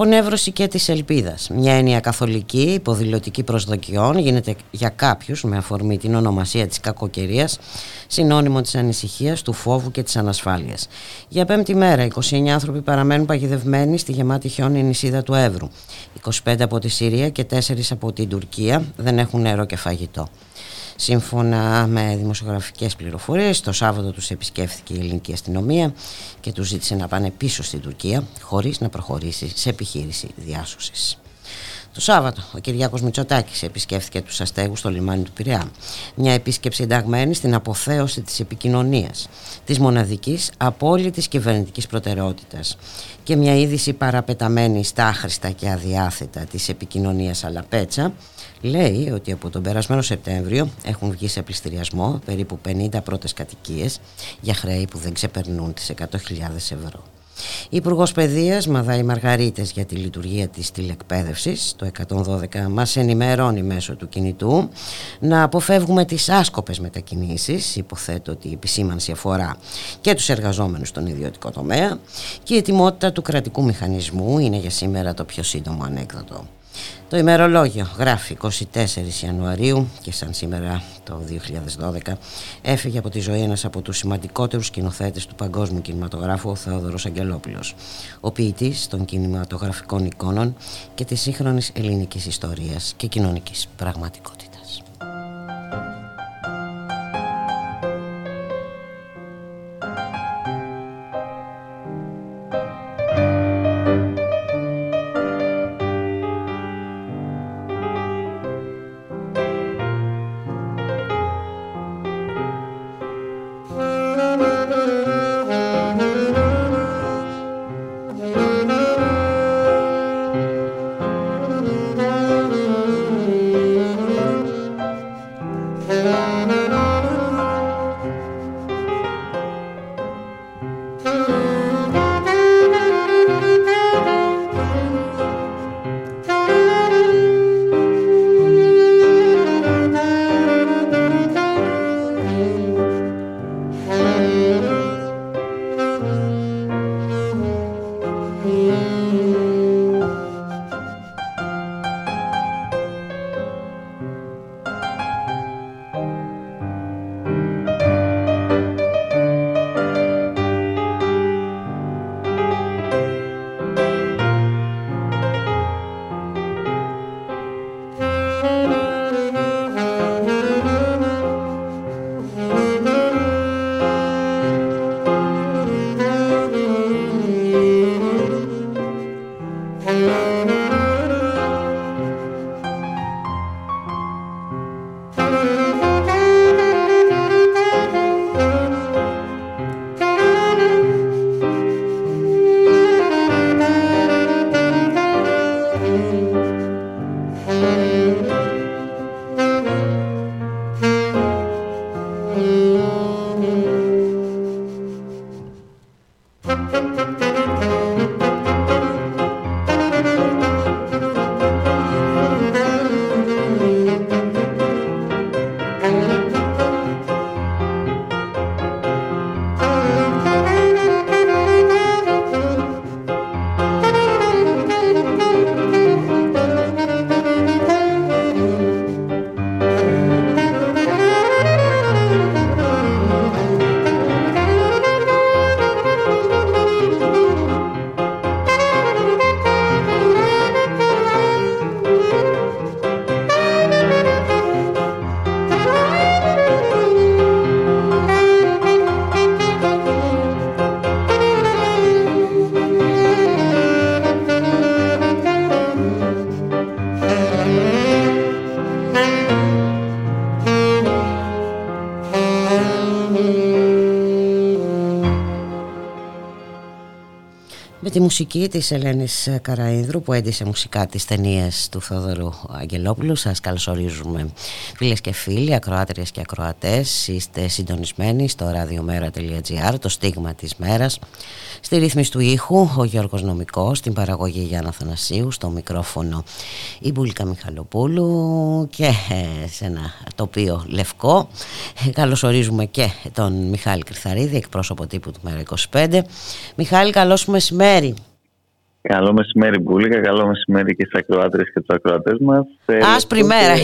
Απονεύρωση και της ελπίδας. Μια έννοια καθολική, υποδηλωτική προσδοκιών γίνεται για κάποιους με αφορμή την ονομασία της κακοκαιρίας συνώνυμο της ανησυχίας, του φόβου και της ανασφάλειας. Για πέμπτη μέρα, 29 άνθρωποι παραμένουν παγιδευμένοι στη γεμάτη χιόνι νησίδα του Εύρου. 25 από τη Συρία και 4 από την Τουρκία δεν έχουν νερό και φαγητό. Σύμφωνα με δημοσιογραφικές πληροφορίες, το Σάββατο τους επισκέφθηκε η ελληνική αστυνομία και τους ζήτησε να πάνε πίσω στην Τουρκία χωρίς να προχωρήσει σε επιχείρηση διάσωσης. Το Σάββατο, ο Κυριάκος Μητσοτάκης επισκέφθηκε τους αστέγους στο λιμάνι του Πειραιά. Μια επίσκεψη ενταγμένη στην αποθέωση της επικοινωνίας, της μοναδικής απόλυτης κυβερνητικής προτεραιότητας και μια είδηση παραπεταμένη στα άχρηστα και αδιάθετα της επικοινωνίας Αλαπέτσα, λέει ότι από τον περασμένο Σεπτέμβριο έχουν βγει σε πληστηριασμό περίπου 50 πρώτες κατοικίες για χρέη που δεν ξεπερνούν τις 100.000 ευρώ. Η Υπουργός Παιδείας Μαδάη Μαργαρίτες για τη λειτουργία της τηλεκπαίδευσης, το 112, μας ενημερώνει μέσω του κινητού να αποφεύγουμε τις άσκοπες μετακινήσεις. Υποθέτω ότι η επισήμανση αφορά και τους εργαζόμενους στον ιδιωτικό τομέα και η ετοιμότητα του κρατικού μηχανισμού είναι για σήμερα το πιο σύντομο ανέκδοτο. Το ημερολόγιο γράφει 24 Ιανουαρίου και σαν σήμερα το 2012 έφυγε από τη ζωή ένας από τους σημαντικότερους σκηνοθέτες του παγκόσμιου κινηματογράφου ο Θεόδωρος Αγγελόπουλος ο ποιητής των κινηματογραφικών εικόνων και της σύγχρονης ελληνικής ιστορίας και κοινωνικής πραγματικότητας. Μουσική της Ελένης Καραΐδρου που έντυσε μουσικά τις ταινίες του Θόδωρου Αγγελόπουλου. Σας καλωσορίζουμε φίλες και φίλοι, ακροάτριες και ακροατές. Είστε συντονισμένοι στο radiomera.gr το στίγμα της μέρας. Στη ρύθμιση του ήχου ο Γιώργος Νομικός στην παραγωγή Γιάννα Θανασίου στο μικρόφωνο η Μπουλίκα Μιχαλοπούλου και ε, σε ένα τοπίο λευκό καλωσορίζουμε και τον Μιχάλη Κρυθαρίδη εκπρόσωπο τύπου του Μέρα 25 Μιχάλη καλώς μεσημέρι μεσημέρι. Καλό μεσημέρι, Μπούλικα. Καλό μεσημέρι και στι ακροάτρε και του ακροατές μας. Ε, άσπρη μέρα.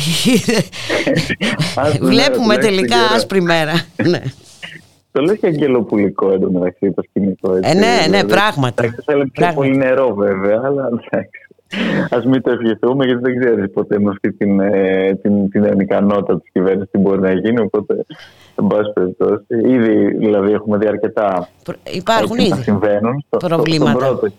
Βλέπουμε τελικά άσπρη μέρα. ναι. Το λέω και αγγελοπουλικό εντωμεταξύ το σκηνικό. Έτσι, ε, ναι, ναι, δηλαδή. πράγματι. Θέλει πιο πολύ νερό βέβαια, αλλά εντάξει. Α μην το ευχηθούμε γιατί δεν ξέρεις ποτέ με αυτή την, ε, την, την ανικανότητα της κυβέρνησης τι μπορεί να γίνει. Οπότε, εν πάση περιπτώσει, ήδη δηλαδή έχουμε δει αρκετά. Υπάρχουν ήδη συμβαίνουν στο, προβλήματα. Στο,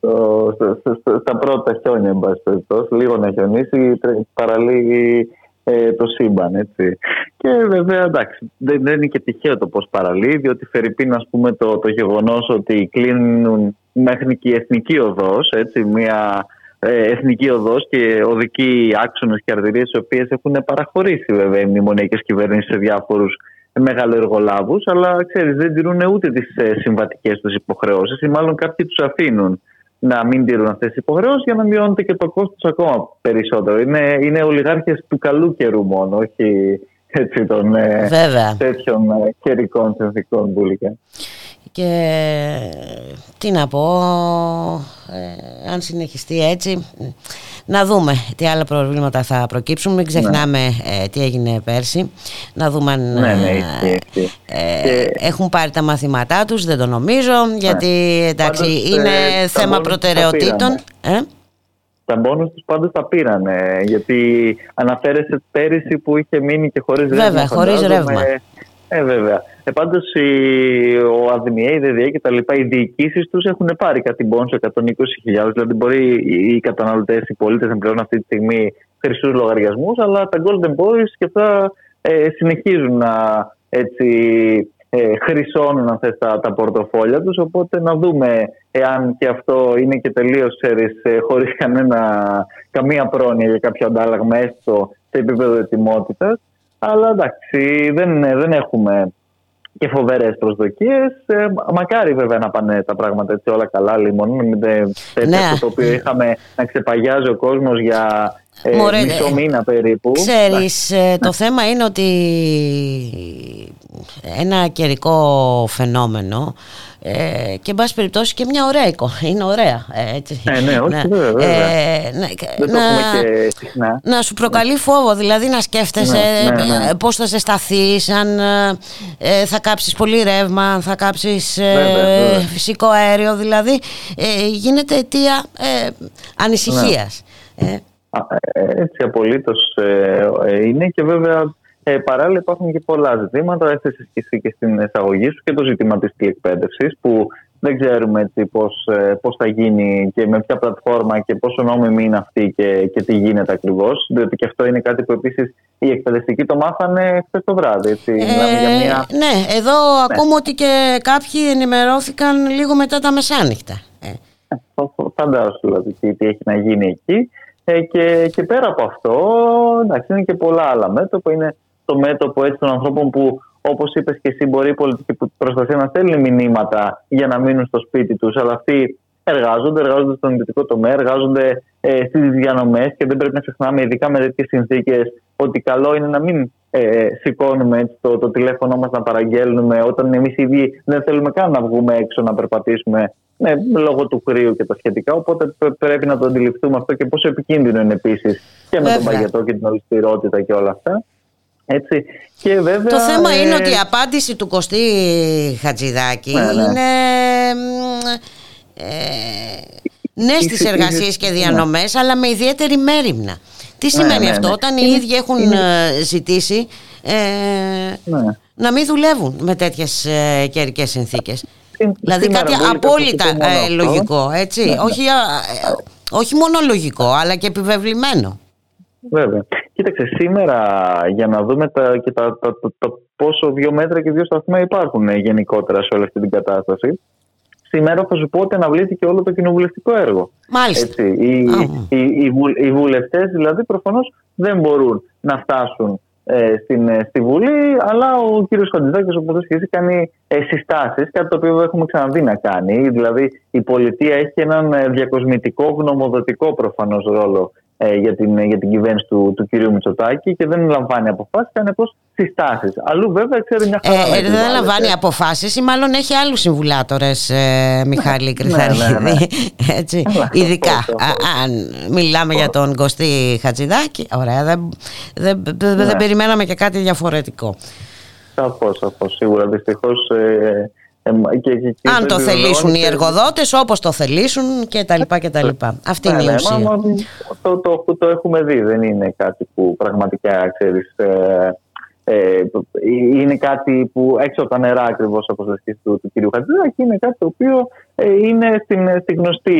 πρώτο, στο, στο, στα πρώτα χιόνια, εν πάση περιπτώσει, λίγο να χιονίσει, παραλύει ε, το σύμπαν. Έτσι. Και βέβαια, εντάξει, δεν, δεν είναι και τυχαίο το πώς παραλύει, διότι φερειπίν, ας πούμε, το, το γεγονός ότι κλείνουν μέχρι και η εθνική οδός, μια ε, εθνική οδός και οδικοί άξονες και αρτηρίες οι οποίες έχουν παραχωρήσει βέβαια οι μνημονιακές κυβερνήσεις σε διάφορους μεγαλοεργολάβους αλλά ξέρεις δεν τηρούν ούτε τις ε, συμβατικές τους υποχρεώσεις ή μάλλον κάποιοι τους αφήνουν να μην τηρούν αυτές τις υποχρεώσεις για να μειώνεται και το κόστος ακόμα περισσότερο. Είναι, είναι ολιγάρχες του καλού καιρού μόνο, όχι έτσι των ε, τέτοιων καιρικών συνθήκων μπουλικά. Και τι να πω, ε, αν συνεχιστεί έτσι, να δούμε τι άλλα προβλήματα θα προκύψουν. Μην ξεχνάμε ναι. ε, τι έγινε πέρσι. Να δούμε αν ναι, ναι, ε, έχουν πάρει τα μαθήματά τους, δεν το νομίζω, γιατί εντάξει, είναι θέμα προτεραιοτήτων. Τα μπόνους τους πάντως τα πήρανε, γιατί αναφέρεσαι πέρυσι που είχε μείνει και χωρίς ρεύμα. Βέβαια, χωρίς ρεύμα. Ε, βέβαια. Ε, Πάντως ο ΑΔΜΙΕ, η ΔΔΕ και τα λοιπά, οι διοικήσεις τους έχουν πάρει κάτι μπόνου 120.000. Δηλαδή, μπορεί οι καταναλωτές, οι πολίτες να πληρώνουν αυτή τη στιγμή χρυσού λογαριασμούς, αλλά τα Golden Boys και αυτά ε, συνεχίζουν να έτσι, ε, χρυσώνουν αν θες, τα, τα πορτοφόλια τους οπότε να δούμε εάν και αυτό είναι και τελείως ε, χωρίς καμία πρόνοια για κάποιο αντάλλαγμα έστω σε επίπεδο ετοιμότητας αλλά εντάξει, δεν, δεν έχουμε και φοβερές προσδοκίες. Ε, μακάρι βέβαια να πάνε τα πράγματα έτσι όλα καλά, λοιπόν. Με ναι. αυτό το οποίο είχαμε να ξεπαγιάζει ο κόσμος για ε, Μωρέ, μισό μήνα περίπου. Ξέρεις, ε, το θέμα είναι ότι ένα καιρικό φαινόμενο ε, και εν πάση περιπτώσει και μια ωραία εικόνα. Είναι ωραία. Ε, έτσι. Ε, ναι, όχι, ναι. βέβαια. Ε, να, να, να σου προκαλεί φόβο, δηλαδή να σκέφτεσαι ναι, ναι, ναι. πώς θα σε σταθείς, αν ε, θα κάψεις πολύ ρεύμα, αν θα κάψεις ε, φυσικό αέριο, δηλαδή ε, γίνεται αιτία ε, ανησυχίας. Ε. Έτσι απολύτως είναι και βέβαια ε, παράλληλα υπάρχουν και πολλά ζητήματα. Έθεσε και εσύ και στην εισαγωγή σου και το ζήτημα της τηλεκπαίδευσης που δεν ξέρουμε έτσι πώς, ε, πώς θα γίνει και με ποια πλατφόρμα και πόσο νόμιμη είναι αυτή και, και τι γίνεται ακριβώς. Διότι και αυτό είναι κάτι που επίσης οι εκπαιδευτικοί το μάθανε χθες το βράδυ. Έτσι. Ε, για μια... Ναι, εδώ ναι. ακούμε ότι και κάποιοι ενημερώθηκαν λίγο μετά τα μεσάνυχτα. Ε. ε φαντάζομαι δηλαδή τι, τι έχει να γίνει εκεί. Ε, και, και πέρα από αυτό, εντάξει, είναι και πολλά άλλα μέτωπα. Είναι το μέτωπο έτσι των ανθρώπων που όπως είπες και εσύ, μπορεί η πολιτική προστασία να στέλνει μηνύματα για να μείνουν στο σπίτι τους, αλλά αυτοί εργάζονται, εργάζονται στον ιδιωτικό τομέα, εργάζονται ε, στις διανομές και δεν πρέπει να ξεχνάμε, ειδικά με τέτοιες συνθήκες, ότι καλό είναι να μην ε, σηκώνουμε έτσι, το, το τηλέφωνο μας να παραγγέλνουμε όταν εμείς ήδη δεν θέλουμε καν να βγούμε έξω να περπατήσουμε ναι, λόγω του κρύου και τα σχετικά. Οπότε πρέπει να το αντιληφθούμε αυτό και πόσο επικίνδυνο είναι επίσης και με τον παγετό και την ολιστηρότητα και όλα αυτά. Έτσι. Και βέβαια, το θέμα ε... είναι ότι η απάντηση του Κωστή Χατζηδάκη ναι, ναι. είναι ε, ναι στις εργασίες και διανομές ναι. αλλά με ιδιαίτερη μέρημνα. Τι ναι, σημαίνει ναι, αυτό όταν οι ίδιοι έχουν ε, ζητήσει ε, να μην δουλεύουν με τέτοιες ε, καιρικές συνθήκες. Δηλαδή κάτι απόλυτα ε, λογικό, έτσι. Όχι, όχι μόνο λογικό αλλά και επιβεβλημένο. Βέβαια. Κοίταξε, σήμερα για να δούμε τα, και τα, τα, τα, πόσο δύο μέτρα και δύο σταθμά υπάρχουν γενικότερα σε όλη αυτή την κατάσταση. σήμερα θα σου πω ότι αναβλήθηκε όλο το κοινοβουλευτικό έργο. Μάλιστα. Έτσι, οι, οι, οι, οι βουλευτές δηλαδή προφανώς δεν μπορούν να φτάσουν ε, στην, ε, στη Βουλή, αλλά ο κύριος Χατζηδάκης όπως έχει κάνει ε, συστάσεις, κάτι το οποίο έχουμε ξαναδεί να κάνει. Δηλαδή η πολιτεία έχει έναν ε, διακοσμητικό γνωμοδοτικό προφανώς ρόλο ε, για, την, για την κυβέρνηση του, του κυρίου Μητσοτάκη και δεν λαμβάνει αποφάσεις, κάνει απλώς συστάσεις. Αλλού βέβαια ξέρει μια χαρά. Ε, δεν λαμβάνει αποφάσεις ή μάλλον έχει άλλους συμβουλάτορες, ε, Μιχάλη Κρυθαρίδη. ναι, ναι, ναι. Έτσι, ειδικά. αν μιλάμε για τον Κωστή Χατζηδάκη, ωραία, δεν, δεν, δεν, δεν περιμέναμε και κάτι διαφορετικό. Σαφώς, σαφώς. Σίγουρα δυστυχώς. Ε, αν το θελήσουν οι εργοδότες, όπως το θελήσουν και τα λοιπά και τα λοιπά. Αυτή είναι η ναι, ουσία. το, το, το, έχουμε δει, δεν είναι κάτι που πραγματικά ξέρεις, ε, ε, είναι κάτι που έξω από τα νερά ακριβώς όπως λες του, του κ. Χατζηδάκη είναι κάτι το οποίο ε, είναι στην, στη γνωστή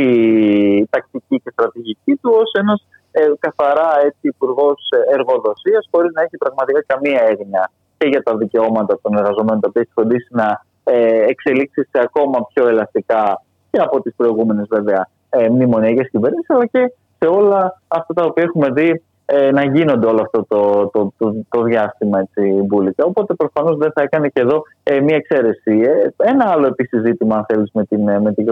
τακτική και στρατηγική του ως ένας ε, καθαρά υπουργός εργοδοσίας χωρίς να έχει πραγματικά καμία έγνοια και για τα δικαιώματα των εργαζομένων τα οποία έχει φροντίσει να ε, εξελίξεις σε ακόμα πιο ελαστικά και από τις προηγούμενες βέβαια ε, μνημονιακές κυβερνήσεις, αλλά και σε όλα αυτά τα οποία έχουμε δει ε, να γίνονται όλο αυτό το, το, το, το διάστημα έτσι, μπουλικα. Οπότε προφανώς δεν θα έκανε και εδώ ε, μία εξαίρεση. Ε, ένα άλλο επίσης ζήτημα, αν θέλεις, με την, με την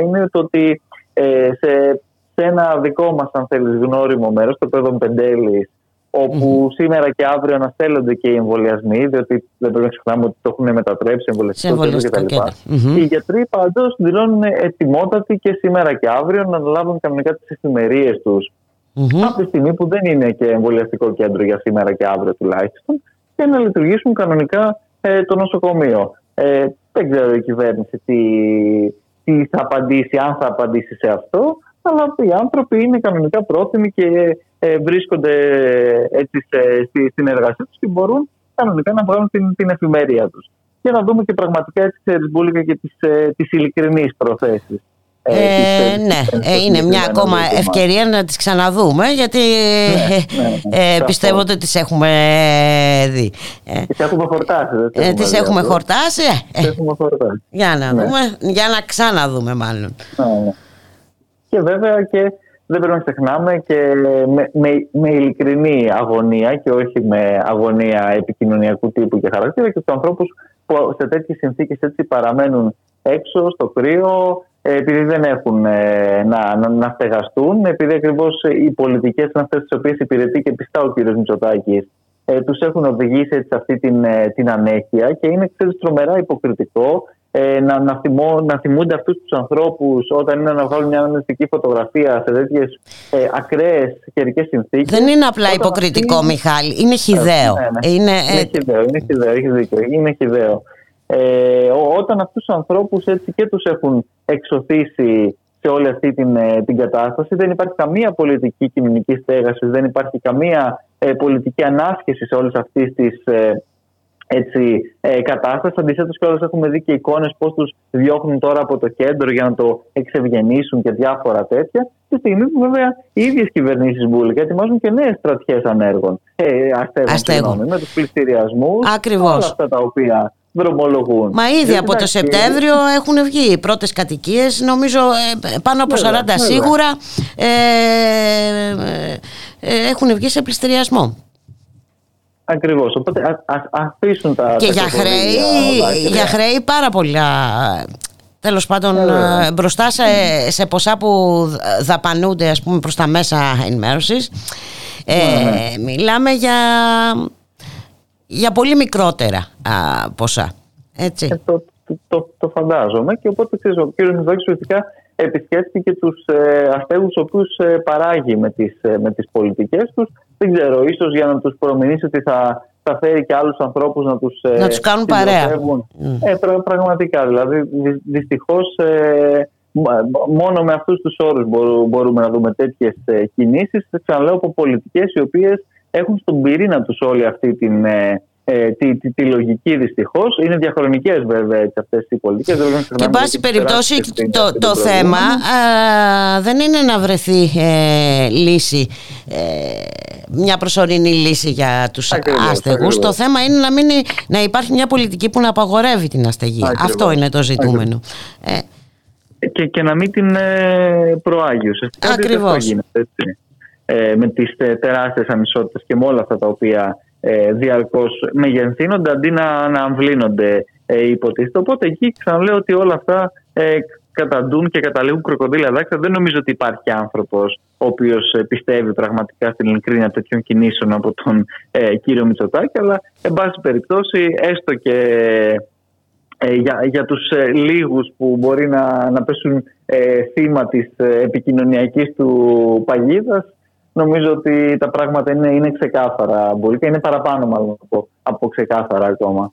είναι το ότι ε, σε, σε ένα δικό μας, αν θέλεις, γνώριμο μέρος, το πέδο Πεντέλης, όπου mm-hmm. σήμερα και αύριο αναστέλλονται και οι εμβολιασμοί, διότι δεν πρέπει να ξεχνάμε ότι το έχουν μετατρέψει σε εμβολιαστικό κέντρο κτλ. Mm-hmm. Οι γιατροί πάντως δηλώνουν ετοιμότατοι και σήμερα και αύριο να αναλάβουν κανονικά τις εφημερίες τους. Mm-hmm. Από τη στιγμή που δεν είναι και εμβολιαστικό κέντρο για σήμερα και αύριο τουλάχιστον, και να λειτουργήσουν κανονικά ε, το νοσοκομείο. Ε, δεν ξέρω η κυβέρνηση τι, τι θα απαντήσει, αν θα απαντήσει σε αυτό, αλλά οι άνθρωποι είναι κανονικά πρόθυμοι και ε, βρίσκονται έτσι στη, στην εργασία τους και μπορούν κανονικά να βγάλουν την, την εφημερία τους. Και να δούμε και πραγματικά έτσι ξέρεις Μπούλικα και τις, ε, τις ειλικρινείς προθέσεις. Ε, ε, ναι, ε, είναι μια ακόμα ευκαιρία να τις ξαναδούμε γιατί ναι, ναι, ναι, πιστεύω ότι τις έχουμε δει. Τις έχουμε χορτάσει. τις έχουμε χορτάσει. Για να δούμε, για να ξαναδούμε μάλλον. Και βέβαια και δεν πρέπει να ξεχνάμε και με, με, με ειλικρινή αγωνία και όχι με αγωνία επικοινωνιακού τύπου και χαρακτήρα και του ανθρώπους που σε τέτοιες συνθήκες έτσι παραμένουν έξω στο κρύο, ε, επειδή δεν έχουν ε, να, να, να στεγαστούν, επειδή ακριβώς οι πολιτικές είναι αυτές τις οποίες υπηρετεί και πιστά ο κ. Μητσοτάκης, ε, τους έχουν οδηγήσει σε αυτή την, ε, την ανέχεια και είναι ξέρεις, τρομερά υποκριτικό ε, να, να, θυμώ, να θυμούνται αυτούς τους ανθρώπους όταν είναι να βγάλουν μια αναλυτική φωτογραφία σε τέτοιες ε, ακραίες καιρικές συνθήκες. Δεν είναι απλά υποκριτικό, αυτή... Μιχάλη. Είναι χιδαίο. Ναι, ναι. Είναι, είναι ε, χιδαίο. Είναι χιδαίο. Έχεις δίκιο. Είναι χιδαίο. Ε, όταν αυτούς τους ανθρώπους έτσι και τους έχουν εξωθήσει σε όλη αυτή την, ε, την κατάσταση, δεν υπάρχει καμία πολιτική κοινωνικής στέγασης, δεν υπάρχει καμία ε, πολιτική ανάσχεση σε όλες αυτές τις έτσι, ε, κατάσταση. Αντιθέτως, κιόλας έχουμε δει και εικόνες πώς τους διώχνουν τώρα από το κέντρο για να το εξευγενήσουν και διάφορα τέτοια. Τη στιγμή που βέβαια οι ίδιες κυβερνήσεις Μπούλικα ετοιμάζουν και νέες στρατιές ανέργων. Ε, αστέγων, με τους πληστηριασμούς. Ακριβώς. Όλα αυτά τα οποία δρομολογούν. Μα ήδη από το Σεπτέμβριο έχουν βγει οι πρώτες κατοικίες, νομίζω ε, πάνω από 40 σίγουρα ε, ε, έχουν βγει σε πληστηριασμό. Ακριβώς. Οπότε α αφήσουν τα. Και για, χρέη, για χρέη πάρα πολλά. Τέλος πάντων, ε, μπροστά σε, σε ποσά που δαπανούνται ας πούμε, προς τα μέσα ενημέρωσης ε, ναι, ναι. μιλάμε για, για πολύ μικρότερα α, ποσά. Έτσι. Ε, το, το, το, φαντάζομαι και οπότε ξέρεις, ο κύριος Μητσοτάκης ουσιαστικά επισκέφθηκε και τους ε, αστέγους οποίους ε, παράγει με τις, ε, με τις πολιτικές τους δεν ξέρω, ίσως για να τους προμηνύσει ότι θα, θα φέρει και άλλους ανθρώπους να τους ε, να τους κάνουν παρέα. Ε, πραγματικά. Δηλαδή, δυστυχώς ε, μόνο με αυτούς τους όρους μπορούμε να δούμε τέτοιες κινήσεις. Ξαναλέω από πολιτικές οι οποίες έχουν στον πυρήνα τους όλη αυτή την, ε, ε, τη, τη, τη, λογική δυστυχώς. Είναι διαχρονικές βέβαια αυτές οι πολιτικές. Και εν πάση περιπτώσει το, το, θέμα α, δεν είναι να βρεθεί ε, λύση, ε, μια προσωρινή λύση για τους άστεγους. Το θέμα είναι να, μην, να υπάρχει μια πολιτική που να απαγορεύει την αστεγή. Αυτό είναι το ζητούμενο. Ε, και, και να μην την ε, προάγει. Ακριβώς. έτσι. Ε, με τις τεράστιες ανισότητες και με όλα αυτά τα οποία ε, διαρκώς μεγενθύνονται αντί να, να αμβλύνονται ε, υποτίθεται. Οπότε εκεί ξαναλέω ότι όλα αυτά ε, καταντούν και καταλήγουν κροκοδίλα δάκρυα. Δεν νομίζω ότι υπάρχει άνθρωπος ο οποίος ε, πιστεύει πραγματικά στην ειλικρίνεια τέτοιων κινήσεων από τον ε, κύριο Μητσοτάκη. Αλλά, εν πάση περιπτώσει, έστω και ε, για, για τους ε, λίγους που μπορεί να, να πέσουν ε, θύμα της επικοινωνιακής του παγίδας νομίζω ότι τα πράγματα είναι, είναι ξεκάθαρα μπορεί και είναι παραπάνω μάλλον από, από ξεκάθαρα ακόμα.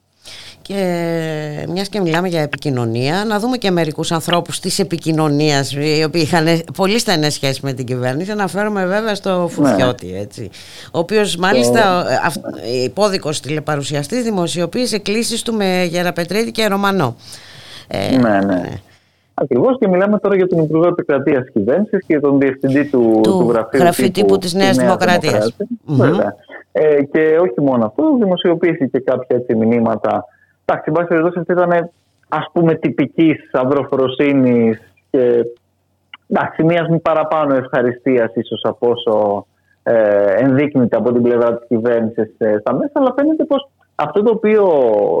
Και μιας και μιλάμε για επικοινωνία, να δούμε και μερικούς ανθρώπους της επικοινωνίας οι οποίοι είχαν πολύ στενές σχέσεις με την κυβέρνηση. Αναφέρομαι βέβαια στο Φουφιώτη, ναι. έτσι. Ο οποίος μάλιστα ε, υπόδικος τηλεπαρουσιαστής δημοσιοποίησε κλήσεις του με Γεραπετρίτη και Ρωμανό. Ε, ναι, ναι. Ναι. Ακριβώς και μιλάμε τώρα για τον Υπουργό Επικρατείας τη Κυβέρνησης και τον Διευθυντή του, του, του γραφείου, γραφείου τύπου, τύπου της Νέας Δημοκρατίας. Ε, και όχι μόνο αυτό, δημοσιοποίησε και κάποια έτσι, μηνύματα Εντάξει, εν πάση περιπτώσει αυτή ήταν ας πούμε τυπικής αυροφροσύνης και εντάξει, μιας μη παραπάνω ευχαριστίας ίσως από όσο ε, ενδείκνυται από την πλευρά της κυβέρνησης ε, στα μέσα, αλλά φαίνεται πως αυτό το οποίο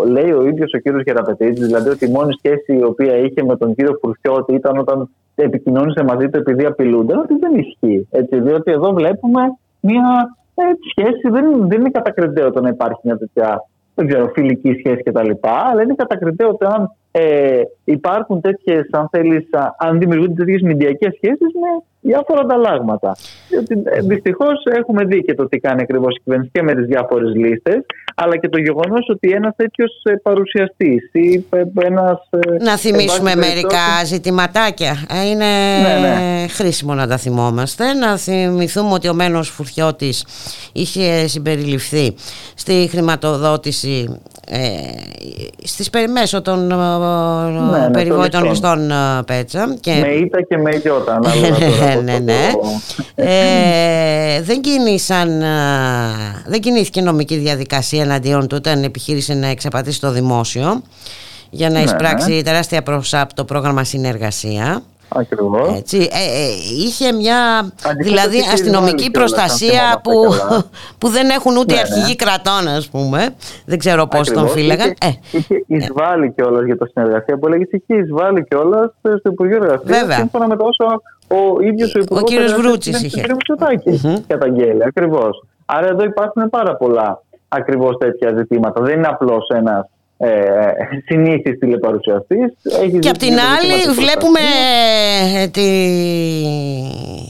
λέει ο ίδιος ο κύριος Γεραπετήτη, δηλαδή ότι η μόνη σχέση η οποία είχε με τον κύριο Φουρσιώτη ήταν όταν επικοινώνησε μαζί του επειδή απειλούνται, ότι δεν ισχύει. Έτσι, διότι εδώ βλέπουμε μια ε, σχέση, δεν, δεν είναι κατακριτέο το να υπάρχει μια τέτοια δεν ξέρω, φιλική σχέση κτλ. Αλλά είναι κατακριτέο ότι αν ε, υπάρχουν τέτοιες, αν θέλεις, αν δημιουργούνται τέτοιες μηντιακές σχέσεις με διάφορα ανταλλάγματα. Διότι ε, δυστυχώς έχουμε δει και το τι κάνει ακριβώς η κυβέρνηση και με τις διάφορες λίστες, αλλά και το γεγονός ότι ένας τέτοιος ε, παρουσιαστής ή ε, ένας. Να θυμίσουμε μερικά ζητηματάκια. Είναι ναι, ναι. χρήσιμο να τα θυμόμαστε. Να θυμηθούμε ότι ο Μένος Φουρτιώτης είχε συμπεριληφθεί στη χρηματοδότηση ε, στις μέσω των ναι, ναι, περιβόητων ληστών Πέτσα και... με ήττα και με γιώτα ναι, ναι. Ε, δεν, κινήσαν, δεν κινήθηκε νομική διαδικασία εναντίον του όταν επιχείρησε να εξαπατήσει το δημόσιο για να ναι, εισπράξει ναι. τεράστια το πρόγραμμα συνεργασία Ακριβώς. Έτσι, ε, ε, είχε μια δηλαδή αστυνομική προστασία που, που δεν έχουν ούτε ναι, αρχηγοί ναι. κρατών ας πούμε. Δεν ξέρω πώς τον φύλαγαν. Είχε, ε, είχε εισβάλλει ε. κιόλας για το συνεργασία που έλεγες είχε εισβάλλει κιόλας στο Υπουργείο Εργασίας Βέβαια. σύμφωνα με το όσο ο ίδιος ο Υπουργός ο κύριος Βρούτσης είχε. Καταγγέλει ακριβώς. Άρα εδώ υπάρχουν πάρα πολλά ακριβώς τέτοια ζητήματα. Δεν είναι απλώς ένας ε, συνήθις τηλεπαρουσιαστής. και απ' την άλλη βλέπουμε ε, τη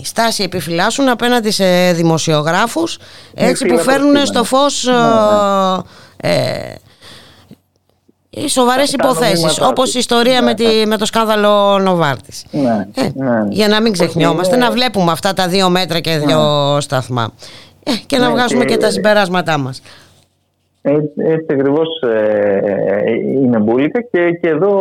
στάση επιφυλάσσουν απέναντι σε δημοσιογράφους έτσι που φέρνουν στο φως ναι, ναι. Ε, οι σοβαρές υποθέσεις όπως η ιστορία με, τη, με το σκάνδαλο Νοβάρτης. Ναι, ε, ναι. για να μην ξεχνιόμαστε να βλέπουμε αυτά τα δύο μέτρα και δύο σταθμά. Ε, και να βγάζουμε και τα συμπεράσματά μας έτσι, έτσι ακριβώς ε, είναι μπουλικα και, και εδώ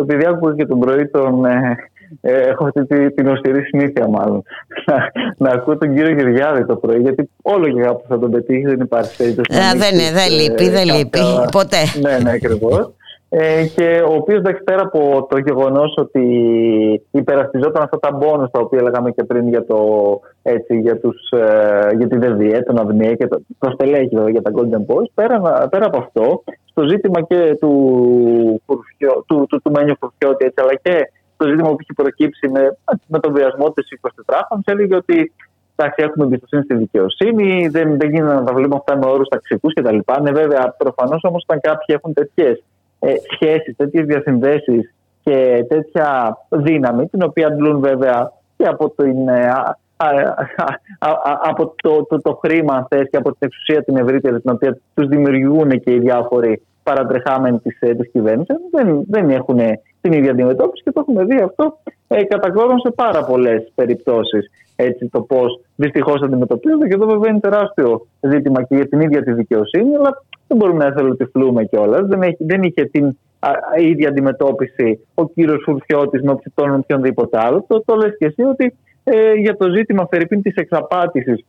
επειδή άκουγα και τον πρωί τον, ε, ε, έχω αυτή την οστηρή συνήθεια μάλλον να, να ακούω τον κύριο Γεωργιάδη το πρωί γιατί όλο και κάπου θα τον πετύχει δεν υπάρχει περίπτωση δεν, δεν λείπει, δεν λείπει ποτέ. Ναι, ναι ακριβώς ε, και ο οποίος πέρα από το γεγονός ότι υπερασπιζόταν αυτά τα μπόνους τα οποία λέγαμε και πριν για, το, έτσι, για, τους, ε, για τη ΔΕΔΙΕ, τον ΑΔΜΙΕ και το, το στελέχη για τα Golden Boys, πέρα, πέρα από αυτό, στο ζήτημα και του, του, του, του, του Μένιου Φουρφιώτη, έτσι, αλλά και το ζήτημα που έχει προκύψει με, με τον βιασμό της 24 έλεγε ότι εντάξει, έχουμε εμπιστοσύνη στη δικαιοσύνη, δεν, δεν γίνεται να τα βλέπουμε αυτά με όρους ταξικούς κτλ. Ναι, βέβαια, προφανώς όμως όταν κάποιοι έχουν τέτοιες ε, σχέσεις, τέτοιες διασυνδέσεις και τέτοια δύναμη, την οποία αντλούν βέβαια και από, την, ε, από το, το, το, χρήμα θες, και από την εξουσία την ευρύτερη την οποία τους δημιουργούν και οι διάφοροι παρατρεχάμενοι της, ε, της κυβέρνησης δεν, δεν έχουν την ίδια αντιμετώπιση και το έχουμε δει αυτό ε, σε πάρα πολλές περιπτώσεις έτσι το πώς δυστυχώς αντιμετωπίζονται. Και εδώ βέβαια είναι τεράστιο ζήτημα και για την ίδια τη δικαιοσύνη, αλλά δεν μπορούμε να εθελοτυφλούμε κιόλας. Δεν, δεν είχε την α, ίδια αντιμετώπιση ο κύριος Φουρτιώτη με τον οποιονδήποτε άλλο. Το, το λες και εσύ ότι ε, για το ζήτημα Φερρυπίν της εξαπάτησης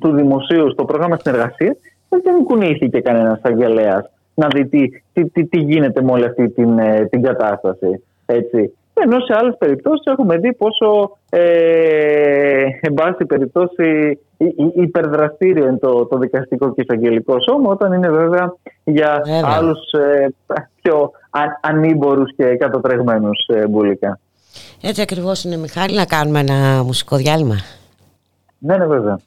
του δημοσίου στο πρόγραμμα συνεργασίας δεν κουνήθηκε κανένας αγγελέας να δει τι, τι, τι, τι, γίνεται με όλη αυτή την, ε, την κατάσταση. Έτσι. Ενώ σε άλλες περιπτώσεις έχουμε δει πόσο, ε, εν πάση περιπτώσει, υπερδραστήριο είναι το, το δικαστικό και εισαγγελικό σώμα, όταν είναι βέβαια για άλλους ε, πιο ανήμπορους και κατατρεγμένους ε, μπουλικά. Έτσι ακριβώς είναι, Μιχάλη, να κάνουμε ένα μουσικό διάλειμμα. Ναι, ναι, βέβαια.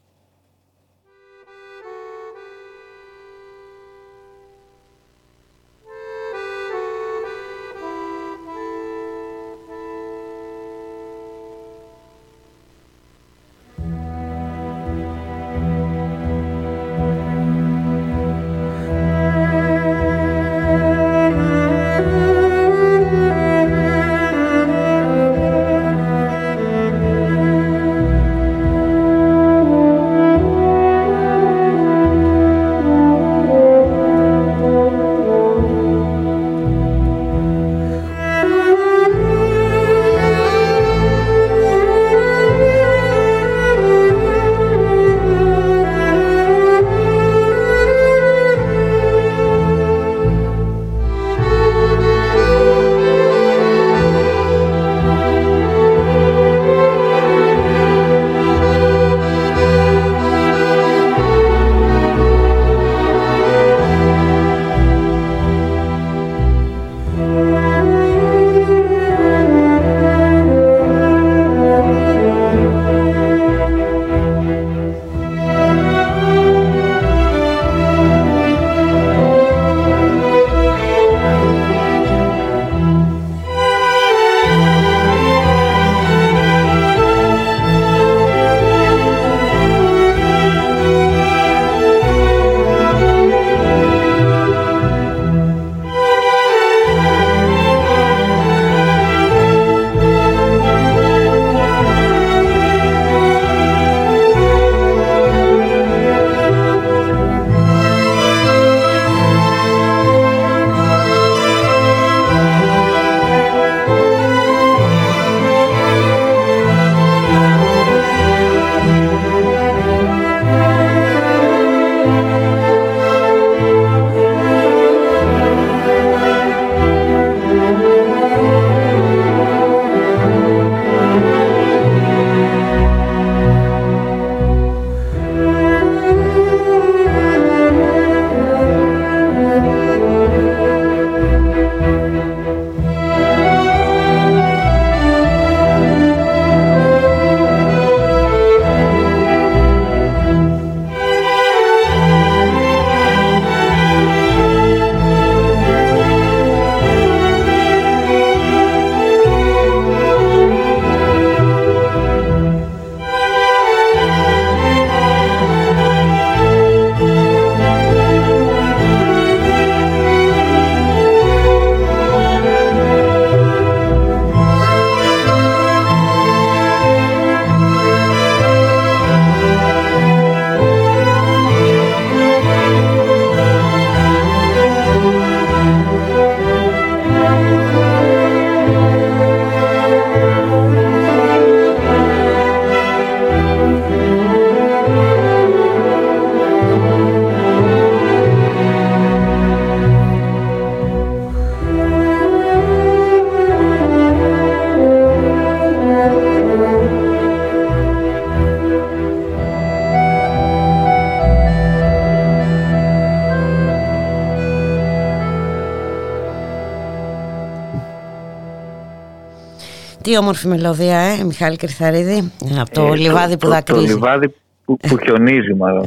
Τι όμορφη μελωδία, ε, Μιχάλη Κρυθαρίδη, από το ε, λιβάδι που δακρύζει. Το, λιβάδι που, που χιονίζει μάλλον.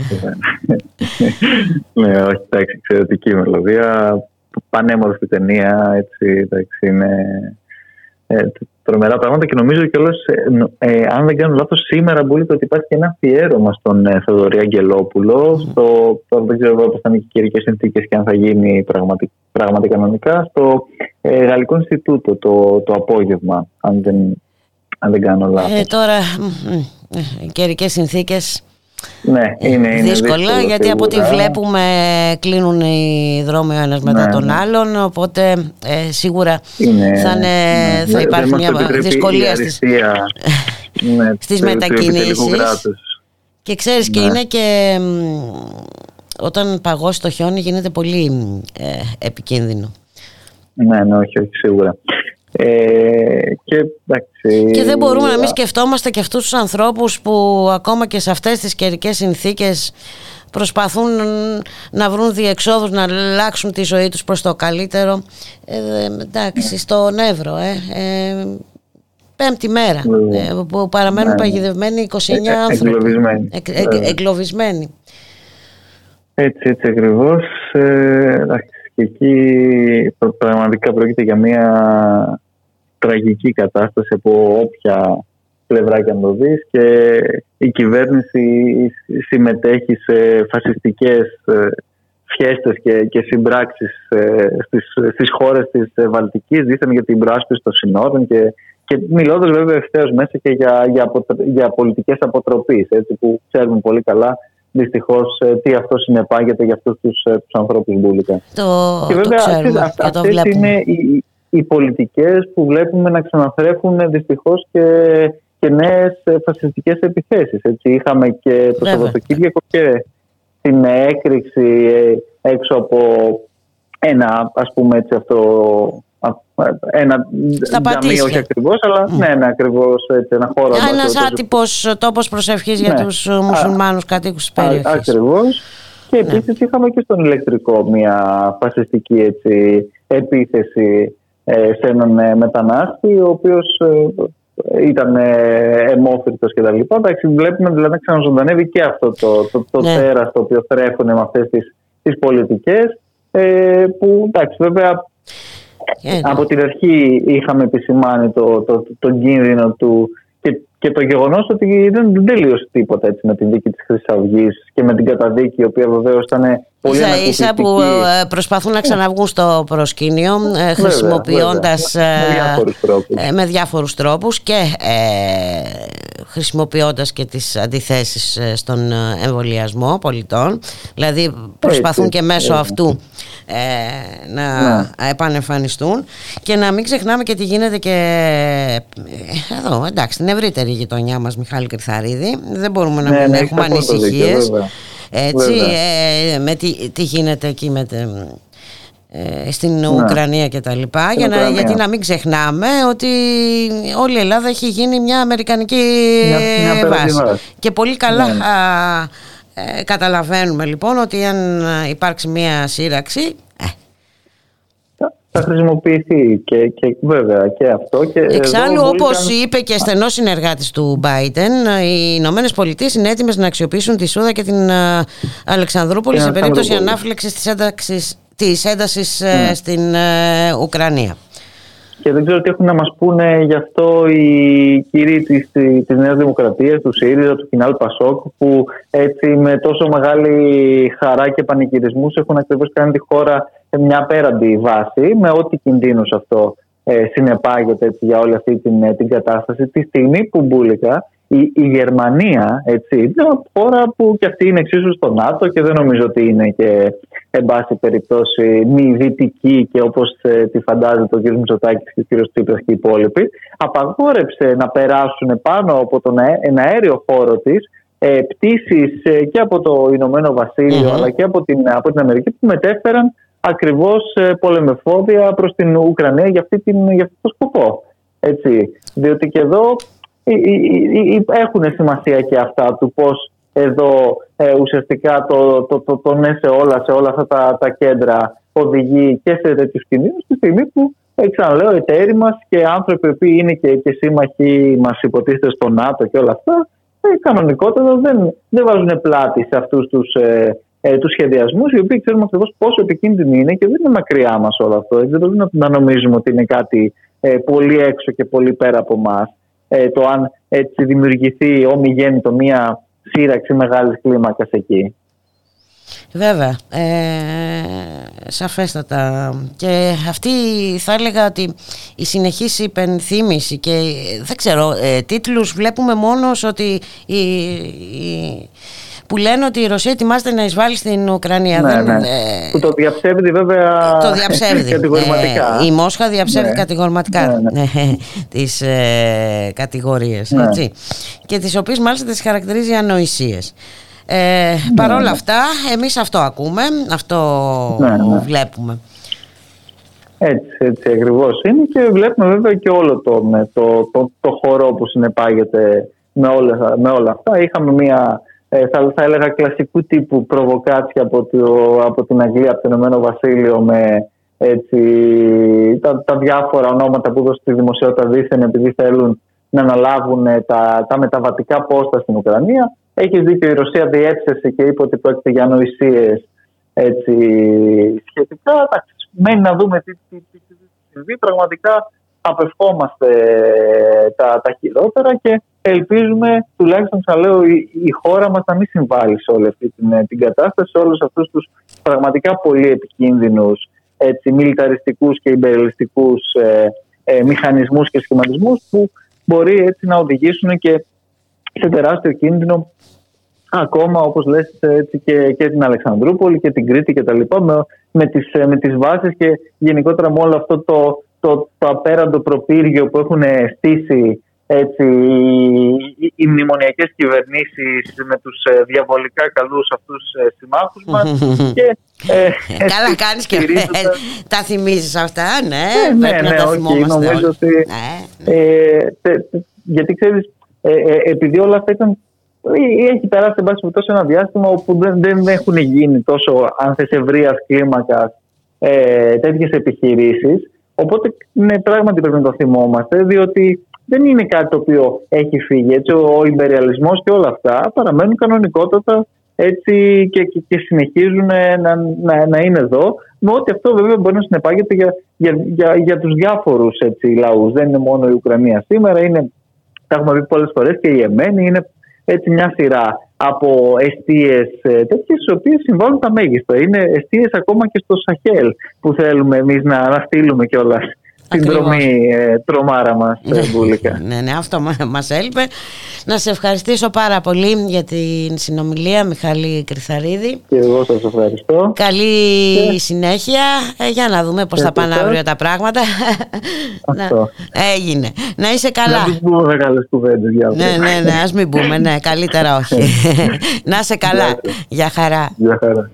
ναι, όχι, εντάξει, εξαιρετική μελωδία. Πανέμορφη ταινία, έτσι, εντάξει, είναι ε, τρομερά πράγματα και νομίζω κιόλας, ε, ε, αν δεν κάνω λάθος, σήμερα μπορεί ότι υπάρχει και ένα αφιέρωμα στον ε, Θεοδωρή Αγγελόπουλο. Mm. Στο, τώρα δεν ξέρω πώ θα είναι οι καιρικές συνθήκες και αν θα γίνει πραγματικά, πραγματικά κανονικά. Στο ε, Γαλλικό Ινστιτούτο το, το απόγευμα, αν δεν, αν δεν κάνω λάθος. Ε, τώρα, καιρικές συνθήκες ναι, είναι, είναι δύσκολα γιατί από ό,τι βλέπουμε κλείνουν οι δρόμοι ο ένας μετά ναι, τον ναι. άλλον οπότε ε, σίγουρα είναι, θα, είναι, ναι, θα υπάρχει μια δυσκολία στις, ναι, στις μετακινήσεις και ξέρεις και ναι. είναι και όταν παγώσει το χιόνι γίνεται πολύ ε, επικίνδυνο. Ναι, ναι, όχι, όχι σίγουρα. Ε, και και, εντάξει, και δεν μπορούμε να μην σκεφτόμαστε και αυτούς τους ανθρώπους που ακόμα και σε αυτές τις καιρικές συνθήκες προσπαθούν να βρουν διεξόδους να αλλάξουν τη ζωή τους προς το καλύτερο. Ε, εντάξει στον Εύρο ε, ε, πέμπτη μέρα ε, που παραμένουν ναι. παγιδευμένοι 29 ε, άνθρωποι. εγκλωβισμένοι. εγκλωβισμένοι. Έτσι έτσι ακριβώς εντάξει και εκεί πραγματικά πρόκειται για μια τραγική κατάσταση από όποια πλευρά και αν το δεις και η κυβέρνηση συμμετέχει σε φασιστικές ε, φιέστες και, και συμπράξεις ε, στις, στις χώρες της Βαλτικής δίθεν για την προάσπιση των συνόρων και, και μιλώντας βέβαια ευθέως μέσα και για, για, για πολιτικές αποτροπής έτσι, που ξέρουμε πολύ καλά δυστυχώς ε, τι αυτό συνεπάγεται για αυτούς τους τους ανθρώπους μπουλικα. Το, και βέβαια αυτέ είναι οι, οι πολιτικές που βλέπουμε να ξαναθρέφουν δυστυχώς και, και νέες φασιστικές επιθέσεις. Είχαμε και το Σαββατοκύριακο και την έκρηξη ε, έξω από ένα ας πούμε έτσι αυτό ένα τζαμί, όχι ακριβώς, αλλά mm. ναι, ναι ακριβώς ένα χώρο. Ένα άτυπο τόπος προσευχής για ναι. τους μουσουλμάνους κατοίκους της περιοχής. Ακριβώς. Και επίσης ναι. είχαμε και στον ηλεκτρικό μια φασιστική έτσι, επίθεση ε, σε έναν ε, μετανάστη, ο οποίος ε, ήταν αιμόφυρτος και τα λοιπά. Εντάξει, βλέπουμε δηλαδή να ξαναζωντανεύει και αυτό το, το, το, ναι. τέρας το οποίο τρέφουν με αυτές τις, τις πολιτικές ε, που εντάξει βέβαια ε, Από την αρχή είχαμε επισημάνει το, το, το, κίνδυνο του και, και το γεγονός ότι δεν, τελείωσε τίποτα έτσι, με την δίκη της Χρυσή Αυγή και με την καταδίκη, η οποία βεβαίως ήταν πολύ ίσα ίσα που ε, προσπαθούν να ξαναβγούν στο προσκήνιο ε, χρησιμοποιώντας με διάφορους τρόπους. και χρησιμοποιώντας και τις αντιθέσεις στον εμβολιασμό πολιτών. Δηλαδή προσπαθούν και μέσω αυτού ε, να ναι. επανεμφανιστούν. Και να μην ξεχνάμε και τι γίνεται και ε, εδώ εντάξει την ευρύτερη γειτονιά μας Μιχάλη Κρυθαρίδη. Δεν μπορούμε να ναι, μην ναι, έχουμε ανησυχίες έτσι ε, με τι, τι γίνεται εκεί με ε, στην ναι. Ουκρανία και τα λοιπά για να, γιατί να μην ξεχνάμε ότι όλη η Ελλάδα έχει γίνει μια αμερικανική μια, βάση και πολύ καλά ναι. Ε, καταλαβαίνουμε λοιπόν ότι αν υπάρξει μια σύραξη ε, θα χρησιμοποιηθεί και, και βέβαια και αυτό. Και Εξάλλου, όπως είπε και στενός συνεργάτης του Biden, οι Ηνωμένες Πολιτείες είναι έτοιμες να αξιοποιήσουν τη Σούδα και την ε, Αλεξανδρούπολη σε περίπτωση ανάφλεξης της έντασης ναι. στην Ουκρανία. Και δεν ξέρω τι έχουν να μας πούνε γι' αυτό οι κύριοι της, της Νέας Δημοκρατίας, του ΣΥΡΙΖΑ, του Κινάλ Πασόκ, που έτσι με τόσο μεγάλη χαρά και πανηγυρισμούς έχουν ακριβώς κάνει τη χώρα σε μια απέραντη βάση, με ό,τι κινδύνους αυτό ε, συνεπάγεται έτσι, για όλη αυτή την, ε, την κατάσταση. Τη στιγμή που μπουλικα η, η Γερμανία, έτσι, είναι μια χώρα που και αυτή είναι εξίσου στο ΝΑΤΟ και δεν νομίζω ότι είναι και εν πάση περιπτώσει μη δυτική και όπως ε, τη φαντάζεται ο κ. Μητσοτάκης και ο κ. Τσίπρας και οι υπόλοιποι, απαγόρεψε να περάσουν πάνω από τον ένα αέριο χώρο της ε, πτήσεις ε, και από το Ηνωμένο αλλά και από την, από την Αμερική που μετέφεραν ακριβώς ε, πολεμεφόδια προς την Ουκρανία για, αυτή την, για αυτό το σκοπό. Έτσι. Διότι και εδώ έχουν σημασία και αυτά του πώς εδώ ε, ουσιαστικά το, το, το, το, ναι σε όλα, σε όλα αυτά τα, τα κέντρα οδηγεί και σε τέτοιους κινδύνους στη στιγμή που ε, ξαναλέω εταίροι μας και άνθρωποι που είναι και, και σύμμαχοι μας υποτίθεται στο ΝΑΤΟ και όλα αυτά ε, κανονικότατα δεν, δεν βάζουν πλάτη σε αυτούς τους ε, ε, τους σχεδιασμούς οι οποίοι ξέρουμε ακριβώς πόσο επικίνδυνοι είναι και δεν είναι μακριά μας όλο αυτό. Δεν πρέπει να, να νομίζουμε ότι είναι κάτι ε, πολύ έξω και πολύ πέρα από εμάς. Ε, το αν έτσι δημιουργηθεί ομιγέννητο μία σύραξη μεγάλης κλίμακας εκεί. Βέβαια, ε, σαφέστατα και αυτή θα έλεγα ότι η συνεχής υπενθύμηση και δεν ξέρω, ε, τίτλους βλέπουμε μόνος ότι η, η, που λένε ότι η Ρωσία ετοιμάζεται να εισβάλλει στην Ουκρανία. Ναι, ναι. Ε, που το διαψεύδει βέβαια το διαψεύδει. κατηγορηματικά. Ε, η Μόσχα διαψεύδει ναι. κατηγορηματικά ναι, ναι. ναι τις ε, κατηγορίες. Ναι. Έτσι. Και τις οποίες μάλιστα τις χαρακτηρίζει ανοησίες. Ε, Παρ' όλα αυτά, εμείς αυτό ακούμε, αυτό βλέπουμε. Έτσι, έτσι ακριβώς είναι και βλέπουμε βέβαια και όλο τον, το, το, το χώρο που συνεπάγεται με όλα, με όλα αυτά. Είχαμε μια, ε, θα, θα έλεγα, κλασικού τύπου προβοκάτσια από, το, από την Αγγλία, από το Ηνωμένο Βασίλειο με έτσι, τα, τα διάφορα ονόματα που έδωσε στη δημοσιότητα δίθεν επειδή θέλουν να αναλάβουν τα, τα μεταβατικά πόστα στην Ουκρανία. Έχει δίκιο, η Ρωσία διέψευσε και είπε ότι πρόκειται για ανοησίε σχετικά. Μένει να δούμε τι, τι, τι, τι συμβεί. Πραγματικά απευχόμαστε τα, τα χειρότερα και ελπίζουμε τουλάχιστον ξαναλέω η, η χώρα μας να μην συμβάλλει σε όλη αυτή την, την κατάσταση, σε όλους αυτούς τους πραγματικά πολύ επικίνδυνους έτσι, μιλιταριστικούς και υπερελιστικούς ε, ε, μηχανισμούς και σχηματισμούς που μπορεί έτσι να οδηγήσουν και σε τεράστιο κίνδυνο ακόμα όπως λες έτσι, και, και την Αλεξανδρούπολη και την Κρήτη και τα λοιπά με, με, τις, ε, με τις βάσεις και γενικότερα με όλο αυτό το, το, το απέραντο προπύργιο που έχουν στήσει έτσι, οι, οι μνημονιακές κυβερνήσεις με τους ε, διαβολικά καλούς αυτούς ε, συμμάχους μας και, ε, Καλά κάνεις και τα θυμίζεις αυτά, ναι, ναι, ναι, ναι, όχι, νομίζω ότι ναι. ε, γιατί ξέρεις επειδή όλα αυτά ήταν έχει περάσει εν πάση τόσο ένα διάστημα όπου δεν, δεν έχουν γίνει τόσο αν θες ευρείας κλίμακας ε, τέτοιες επιχειρήσεις οπότε ναι, πράγματι πρέπει να το θυμόμαστε διότι δεν είναι κάτι το οποίο έχει φύγει. Έτσι, ο υπεριαλισμός και όλα αυτά παραμένουν κανονικότατα έτσι, και, και, και συνεχίζουν να, να, να, είναι εδώ. Με ό,τι αυτό βέβαια μπορεί να συνεπάγεται για, για, για, για τους διάφορους λαούς. Δεν είναι μόνο η Ουκρανία σήμερα, είναι, τα έχουμε πει πολλές φορές και η Εμένη. Είναι έτσι μια σειρά από αιστείες τέτοιες, οι οποίες συμβάλλουν τα μέγιστα. Είναι αιστείες ακόμα και στο Σαχέλ που θέλουμε εμείς να, να στείλουμε κιόλας την δρομή ε, τρομάρα μας ναι, Μπούλικα. Ναι, ναι, αυτό μας έλειπε. Να σε ευχαριστήσω πάρα πολύ για την συνομιλία Μιχάλη Κρυθαρίδη. Και εγώ σας ευχαριστώ. Καλή συνέχεια. Ε, για να δούμε πώς θα πάνε αύριο τα πράγματα. Αυτό. Έγινε. Να είσαι καλά. Να μην πούμε μεγάλες κουβέντες για Ναι, ναι, ναι, ας μην πούμε. Ναι, καλύτερα όχι. να είσαι καλά. Για χαρά. Για χαρά.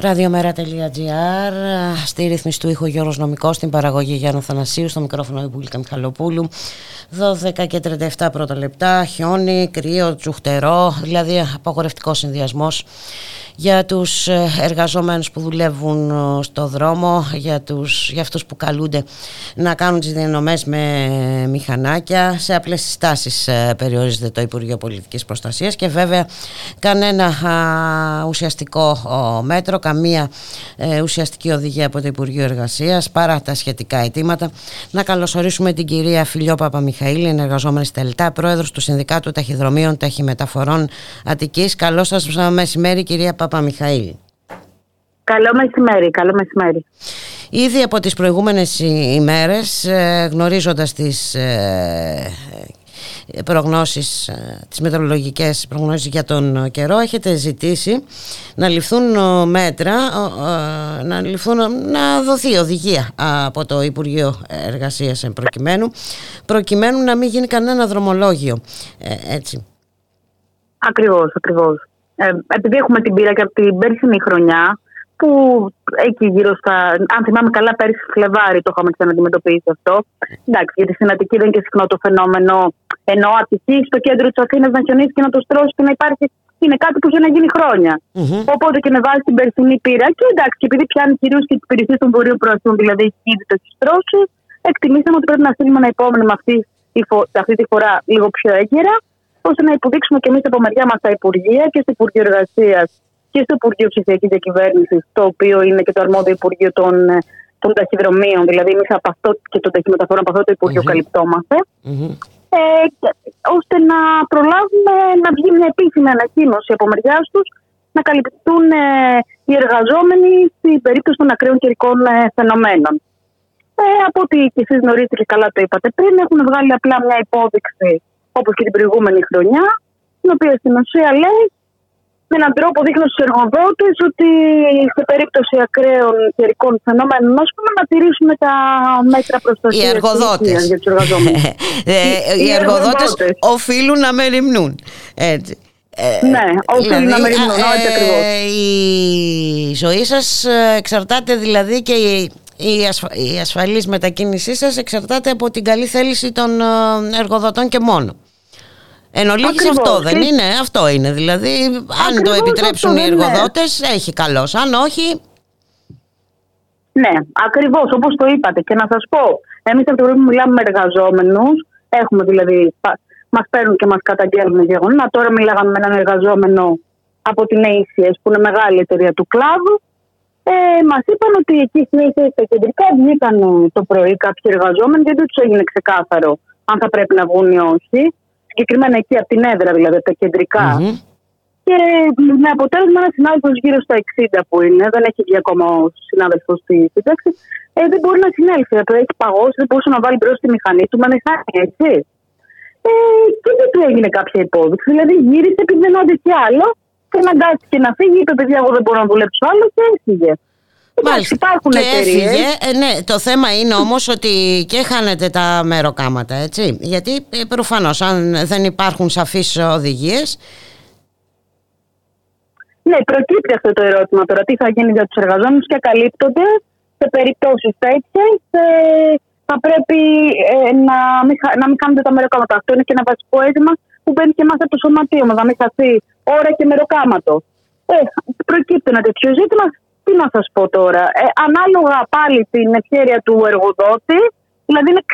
Ραδιομέρα.gr Στη ρύθμιση του ήχου Γιώργος Νομικός Στην παραγωγή Γιάννου Θανασίου Στο μικρόφωνο η Μπουλίκα Μιχαλοπούλου 12 και 37 πρώτα λεπτά Χιόνι, κρύο, τσουχτερό Δηλαδή απαγορευτικός συνδυασμός για τους ε, εργαζομένους που δουλεύουν ε, στο δρόμο, για, τους, για αυτούς που καλούνται να κάνουν τις διανομές με μηχανάκια. Σε απλές συστάσεις ε, περιορίζεται το Υπουργείο Πολιτικής Προστασίας και βέβαια κανένα ουσιαστικό μέτρο, καμία ουσιαστική οδηγία από το Υπουργείο Εργασίας παρά τα σχετικά αιτήματα. Να καλωσορίσουμε την κυρία Φιλιό Παπαμιχαήλ, εργαζόμενη στη Τελτά, πρόεδρος του Συνδικάτου Ταχυδρομείων Ταχυμεταφορών Αττικής. Καλό σας μεσημέρι κυρία Παπαμιχαήλ. Παπαμιχαήλ. Καλό μεσημέρι, καλό μεσημέρι. Ήδη από τις προηγούμενες ημέρες ε, γνωρίζοντας τις ε, προγνώσεις, ε, τις μετρολογικές προγνώσεις για τον καιρό έχετε ζητήσει να ληφθούν μέτρα να, ληφθούν, να δοθεί οδηγία από το Υπουργείο Εργασίας προκειμένου προκειμένου να μην γίνει κανένα δρομολόγιο έτσι. Ακριβώς, ακριβώς. Ε, επειδή έχουμε την πείρα και από την πέρσινη χρονιά, που εκεί γύρω στα. Αν θυμάμαι καλά, πέρσι Φλεβάρι το είχαμε ξαναντιμετωπίσει αυτό. Εντάξει, γιατί στην Αττική δεν είναι και συχνό το φαινόμενο ενώ Αττική στο κέντρο της Αθήνας να χιονίσει και να το στρώσει και να υπάρχει. Είναι κάτι που έχει να γίνει Οπότε και με βάση την περσινή πείρα και εντάξει, και επειδή πιάνει κυρίως και τις υπηρεσίες των βορείων προαστών, δηλαδή έχει ήδη το στρώσει, εκτιμήσαμε ότι πρέπει να στείλουμε ένα επόμενο αυτή, αυτή τη φορά λίγο πιο έγκαιρα ώστε να υποδείξουμε και εμείς από μεριά μας τα Υπουργεία και στο Υπουργείο Εργασίας και στο Υπουργείο Ψηφιακής Διακυβέρνησης, το οποίο είναι και το αρμόδιο Υπουργείο των, ε, των ταχυδρομείων. Δηλαδή, εμείς από αυτό και των ταχυμεταφορών από αυτό το Υπουργείο mm-hmm. καλυπτόμαστε. Mm-hmm. Ε, ώστε να προλάβουμε να βγει μια επίσημη ανακοίνωση από μεριά τους να καλυπτούν ε, οι εργαζόμενοι στην περίπτωση των ακραίων καιρικών ε, φαινομένων. Ε, από ό,τι και εσείς γνωρίζετε και καλά το είπατε πριν, έχουν βγάλει απλά μια υπόδειξη όπως και την προηγούμενη χρονιά, την οποία στην ουσία λέει με έναν τρόπο δείχνω στους εργοδότες ότι σε περίπτωση ακραίων καιρικών φαινόμενων πούμε, να τηρήσουμε τα μέτρα προστασίας οι εργοδότες. για τους εργαζόμενους. Ε, οι, οι εργοδότες οφείλουν να μεριμνούν. Έτσι. Ε, ναι, οφείλουν δηλαδή, να μεριμνούν, όχι ε, ακριβώς. Η ζωή σας εξαρτάται δηλαδή και η, η ασφαλής μετακίνησής σας εξαρτάται από την καλή θέληση των εργοδοτών και μόνο. Εν ολίγης αυτό δεν είναι, αυτό είναι. Δηλαδή, αν το επιτρέψουν οι εργοδότες, έχει καλώ. Αν όχι. Ναι, ακριβώς όπως το είπατε. Και να σας πω, εμείς από το που μιλάμε με εργαζόμενους, έχουμε δηλαδή. Μας παίρνουν και μας καταγγέλνουν γεγονότα. Τώρα μιλάγαμε με έναν εργαζόμενο από την ACS, που είναι μεγάλη εταιρεία του κλάδου. Ε, Μας είπαν ότι εκεί στα κεντρικά βγήκαν το πρωί κάποιοι εργαζόμενοι, γιατί δεν τους έγινε ξεκάθαρο αν θα πρέπει να βγουν ή όχι συγκεκριμένα εκεί από την έδρα, δηλαδή από τα κεντρικα mm-hmm. Και με αποτέλεσμα ένας συνάδελφος γύρω στα 60 που είναι, δεν έχει βγει ακόμα ο συνάδελφος στη σύνταξη, ε, δεν μπορεί να συνέλθει. Το έχει παγώσει, δεν μπορούσε να βάλει μπροστά τη μηχανή του με μηχανή, έτσι. Ε, και δεν του έγινε κάποια υπόδειξη. Δηλαδή γύρισε επειδή δεν άντεχε άλλο και αναγκάστηκε να φύγει. Είπε: Παιδιά, εγώ δεν μπορώ να δουλέψω άλλο και έφυγε. Μάλιστα. Υπάρχουν και έφυγε. Ε, ναι, το θέμα είναι όμως ότι και χάνετε τα μεροκάματα, έτσι. Γιατί ε, προφανώς αν δεν υπάρχουν σαφείς οδηγίες... Ναι, προκύπτει αυτό το ερώτημα τώρα. Τι θα γίνει για τους εργαζόμενους και καλύπτονται σε περιπτώσεις τέτοιες ε, θα πρέπει ε, να, μην, να μην κάνετε τα μεροκάματα. Αυτό είναι και ένα βασικό αίτημα που μπαίνει και μέσα από το σωματείο μας, να μην χαθεί ώρα και μεροκάματο. Ε, προκύπτει ένα τέτοιο ζήτημα τι να σας πω τώρα; Ε, ανάλογα πάλι την ευκαιρία του εργοδότη, δηλαδή είναι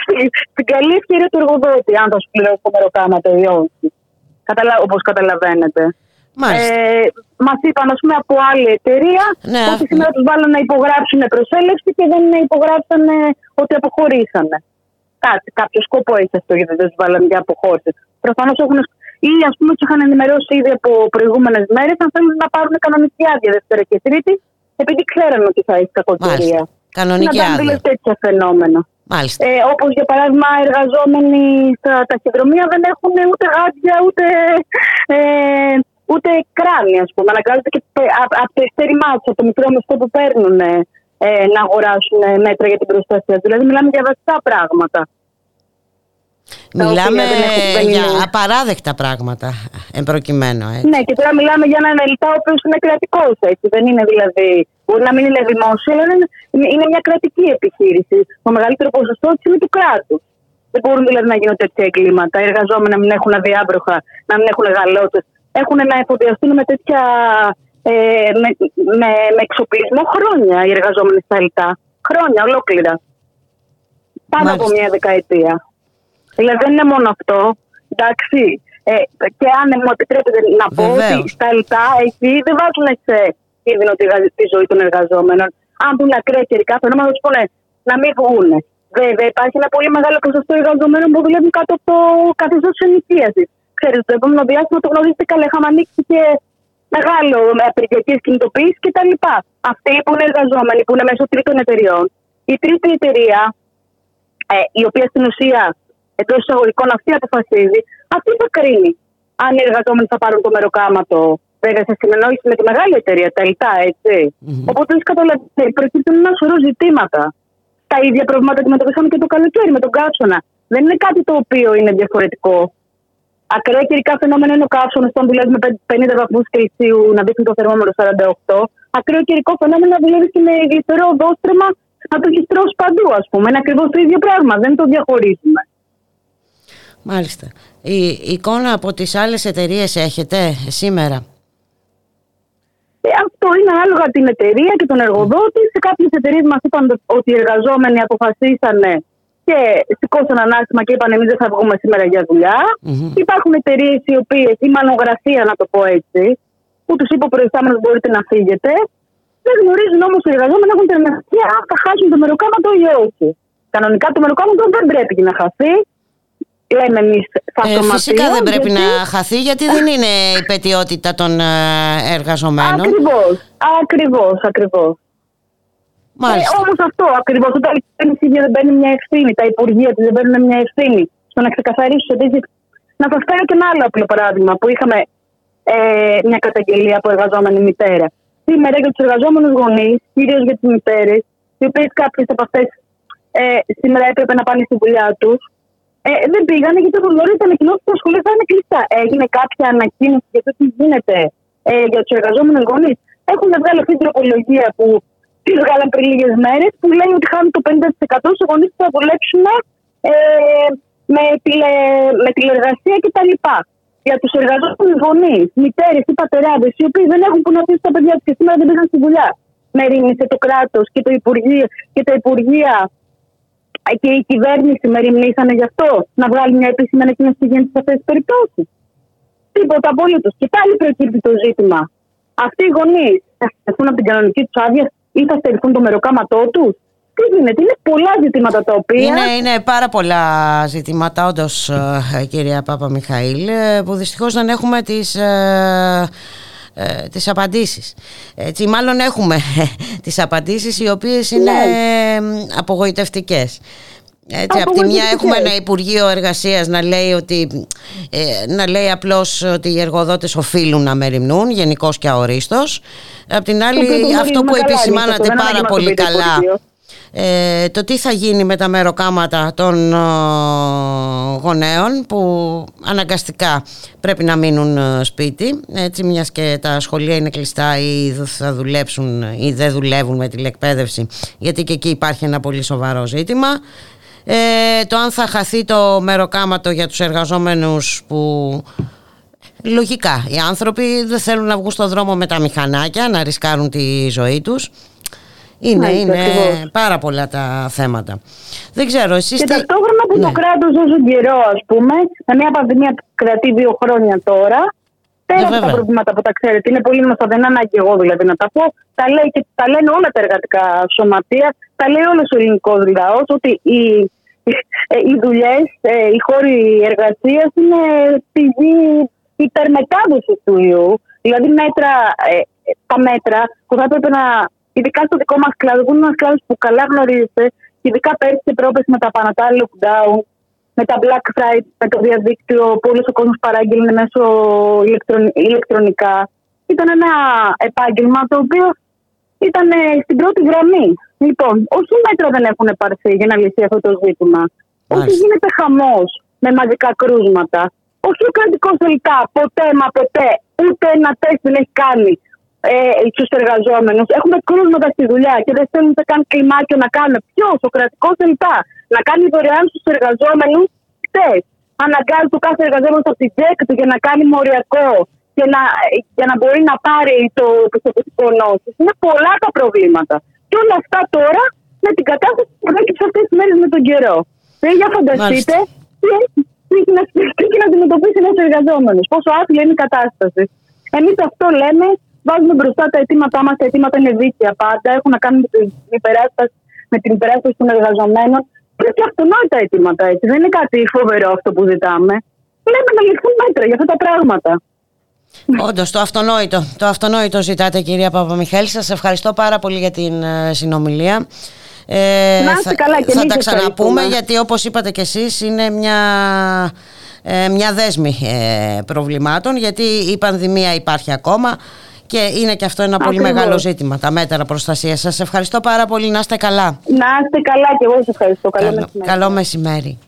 στην καλή ευκαιρία του εργοδότη, αν θα σου πληρώσει το μεροκάματο ή όχι. Καταλα... Όπως καταλαβαίνετε. Ε, Μας είπαν, ας πούμε, από άλλη εταιρεία ναι, ότι σήμερα τους βάλουν να υπογράψουν προσέλευση και δεν υπογράψαν ότι αποχωρήσανε. Κάτι, κάποιο σκοπό έχει αυτό γιατί δεν τους βάλανε για αποχώρηση. Προφανώς έχουν. Ή ας πούμε τους είχαν ενημερώσει ήδη από προηγούμενες μέρες αν θέλουν να πάρουν κανονική άδεια Δευτέρα και Τρίτη επειδή ξέρανε ότι θα έχει κακοκαιρία. Κανονική άδεια. Να δηλαδή τέτοια φαινόμενα. Μάλιστα. Ε, Όπως για παράδειγμα, εργαζόμενοι στα ταχυδρομεία δεν έχουν ούτε γάντια ούτε, ε, ούτε κράνη, ας πούμε. Αναγκάζονται και από το ειστέρημά τους, από το μικρό μισθό που παίρνουν, ε, να αγοράσουν μέτρα για την προστασία. Δηλαδή, μιλάμε για βασικά πράγματα. Μιλάμε για απαράδεκτα πράγματα εμπροκειμένο. Έτσι. Ναι, και τώρα μιλάμε για έναν ελιτά ο οποίος είναι κρατικός. Δεν είναι δηλαδή. Μπορεί να μην είναι δημόσιο, αλλά είναι, είναι μια κρατική επιχείρηση. Το μεγαλύτερο ποσοστό της είναι του κράτους. Δεν μπορούν δηλαδή να γίνουν τέτοια εγκλήματα. Οι εργαζόμενοι να μην έχουν αδιάβροχα, να μην έχουν γαλότες. Έχουν να εφοδιαστούν με τέτοια. Ε, με, με, με εξοπλισμό χρόνια οι εργαζόμενοι στα ελιτά. Χρόνια ολόκληρα. Πάνω από μια δεκαετία. Δηλαδή δεν είναι μόνο αυτό. Εντάξει. Ε, και αν μου επιτρέπετε να πω ότι στα ΕΛΤΑ εκεί δεν βάζουν σε κίνδυνο τη, τη ζωή των εργαζόμενων. Αν δουν ακραία καιρικά φαινόμενα, θα τους πούνε να μην βγουν. Βέβαια, υπάρχει ένα πολύ μεγάλο ποσοστό εργαζομένων που δουλεύουν κάτω από το καθεστώ τη ενοικίασης. Ξέρετε, το επόμενο διάστημα το γνωρίζετε καλά. Είχαμε ανοίξει και μεγάλο με απεργιακές κινητοποίησεις κτλ. Αυτοί που είναι εργαζόμενοι, που είναι μέσω τρίτων εταιριών, η τρίτη εταιρεία, ε, η οποία στην ουσία εντός εισαγωγικών αυτή αποφασίζει, αυτή θα κρίνει αν οι εργαζόμενοι θα πάρουν το μεροκάματο. Βέβαια, σε συνεννόηση με τη μεγάλη εταιρεία, τα ΙΤΑ, έτσι. Mm-hmm. Οπότε, καταλαβαίνετε, προκύπτουν ένα σωρό ζητήματα. Τα ίδια προβλήματα αντιμετωπίσαμε και το καλοκαίρι με τον κάψονα. Δεν είναι κάτι το οποίο είναι διαφορετικό. Ακραία καιρικά φαινόμενα είναι ο κάψονα όταν δουλεύει με 50 βαθμούς Κελσίου να δείχνει το θερμόμετρο 48. Ακραίο καιρικό φαινόμενο να δουλεύει και με γλυφερό οδόστρεμα να το έχει τρώσει παντού, ας πούμε. Είναι ακριβώς το ίδιο πράγμα. Δεν το διαχωρίζουμε. Μάλιστα. Η εικόνα από τις άλλες εταιρείες έχετε σήμερα; Ε, αυτό είναι ανάλογα την εταιρεία και τον εργοδότη. Σε κάποιες εταιρείες μας είπαν ότι οι εργαζόμενοι αποφασίσανε και σηκώσαν ανάστημα και είπαν εμείς δεν θα βγούμε σήμερα για δουλειά. Mm-hmm. Υπάρχουν εταιρείες οι οποίες, η μανογραφία να το πω έτσι, που τους είπε ο προϊστάμενος μπορείτε να φύγετε. Δεν γνωρίζουν όμως οι εργαζόμενοι έχουν την αν θα χάσουν το μεροκάματο ή όχι. Κανονικά το μεροκάματο δεν πρέπει να χαθεί λέμε εμείς ε, Φυσικά δεν πρέπει γιατί... να χαθεί γιατί δεν είναι η πετιότητα των ε, εργαζομένων. Ακριβώς. Ακριβώς, ακριβώς. Ε, Όμως αυτό ακριβώς. Όταν η κυβέρνηση δεν παίρνει μια ευθύνη, τα υπουργεία της δεν παίρνουν μια ευθύνη στο να ξεκαθαρίσουν τι. Να σας φέρω και ένα άλλο απλό παράδειγμα που είχαμε ε, μια καταγγελία από εργαζόμενη μητέρα. Σήμερα για τους εργαζόμενους γονείς, κυρίως για τις μητέρες, οι οποίες κάποιες από αυτές ε, σήμερα έπρεπε να πάνε στη δουλειά τους, ε, δεν πήγανε γιατί το γνωρίζετε ήταν ανακοινώσει ότι τα σχολεία θα είναι κλειστά. Έγινε κάποια ανακοίνωση για το τι γίνεται ε, για τους εργαζόμενους γονείς. Έχουν βγάλει αυτή την τροπολογία που τη βγάλαν πριν λίγες μέρες που λέει ότι χάνουν το 50% σε γονείς που θα δουλέψουν ε, με, τηλε, με τηλεργασία κτλ. Για τους εργαζόμενους γονείς, μητέρες ή πατεράδες, οι οποίοι δεν έχουν που να αφήσουν τα παιδιά τους και σήμερα δεν πήγαν στη δουλειά. Μερίμνησε το κράτος και, το και τα υπουργεία και η κυβέρνηση μεριμνήσανε γι' αυτό να βγάλει μια επίσημη ανακοίνωση τις γίνεται σε αυτές τις περιπτώσεις. Τίποτα απολύτως. Και πάλι προκύπτει το ζήτημα. Αυτοί οι γονείς θα στεθούν από την κανονική τους άδεια ή θα στερηθούν το μεροκάματό τους; Τι γίνεται, είναι πολλά ζητήματα τα οποία. Είναι, είναι πάρα πολλά ζητήματα, όντως, ε, κυρία Πάπα Μιχαήλ, ε, που δυστυχώς δεν έχουμε τις. Ε, ε, τις απαντήσεις. Έτσι, μάλλον έχουμε τις απαντήσεις οι οποίες είναι ναι. απογοητευτικές. Έτσι, από τη μια έχουμε ένα Υπουργείο Εργασίας να λέει, ότι, ε, να λέει απλώς ότι οι εργοδότες οφείλουν να μεριμνούν, γενικώ και αορίστος. Από την άλλη, αυτό που επισημάνατε πάρα πολύ καλά ε, το τι θα γίνει με τα μεροκάματα των ε, γονέων που αναγκαστικά πρέπει να μείνουν ε, σπίτι έτσι μιας και τα σχολεία είναι κλειστά ή θα δουλέψουν ή δεν δουλεύουν με τηλεκπαίδευση γιατί και εκεί υπάρχει ένα πολύ σοβαρό ζήτημα. Ε, το αν θα χαθεί το μεροκάματο για τους εργαζόμενους που λογικά οι άνθρωποι δεν θέλουν να βγουν στον δρόμο με τα μηχανάκια να ρισκάρουν τη ζωή τους είναι, είναι πάρα πολλά τα θέματα. Δεν ξέρω, εσείς... Και ταυτόχρονα που ναι. το κράτος όσο καιρό, ας πούμε, με μια πανδημία που κρατεί δύο χρόνια τώρα, πέρα από τα προβλήματα που τα ξέρετε, είναι πολύ γνωστά, δεν ανάγκη εγώ δηλαδή να τα πω, τα, λέει και, τα λένε όλα τα εργατικά σωματεία, τα λέει όλος ο ελληνικός λαός, ότι οι, ε, οι δουλειές, ε, οι χώροι εργασίας είναι πηγή υπερμετάδοσης του ιού. Δηλαδή μέτρα, ε, τα μέτρα που θα έπρεπε να ειδικά στο δικό μας κλάδο, που είναι ένας κλάδος που καλά γνωρίζετε, ειδικά πέρσι και πρόπεση με τα πανατά lockdown, με τα Black Friday, με το διαδίκτυο, που όλος ο κόσμος παράγγελνε μέσω ηλεκτρονικά. Ήταν ένα επάγγελμα το οποίο ήταν ε, στην πρώτη γραμμή. Λοιπόν, όχι μέτρα δεν έχουν πάρθει για να λυθεί αυτό το ζήτημα. Όχι γίνεται χαμός με μαζικά κρούσματα. Όχι ο κρατικός τελικά, ποτέ μα ποτέ, ούτε ένα τεστ δεν έχει κάνει ε, στους εργαζόμενους. Έχουμε κρούσματα στη δουλειά και δεν θέλουν καν κλιμάκιο να κάνουμε. Ποιος, ο κρατικός τελικά, να κάνει δωρεάν στους εργαζόμενους τεστ. Αναγκάζει το κάθε εργαζόμενο από την τσέκ του για να κάνει μοριακό και να, για να μπορεί να πάρει το πιστοποιητικό νόση. Είναι πολλά τα προβλήματα. Και όλα αυτά τώρα με την κατάσταση που προέκυψε αυτές τις μέρες με τον καιρό. Δεν για φανταστείτε τι έχει να αντιμετωπίσει ένας εργαζόμενος, πόσο άθλια είναι η κατάσταση. Εμείς αυτό λέμε, βάζουμε μπροστά τα αιτήματά μας. Τα αιτήματα είναι δίκαια πάντα. Έχουν να κάνουν με την υπεράσταση, με την υπεράσταση των εργαζομένων. Είναι και αυτονόητα αιτήματα έτσι. Δεν είναι κάτι φοβερό αυτό που ζητάμε. Λέμε να ληφθούν μέτρα για αυτά τα πράγματα. Όντως, το αυτονόητο. Το αυτονόητο ζητάτε, κυρία Παπαμιχαήλ. Σας ευχαριστώ πάρα πολύ για την ε, συνομιλία. Ε, θα, καλά και θα τα ξαναπούμε γιατί όπως είπατε και εσείς είναι μια, ε, μια δέσμη ε, προβλημάτων γιατί η πανδημία υπάρχει ακόμα και είναι και αυτό ένα πολύ μεγάλο ζήτημα τα μέτρα προστασίας. Σας ευχαριστώ πάρα πολύ. Να είστε καλά. Να είστε καλά και εγώ σας ευχαριστώ. Καλό, καλό μεσημέρι, καλό μεσημέρι.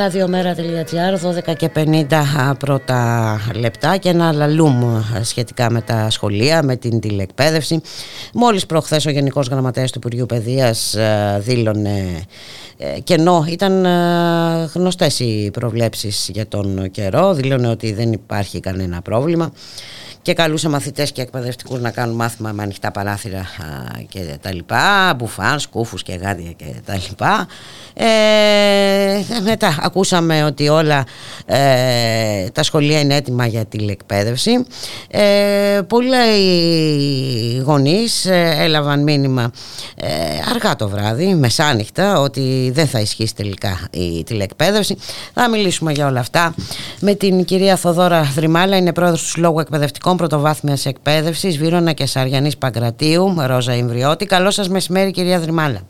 radiomera.gr 12 και 50 πρώτα λεπτά και ένα λαλούμ σχετικά με τα σχολεία, με την τηλεκπαίδευση. Μόλις προχθές ο Γενικός Γραμματέας του Υπουργείου Παιδείας δήλωνε ε, και ενώ ήταν γνωστές οι προβλέψεις για τον καιρό, δήλωνε ότι δεν υπάρχει κανένα πρόβλημα και καλούσε μαθητές και εκπαιδευτικούς να κάνουν μάθημα με ανοιχτά παράθυρα και τα λοιπά, μπουφάν, σκούφους και γάντια και τα λοιπά. Ε, μετά ακούσαμε ότι όλα ε, τα σχολεία είναι έτοιμα για τηλεκπαίδευση. Ε, πολλοί γονείς ε, έλαβαν μήνυμα ε, αργά το βράδυ, μεσάνυχτα, ότι δεν θα ισχύσει τελικά η τηλεκπαίδευση. Θα μιλήσουμε για όλα αυτά με την κυρία Θοδόρα Δρυμάλα, είναι πρόεδρος του Συλλόγου Εκπαιδευτικών Πρωτοβάθμιας Εκπαίδευσης, Βύρονα και Σαριανής Παγκρατίου, Ρόζα Ιμβριώτη. Καλό σας μεσημέρι, κυρία Δρυμάλα.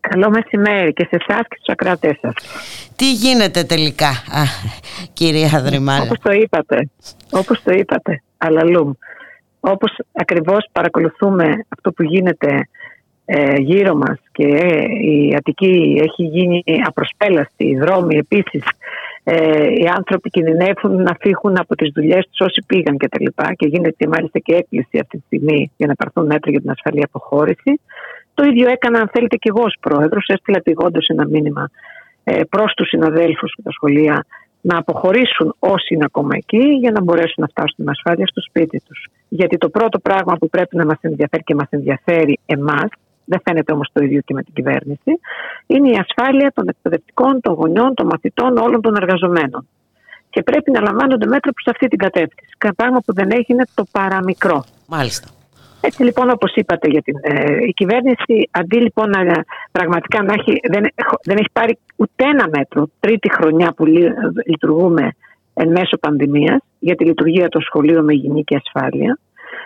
Καλό μεσημέρι και σε εσάς και στους ακράτε σας. Τι γίνεται τελικά, α, κυρία Δρυμάλα; Όπως το είπατε, όπως το είπατε, αλαλούμ. Όπως ακριβώς παρακολουθούμε αυτό που γίνεται ε, γύρω μας και ε, η Αττική έχει γίνει απροσπέλαστη, οι δρόμοι επίσης ε, οι άνθρωποι κινδυνεύουν να φύγουν από τις δουλειές τους όσοι πήγαν κτλ. Και, τα και γίνεται μάλιστα και έκκληση αυτή τη στιγμή για να πάρθουν μέτρα για την ασφαλή αποχώρηση. Το ίδιο έκανα, αν θέλετε, και εγώ ως πρόεδρος. Έστειλα πηγόντως ένα μήνυμα ε, προς τους συναδέλφους και τα σχολεία να αποχωρήσουν όσοι είναι ακόμα εκεί για να μπορέσουν να φτάσουν με ασφάλεια στο σπίτι τους. Γιατί το πρώτο πράγμα που πρέπει να μας ενδιαφέρει και μας ενδιαφέρει εμάς, δεν φαίνεται όμως το ίδιο και με την κυβέρνηση, είναι η ασφάλεια των εκπαιδευτικών, των γονιών, των μαθητών, όλων των εργαζομένων. Και πρέπει να λαμβάνονται μέτρα προς αυτή την κατεύθυνση. Κάτι πράγμα που δεν έγινε το παραμικρό. Μάλιστα. Έτσι λοιπόν όπως είπατε για την, ε, η κυβέρνηση αντί λοιπόν να, πραγματικά να έχει, δεν, δεν έχει πάρει ούτε ένα μέτρο τρίτη χρονιά που λειτουργούμε εν μέσω πανδημίας για τη λειτουργία των σχολείων με υγιεινή και ασφάλεια.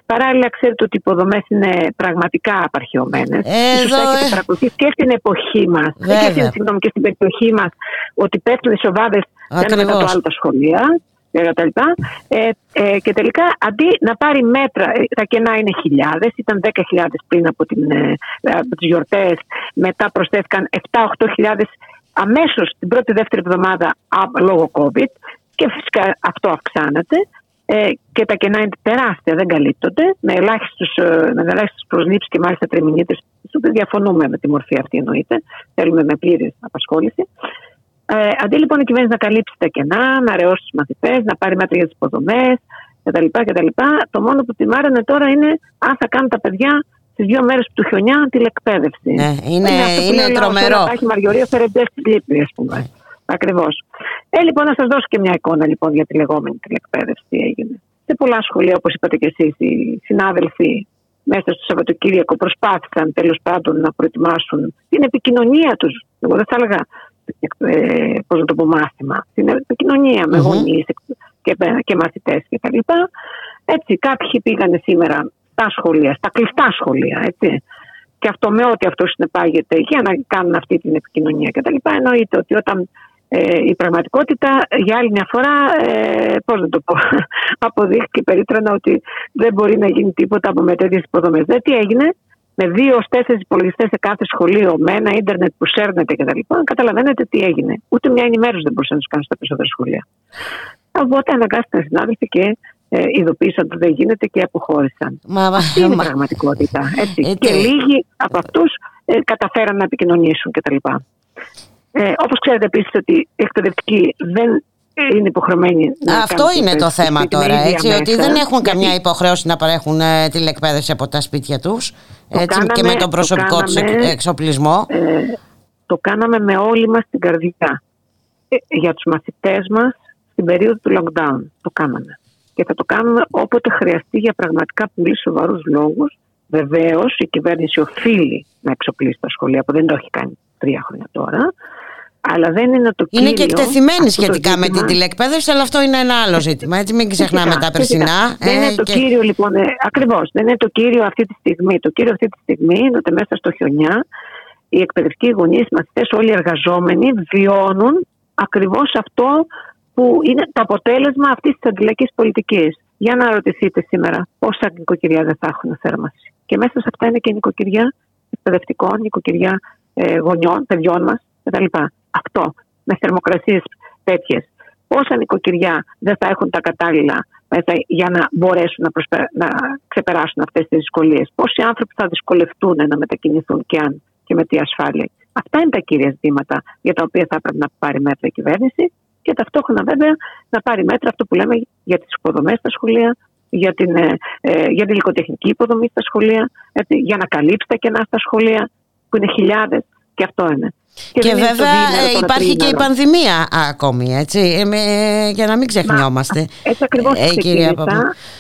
Παράλληλα, ξέρετε ότι οι υποδομές είναι πραγματικά απαρχαιωμένες. Εδώ... έχετε παρακολουθήσει και στην εποχή μας. Και, στην, και στην περιοχή μας ότι πέφτουν οι σοβάδες ένα μετά το άλλο τα σχολεία ε, ε, και τελικά αντί να πάρει μέτρα, ε, τα κενά είναι χιλιάδες, ήταν 10.000 πριν από, την, ε, από τις γιορτές, μετά προσθέθηκαν 7-8.000 αμέσως την πρώτη-δεύτερη εβδομάδα λόγω COVID και φυσικά αυτό αυξάνεται ε, και τα κενά είναι τεράστια, δεν καλύπτονται με ελάχιστους, με ελάχιστους προσλήψεις και μάλιστα τριμηνίτες, διαφωνούμε με τη μορφή αυτή εννοείται, θέλουμε με πλήρης απασχόληση. Ε, αντί λοιπόν η κυβέρνηση να καλύψει τα κενά, να ρεώσει τους μαθητές, να πάρει μέτρα για τις υποδομές κτλ, κτλ. Το μόνο που τη μάρανε τώρα είναι αν θα κάνουν τα παιδιά στις δύο μέρες του χιονιά τηλεκπαίδευση. Ναι, είναι, είναι, είναι τρομερό. Υπάρχει Μαργιορία Φερεντέ στη Λύπης, ας πούμε. Ναι. Ακριβώς. Ε, λοιπόν, να σας δώσω και μια εικόνα λοιπόν, για τη λεγόμενη τηλεκπαίδευση τι έγινε. Σε πολλά σχολεία, όπως είπατε και εσείς, οι συνάδελφοι μέσα στο Σαββατοκύριακο προσπάθησαν τέλος πάντων να προετοιμάσουν την επικοινωνία τους. Εγώ δεν θα έλεγα ε, πώς να το πω, μάθημα. Στην επικοινωνία με γονείς και, και μαθητές κτλ. Έτσι, κάποιοι πήγαν σήμερα στα σχολεία, στα κλειστά σχολεία, έτσι. Και αυτό με ό,τι αυτό συνεπάγεται για να κάνουν αυτή την επικοινωνία κτλ. Εννοείται ότι όταν ε, η πραγματικότητα για άλλη μια φορά, ε, πώς να το πω, αποδείχθηκε περίτρανα ότι δεν μπορεί να γίνει τίποτα από με τέτοιες υποδομές. Δεν τι έγινε, με δύο τέσσερις υπολογιστές σε κάθε σχολείο, με ένα ίντερνετ που σέρνεται κτλ. Καταλαβαίνετε τι έγινε. Ούτε μια ενημέρωση δεν μπορούσαν να τους κάνουν στα περισσότερα σχολεία. Οπότε αναγκάστηκαν οι συνάδελφοι και ε, ειδοποίησαν ότι δεν γίνεται και αποχώρησαν. Μα, Αυτή είναι η πραγματικότητα. Έτσι. έτσι. Και λίγοι από αυτούς ε, καταφέραν να επικοινωνήσουν κτλ. Ε, Όπως ξέρετε επίσης ότι οι εκπαιδευτικοί δεν είναι υποχρεωμένοι να Αυτό είναι το θέμα τώρα, έτσι, ότι δεν έχουν καμιά υποχρέωση να παρέχουν ε, τηλεκπαίδευση από τα σπίτια τους έτσι, και με τον προσωπικό τους εξοπλισμό. Ε, το κάναμε με όλη μας την καρδιά. Ε, για τους μαθητές μας στην περίοδο του lockdown. Το κάναμε. Και θα το κάνουμε όποτε χρειαστεί για πραγματικά πολύ σοβαρούς λόγους. Βεβαίως η κυβέρνηση οφείλει να εξοπλίσει τα σχολεία που δεν το έχει κάνει τρία χρόνια τώρα. Αλλά δεν είναι το κύριο. Είναι και εκτεθειμένοι σχετικά με την τηλεκπαίδευση, αλλά αυτό είναι ένα άλλο ζήτημα. Έτσι, μην ξεχνάμε τα περσινά. Δεν είναι ε, το κύριο, λοιπόν. Ε, Ακριβώς. Δεν είναι το κύριο αυτή τη στιγμή. Το κύριο αυτή τη στιγμή είναι ότι μέσα στο χιονιά οι εκπαιδευτικοί γονείς, οι μαθητές, όλοι οι εργαζόμενοι βιώνουν ακριβώς αυτό που είναι το αποτέλεσμα αυτής της αντιλαϊκής πολιτικής. Για να ρωτηθείτε σήμερα πόσα νοικοκυριά δεν θα έχουν θέρμανση. Και μέσα σε αυτά είναι και νοικοκυριά εκπαιδευτικών, νοικοκυριά ε, γονιών, παιδιών μας κτλ αυτό με θερμοκρασίες τέτοιες. Πόσα νοικοκυριά δεν θα έχουν τα κατάλληλα μέσα για να μπορέσουν να, προσπε... να ξεπεράσουν αυτές τις δυσκολίες; Πόσοι άνθρωποι θα δυσκολευτούν να μετακινηθούν και αν και με τι ασφάλεια; Αυτά είναι τα κύρια ζητήματα για τα οποία θα πρέπει να πάρει μέτρα η κυβέρνηση και ταυτόχρονα βέβαια να πάρει μέτρα αυτό που λέμε για τις υποδομές στα σχολεία, για την, ε, ε, για την υλικοτεχνική υποδομή στα σχολεία, έτσι, για να καλύψει τα κενά στα σχολεία που είναι χιλιάδες και αυτό είναι. Και, βέβαια ε, υπάρχει και η πανδημία ακόμη, έτσι, ε, για να μην ξεχνιόμαστε. έτσι ακριβώς ε, κυρία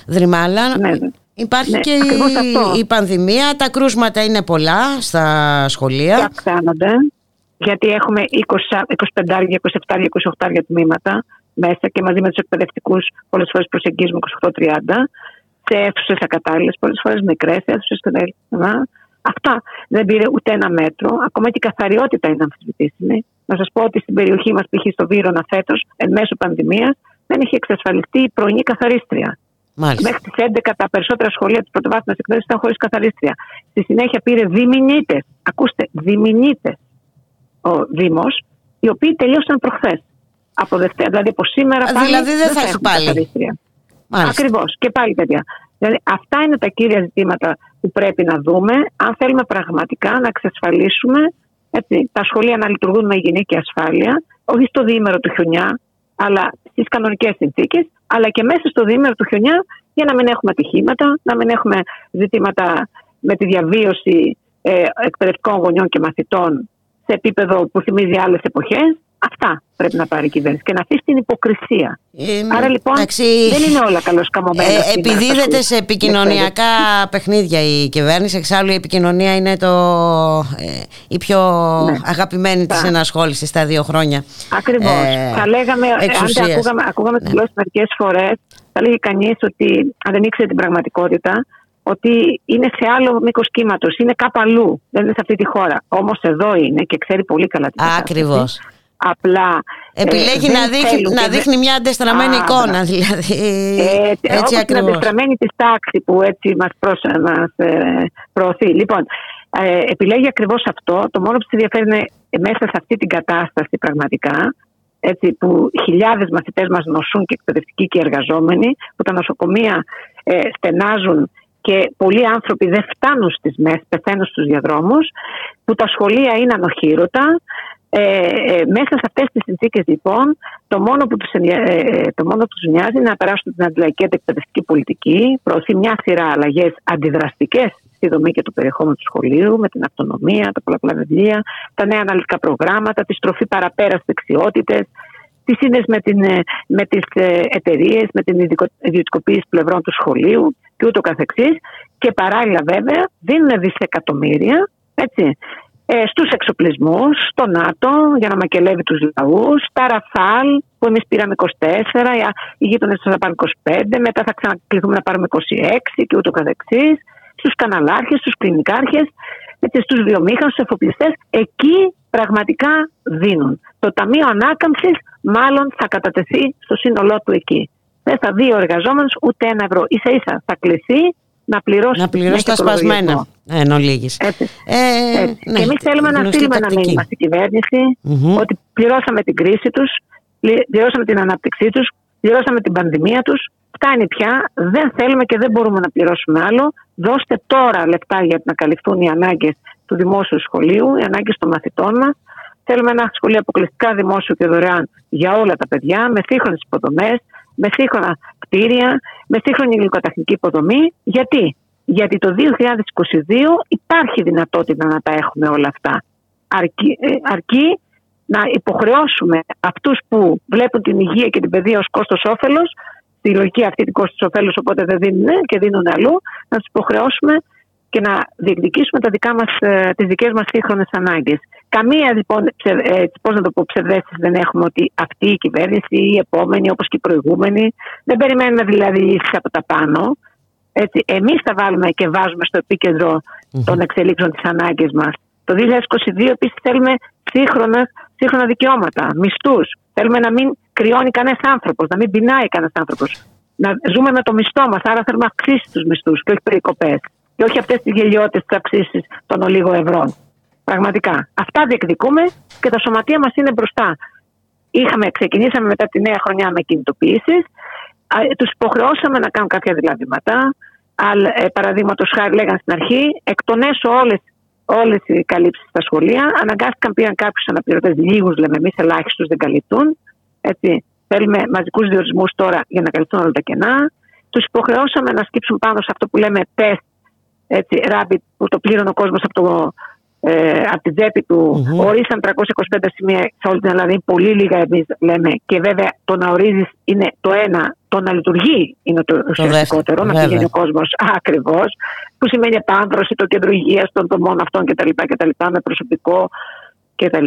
Δρυμάλα. Ναι, ναι. Υπάρχει ναι, και η, η, πανδημία, τα κρούσματα είναι πολλά στα σχολεία. Και αυξάνονται, γιατί έχουμε 20, 25, 27, 28 τμήματα μέσα και μαζί με τους εκπαιδευτικούς πολλές φορές προσεγγίζουμε 28-30 σε αίθουσες ακατάλληλες, πολλές φορές μικρές αίθουσες Αυτά δεν πήρε ούτε ένα μέτρο. Ακόμα και η καθαριότητα είναι αμφισβητήσιμη. Να σας πω ότι στην περιοχή μας, π.χ. στο Βύρονα φέτος, εν μέσω πανδημίας, δεν έχει εξασφαλιστεί η πρωινή καθαρίστρια. Μάλιστα. Μέχρι τις 11 τα περισσότερα σχολεία της πρωτοβάθμιας εκπαίδευσης ήταν χωρίς καθαρίστρια. Στη συνέχεια πήρε διμηνίτες. Ακούστε, διμηνίτες ο Δήμος, οι οποίοι τελείωσαν προχθές. Από Δευτέρα, δηλαδή από σήμερα πάλι. Δηλαδή δεν θα έχει πάλι. Ακριβώς. Και πάλι, παιδιά. Δηλαδή, αυτά είναι τα κύρια ζητήματα που πρέπει να δούμε αν θέλουμε πραγματικά να εξασφαλίσουμε έτσι, τα σχολεία να λειτουργούν με υγιεινή και ασφάλεια, όχι στο διήμερο του χιονιά, αλλά στις κανονικές συνθήκες αλλά και μέσα στο διήμερο του χιονιά για να μην έχουμε ατυχήματα, να μην έχουμε ζητήματα με τη διαβίωση ε, εκπαιδευτικών γονιών και μαθητών σε επίπεδο που θυμίζει άλλες εποχές. Αυτά πρέπει να πάρει η κυβέρνηση και να αφήσει την υποκρισία. Ε, Άρα λοιπόν δεν είναι όλα καλώς καμωμένα. Ε, επιδίδεται σε επικοινωνιακά παιχνίδια η κυβέρνηση. Εξάλλου η επικοινωνία είναι το, ε, η πιο ναι. αγαπημένη της ενασχόλησης στα δύο χρόνια. Ακριβώς. Ε, θα λέγαμε, εξουσίας. αν ακούγαμε, ακούγαμε ναι. μερικές φορές, θα λέγει κανείς ότι αν δεν ήξερε την πραγματικότητα, ότι είναι σε άλλο μήκος κύματος, είναι κάπου αλλού, δεν είναι σε αυτή τη χώρα. Όμως εδώ είναι και ξέρει πολύ καλά την κατάσταση. Ακριβώς. Απλά. Ε, Επιλέγει να, δείχνει, να δείχνει μια αντεστραμμένη εικόνα, δηλαδή. Ε, έτσι ακριβώς. Την αντεστραμμένη της τάξη που έτσι μας μας ε, προωθεί. Λοιπόν, ε, επιλέγει ακριβώς αυτό. Το μόνο που της ενδιαφέρει είναι μέσα σε αυτή την κατάσταση πραγματικά έτσι, που χιλιάδες μαθητές μας νοσούν και εκπαιδευτικοί και εργαζόμενοι, που τα νοσοκομεία ε, στενάζουν και πολλοί άνθρωποι δεν φτάνουν στις ΜΕΣ, πεθαίνουν στους διαδρόμους, που τα σχολεία είναι ανοχήρωτα. Ε, ε, μέσα σε αυτές τις συνθήκες λοιπόν το μόνο που τους, ε, ε, το μόνο που τους νοιάζει είναι να περάσουν την αντιλαϊκή εκπαιδευτική πολιτική, προωθεί μια σειρά αλλαγές αντιδραστικές στη δομή και το περιεχόμενο του σχολείου, με την αυτονομία, τα πολλαπλά βιβλία, τα νέα αναλυτικά προγράμματα, τη στροφή παραπέρα στις δεξιότητες, τις σύνδεση με, την, με τις εταιρείες, με την ιδιωτικοποίηση πλευρών του σχολείου και ούτω καθεξής. Και παράλληλα βέβαια δίνουν δισεκατομμύρια έτσι, ε, στους εξοπλισμούς, στο ΝΑΤΟ για να μακελεύει τους λαούς, τα Ραφάλ που εμείς πήραμε 24, οι γείτονες θα πάρουν 25, μετά θα ξανακληθούμε να πάρουμε 26 και ούτω καθεξής, στους καναλάρχες, στους κλινικάρχες, έτσι, στους βιομήχανους, στους εφοπλιστές, εκεί πραγματικά δίνουν. Το Ταμείο Ανάκαμψης μάλλον θα κατατεθεί στο σύνολό του εκεί. Δεν θα δει ο εργαζόμενος ούτε ένα ευρώ. Ίσα ίσα θα κληθεί να πληρώσει, να πληρώσει τα σπασμένα. Εν ολίγης. Έτσι. Ε, έτσι. Ναι, και εμείς θέλουμε να στείλουμε ένα μήνυμα στην κυβερνηση ότι πληρώσαμε την κρίση τους, πληρώσαμε την ανάπτυξή τους, πληρώσαμε την πανδημία τους. Φτάνει πια, δεν θέλουμε και δεν μπορούμε να πληρώσουμε άλλο. Δώστε τώρα λεπτά για να καλυφθούν οι ανάγκες του δημόσιου σχολείου, οι ανάγκες των μαθητών μας. Θέλουμε ένα σχολείο αποκλειστικά δημόσιο και δωρεάν για όλα τα παιδιά, με σύγχρονες υποδομές, με σύγχρονα κτίρια, με σύγχρονη υλικοτεχνική υποδομή. Γιατί; Γιατί το 2022 υπάρχει δυνατότητα να τα έχουμε όλα αυτά. Αρκεί, ε, αρκεί να υποχρεώσουμε αυτούς που βλέπουν την υγεία και την παιδεία ως κόστος όφελος, στη λογική αυτή την κόστος όφελος οπότε δεν δίνουν και δίνουν αλλού, να τους υποχρεώσουμε και να διεκδικήσουμε τα δικά μας, ε, τις δικές μας σύγχρονες ανάγκες. Καμία λοιπόν, ε, πώς να το πω, ψευδέστηση δεν έχουμε ότι αυτή η κυβέρνηση ή η επόμενη όπως και η προηγούμενη δεν περιμένουμε δηλαδή λύσεις από τα πάνω. Έτσι, εμείς θα βάλουμε και βάζουμε στο επίκεντρο των εξελίξεων τις ανάγκες μας. Το 2022 επίσης θέλουμε σύγχρονα, σύγχρονα δικαιώματα, μισθούς. Θέλουμε να μην κρυώνει κανένας άνθρωπος, να μην πεινάει κανένας άνθρωπος. Να ζούμε με το μισθό μας, άρα θέλουμε να αυξήσει τους μισθούς και όχι περικοπές και όχι αυτές τις γελιότητες τη αυξήσεις των ολίγων ευρώ. Πραγματικά. Αυτά διεκδικούμε και τα σωματεία μας είναι μπροστά. Είχαμε, ξεκινήσαμε μετά τη νέα χρονιά με κινητοποιήσεις. Τους υποχρεώσαμε να κάνουν κάποια διαβήματα. Ε, Παραδείγματος χάρη, λέγανε στην αρχή, εκ των έσω όλες όλες οι καλύψεις στα σχολεία. Αναγκάστηκαν, πήραν κάποιους αναπληρωτές, λίγους λέμε εμείς, ελάχιστους δεν καλύπτουν. Έτσι. Θέλουμε μαζικούς διορισμούς τώρα για να καλυφθούν όλα τα κενά. Τους υποχρεώσαμε να σκύψουν πάνω σε αυτό που λέμε τεστ έτσι, rapid που το πλήρωνε ο κόσμος από, το, ε, από την τσέπη του. Mm-hmm. Ορίσαν 325 σημεία σε όλη την Ελλάδα. Είναι πολύ λίγα εμείς λέμε. Και βέβαια το να ορίζεις είναι το ένα. Το να λειτουργεί είναι το, το ουσιαστικότερο. Να πηγαίνει ο κόσμος ακριβώς. Που σημαίνει επάνδρωση, το κέντρο υγείας των τομών αυτών κτλ. κτλ με προσωπικό κτλ.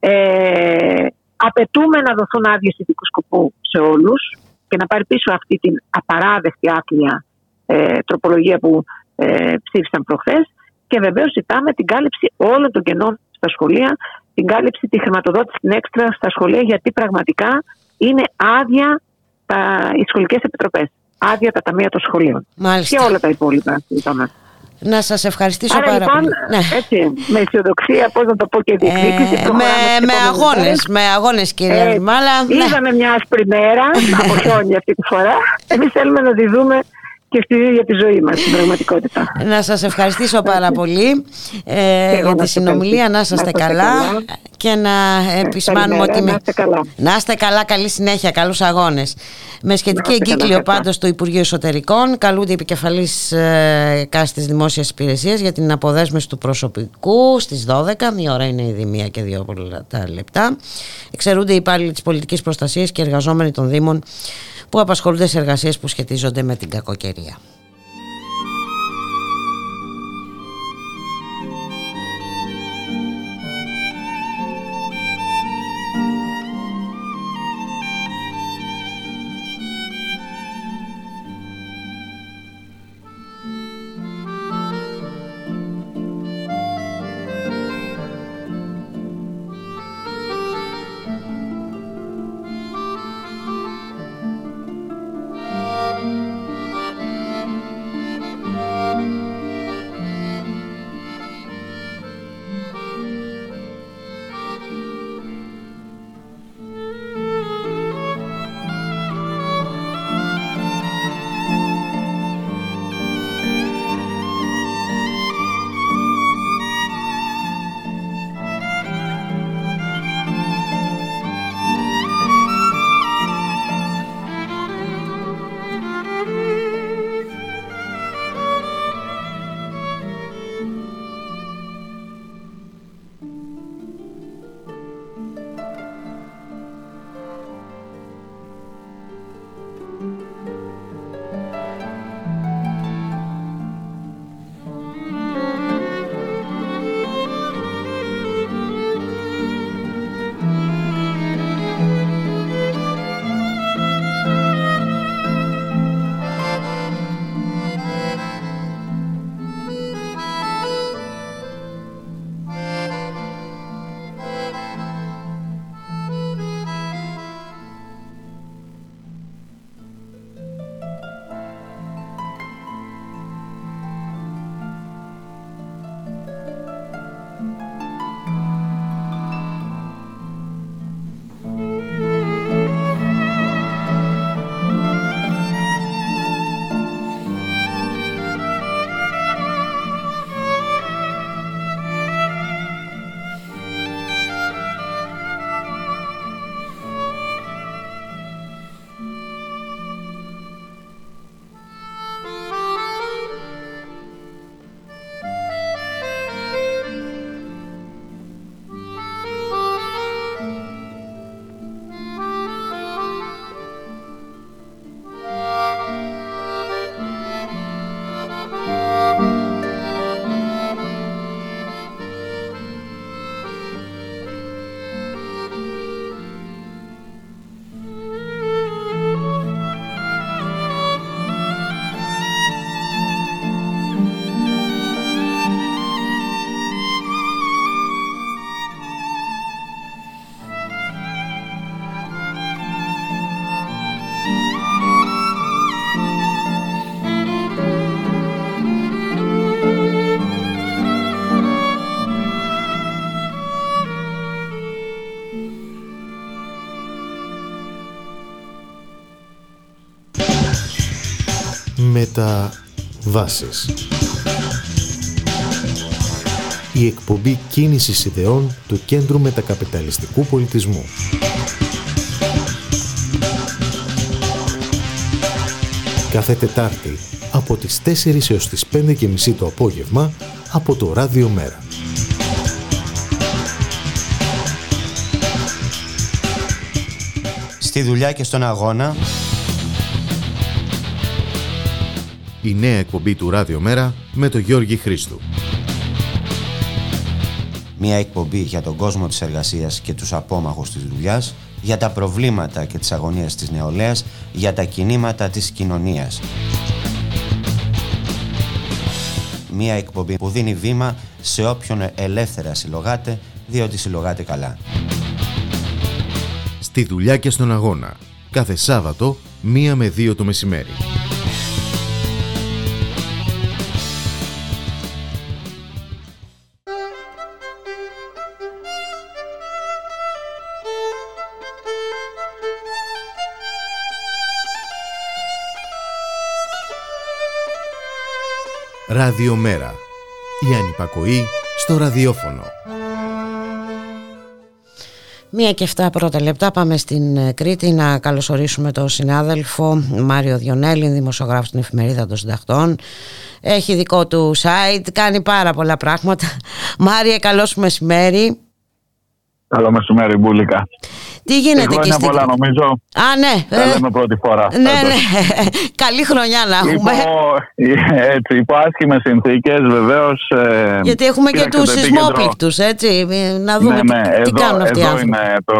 Ε, απαιτούμε να δοθούν άδειες ειδικού σκοπού σε όλους και να πάρει πίσω αυτή την απαράδεκτη άθλια ε, τροπολογία που ε, ψήφισαν προχθές. Και βεβαίως ζητάμε την κάλυψη όλων των κενών στα σχολεία, την κάλυψη, τη χρηματοδότηση την έξτρα στα σχολεία, γιατί πραγματικά είναι άδεια τα, οι σχολικές επιτροπές. Άδεια τα ταμεία των σχολείων. Μάλιστα. Και όλα τα υπόλοιπα. Να σας ευχαριστήσω Άρα, πάρα λοιπόν, πολύ. Ναι. Έτσι, με αισιοδοξία, πώς να το πω και διεκδίκηση. Ε, με με αγώνες, με αγώνες, κυρία ε, Μάλα. Είδαμε ναι. μια άσπρη μέρα, από χιόνι αυτή τη φορά. Εμείς θέλουμε να τη δούμε και στην ίδια τη ζωή μας, στην πραγματικότητα. Να σας ευχαριστήσω πάρα πολύ ε, για τη συνομιλία, να είστε καλά, και να επισημάνουμε ότι... Να είστε καλά. Να είστε καλά, καλή συνέχεια, καλούς αγώνες. Με σχετική εγκύκλιο πάντως του Υπουργείου Εσωτερικών καλούνται οι επικεφαλής ε, κάστης δημόσιας υπηρεσίας για την αποδέσμευση του προσωπικού στις 12, η ώρα είναι ήδη μία και δύο λεπτά. Εξαιρούνται οι υπάλληλοι της πολιτικής προστασίας και εργαζόμενοι των Δήμων που απασχολούνται σε εργασίες που σχετίζονται με την κακοκαιρία. Μεταβάσεις Η εκπομπή κίνησης ιδεών του Κέντρου Μετακαπιταλιστικού Πολιτισμού Κάθε Τετάρτη από τις 4 έως τις 5 και μισή το απόγευμα από το Ράδιο Μέρα. Στη δουλειά και στον αγώνα η νέα εκπομπή του Ράδιο Μέρα με τον Γιώργη Χρήστου. Μια εκπομπή για τον κόσμο της εργασίας και τους απόμαχους της δουλειάς, για τα προβλήματα και τις αγωνίες της νεολαίας, για τα κινήματα της κοινωνίας. Μια εκπομπή που δίνει βήμα σε όποιον ελεύθερα συλλογάται, διότι συλλογάται καλά. Στη δουλειά και στον αγώνα. Κάθε Σάββατο, μία με δύο το μεσημέρι. Ραδιομέρα. Η ανυπακοή στο ραδιόφωνο. Μία και εφτά πρώτα λεπτά πάμε στην ε, Κρήτη να καλωσορίσουμε τον συνάδελφο Μάριο Διονέλη, δημοσιογράφος στην εφημερίδα των συντακτών. Έχει δικό του site, κάνει πάρα πολλά πράγματα. Μάρια, καλώς μεσημέρι. Καλό μεσημέρι, Μπούλικα. Τι γίνεται εκεί στην πολλά νομίζω. Α, ναι. Θα λέμε πρώτη φορά. Ναι, ναι. Καλή χρονιά να έχουμε. Υπό, έτσι, υπό άσχημες συνθήκες, βεβαίως. Ε, Γιατί έχουμε και τους σεισμόπληκτου, έτσι. Να δούμε ναι, ναι. τι, κάνουν αυτοί οι άνθρωποι. Είναι το,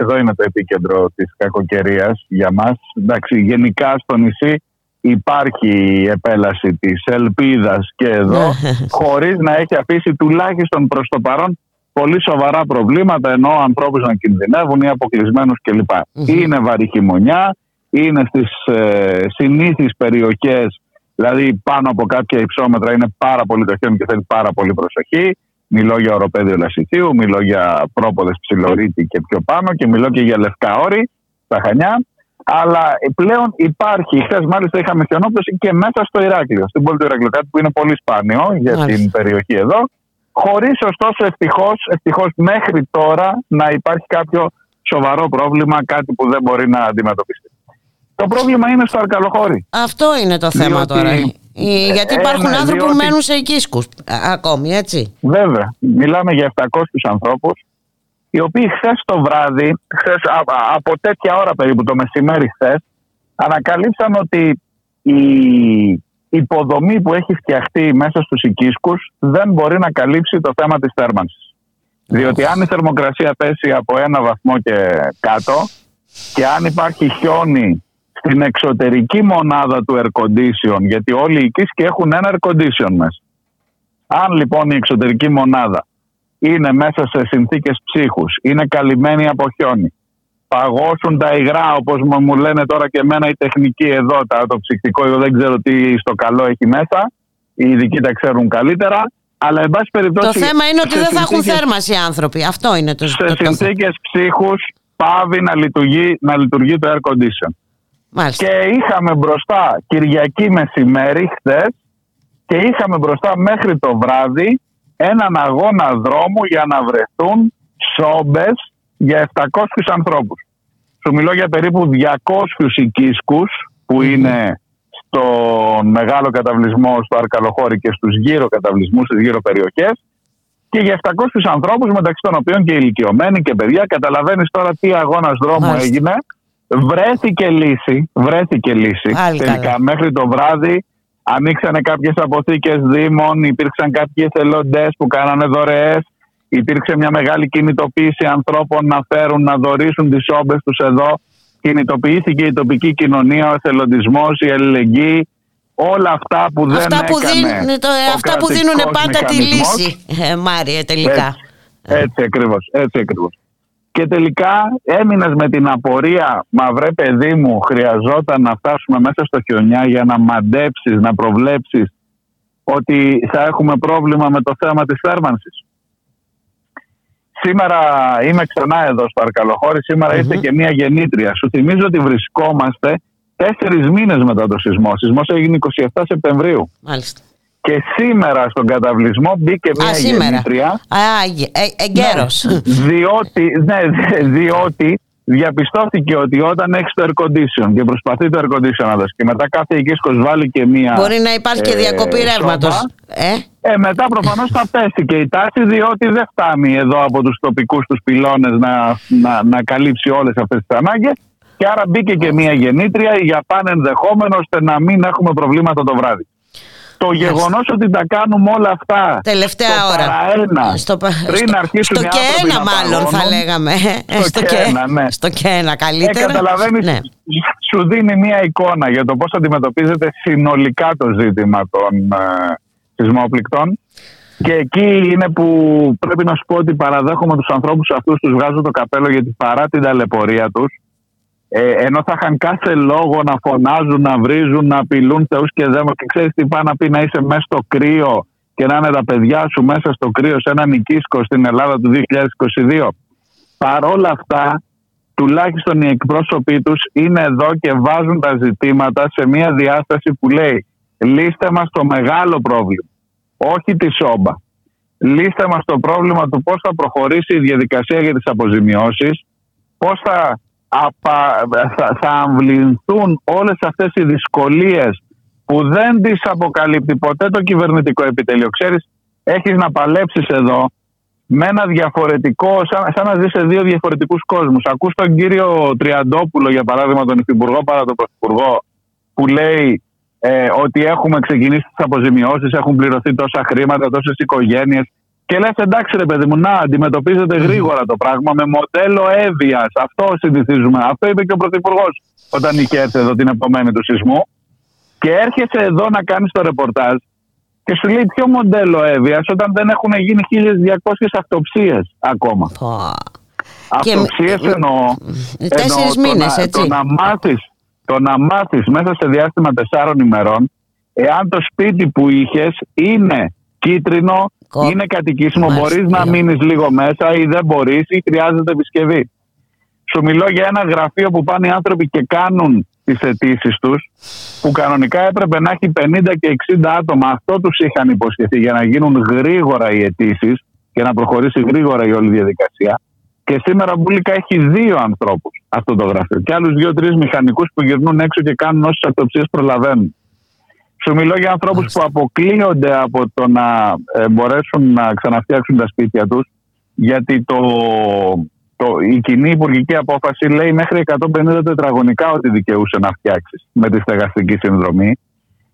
εδώ είναι το επίκεντρο της κακοκαιρίας για μας. Εντάξει, γενικά στο νησί υπάρχει η επέλαση της ελπίδας και εδώ ναι. χωρίς να έχει αφήσει τουλάχιστον προς το παρόν πολύ σοβαρά προβλήματα ενώ ανθρώπους να κινδυνεύουν ή αποκλεισμένους κλπ. Mm-hmm. Είναι βαρύ χειμωνιά, είναι στις ε, συνήθεις περιοχές δηλαδή πάνω από κάποια υψόμετρα είναι πάρα πολύ το χιόνι και θέλει πάρα πολύ προσοχή. Μιλώ για οροπέδιο λασιθίου, μιλώ για πρόποδες ψιλορίτη και πιο πάνω και μιλώ και για λευκά όρη στα Χανιά. Αλλά πλέον υπάρχει, χθες μάλιστα είχαμε χιονόπτωση και μέσα στο Ηράκλειο, στην πόλη του Ηράκλειου, κάτι που είναι πολύ σπάνιο για την περιοχή εδώ. Χωρίς ωστόσο ευτυχώς ευτυχώς μέχρι τώρα να υπάρχει κάποιο σοβαρό πρόβλημα, κάτι που δεν μπορεί να αντιμετωπιστεί. Το πρόβλημα είναι στο Αρκαλοχώρι. Αυτό είναι το θέμα τώρα. Γιατί υπάρχουν άνθρωποι που μένουν σε οικίσκου ακόμη, έτσι. Βέβαια. Μιλάμε για 700 ανθρώπους οι οποίοι χθες το βράδυ, χθες, από τέτοια ώρα περίπου το μεσημέρι χθες, ανακαλύψαν ότι η υποδομή που έχει φτιαχτεί μέσα στους οικίσκους δεν μπορεί να καλύψει το θέμα της θέρμανσης. Διότι αν η θερμοκρασία πέσει από ένα βαθμό και κάτω και αν υπάρχει χιόνι στην εξωτερική μονάδα του air condition, γιατί όλοι οι οικίσκοι έχουν ένα air condition μέσα. Αν λοιπόν η εξωτερική μονάδα είναι μέσα σε συνθήκες ψύχους, είναι καλυμμένοι από χιόνι, παγώσουν τα υγρά όπως μου λένε τώρα και εμένα η τεχνική εδώ, το ψυχτικό, εγώ δεν ξέρω τι στο καλό έχει μέσα, οι ειδικοί τα ξέρουν καλύτερα, αλλά εν πάση περιπτώσει... Το θέμα είναι ότι δεν θα έχουν θέρμαση οι άνθρωποι, αυτό είναι το Σε συνθήκες ψύχους πάβει να λειτουργεί, να λειτουργεί το air condition. Μάλιστα. Και είχαμε μπροστά Κυριακή μεσημέρι χθες και είχαμε μπροστά μέχρι το βράδυ έναν αγώνα δρόμου για να βρεθούν σόμπες για 700 ανθρώπους. Σου μιλώ για περίπου 200 οικίσκους που είναι στον μεγάλο καταβλισμό στο Αρκαλοχώρι και στους γύρω καταβλισμούς, στις γύρω περιοχές και για 700 ανθρώπους μεταξύ των οποίων και ηλικιωμένοι και παιδιά. Καταλαβαίνεις τώρα τι αγώνας δρόμου έγινε. Βρέθηκε λύση, βρέθηκε λύση. Τελικά μέχρι το βράδυ ανοίξανε κάποιες αποθήκες δήμων, υπήρξαν κάποιοι εθελοντές που κάνανε δωρεές Υπήρξε μια μεγάλη κινητοποίηση ανθρώπων να φέρουν, να δωρήσουν τις όμπες τους εδώ. Κινητοποιήθηκε η τοπική κοινωνία, ο εθελοντισμός, η αλληλεγγύη. Όλα αυτά που δεν αυτά που δίνουν, το, Αυτά που δίνουν πάντα τη λύση, ε, Μάρια, τελικά. Έτσι, έτσι ακριβώς, έτσι ακριβώς. Και τελικά έμεινες με την απορία, μα βρε παιδί μου, χρειαζόταν να φτάσουμε μέσα στο χιονιά για να μαντέψεις, να προβλέψεις ότι θα έχουμε πρόβλημα με το θέμα της θέρμανσης. Σήμερα είμαι ξανά εδώ στο Αρκαλοχώρι. Σήμερα mm-hmm. ήρθε και μία γεννήτρια. Σου θυμίζω ότι βρισκόμαστε τέσσερις μήνες μετά το σεισμό. Ο σεισμός έγινε 27 Σεπτεμβρίου. Μάλιστα. Και σήμερα στον καταβλισμό μπήκε μία Α, γεννήτρια. Α, ε, εγκαίρος. Ναι, διότι, ναι, διότι διαπιστώθηκε ότι όταν έχει το air condition και προσπαθεί το air condition να δώσει και μετά κάθε οικίσκο βάλει και μία. Μπορεί να υπάρχει και διακοπή ε, ρεύματος. Ε; ε, μετά προφανώς θα πέσει και η τάση, διότι δεν φτάνει εδώ από τους τοπικούς τους πυλώνες να, να, να καλύψει όλες αυτές τις ανάγκες. Και άρα μπήκε και μία γεννήτρια για πάνε ενδεχόμενος ώστε να μην έχουμε προβλήματα το βράδυ. Το γεγονός ότι τα κάνουμε όλα αυτά. Τελευταία στο ώρα. Παραένα, στο, πριν στο, αρχίσουν στο και ένα, μάλλον θα λέγαμε. Στο, και ένα, ναι. Στο και ένα, καλύτερα. Ε, Καταλαβαίνεις, ναι. σου δίνει μια εικόνα για το πώς αντιμετωπίζεται συνολικά το ζήτημα των ε, σεισμόπληκτων. Και εκεί είναι που πρέπει να σου πω ότι παραδέχομαι τους ανθρώπους αυτούς, τους βγάζω το καπέλο γιατί παρά την ταλαιπωρία τους, ε, ενώ θα είχαν κάθε λόγο να φωνάζουν, να βρίζουν, να απειλούν θεούς και δαίμονες και ξέρεις τι πάει να πει να είσαι μέσα στο κρύο και να είναι τα παιδιά σου μέσα στο κρύο σε έναν οικίσκο στην Ελλάδα του 2022. Παρόλα αυτά, τουλάχιστον οι εκπρόσωποι τους είναι εδώ και βάζουν τα ζητήματα σε μια διάσταση που λέει Λύστε μας το μεγάλο πρόβλημα. Όχι τη σόμπα. Λύστε μας το πρόβλημα του πώς θα προχωρήσει η διαδικασία για τις αποζημιώσεις, πώς θα, απα, θα, θα αμβληνθούν όλες αυτές οι δυσκολίες που δεν τις αποκαλύπτει ποτέ το κυβερνητικό επιτελείο. Ξέρεις, έχεις να παλέψεις εδώ με ένα διαφορετικό, σαν, σαν να ζεις σε δύο διαφορετικούς κόσμους. Ακούς τον κύριο Τριαντόπουλο, για παράδειγμα, τον Υφυπουργό παρά τον Πρωθυπουργό, που λέει ε, ότι έχουμε ξεκινήσει τις αποζημιώσεις, έχουν πληρωθεί τόσα χρήματα, τόσες οικογένειες. Και λες, εντάξει, ρε παιδί μου, να αντιμετωπίζετε γρήγορα το πράγμα με μοντέλο έβειας. Αυτό συνηθίζουμε. Αυτό είπε και ο Πρωθυπουργός όταν είχε έρθει εδώ την επομένη του σεισμού. Και έρχεσαι εδώ να κάνεις το ρεπορτάζ και σου λέει ποιο μοντέλο έβειας όταν δεν έχουν γίνει 1200 αυτοψίες ακόμα. Αυτοψίες εννοώ. Τέσσερις μήνες, έτσι. Το να μάθεις το να μάθεις μέσα σε διάστημα τεσσάρων ημερών εάν το σπίτι που είχες είναι κίτρινο, είναι κατοικήσιμο, μπορείς να μείνεις λίγο μέσα ή δεν μπορείς ή χρειάζεται επισκευή. Σου μιλώ για ένα γραφείο που πάνε οι άνθρωποι και κάνουν τις αιτήσεις τους, που κανονικά έπρεπε να έχει 50 και 60 άτομα. Αυτό τους είχαν υποσχεθεί για να γίνουν γρήγορα οι αιτήσεις και να προχωρήσει γρήγορα η όλη διαδικασία. Και σήμερα Μπουλίκα έχει δύο ανθρώπους αυτό το γραφείο. Και άλλους δύο-τρεις μηχανικούς που γυρνούν έξω και κάνουν όσες αυτοψίες προλαβαίνουν. Σου μιλώ για ανθρώπους που αποκλείονται από το να ε, μπορέσουν να ξαναφτιάξουν τα σπίτια τους, γιατί το, το, η κοινή υπουργική απόφαση λέει μέχρι 150 τετραγωνικά ότι δικαιούσε να φτιάξεις με τη στεγαστική συνδρομή.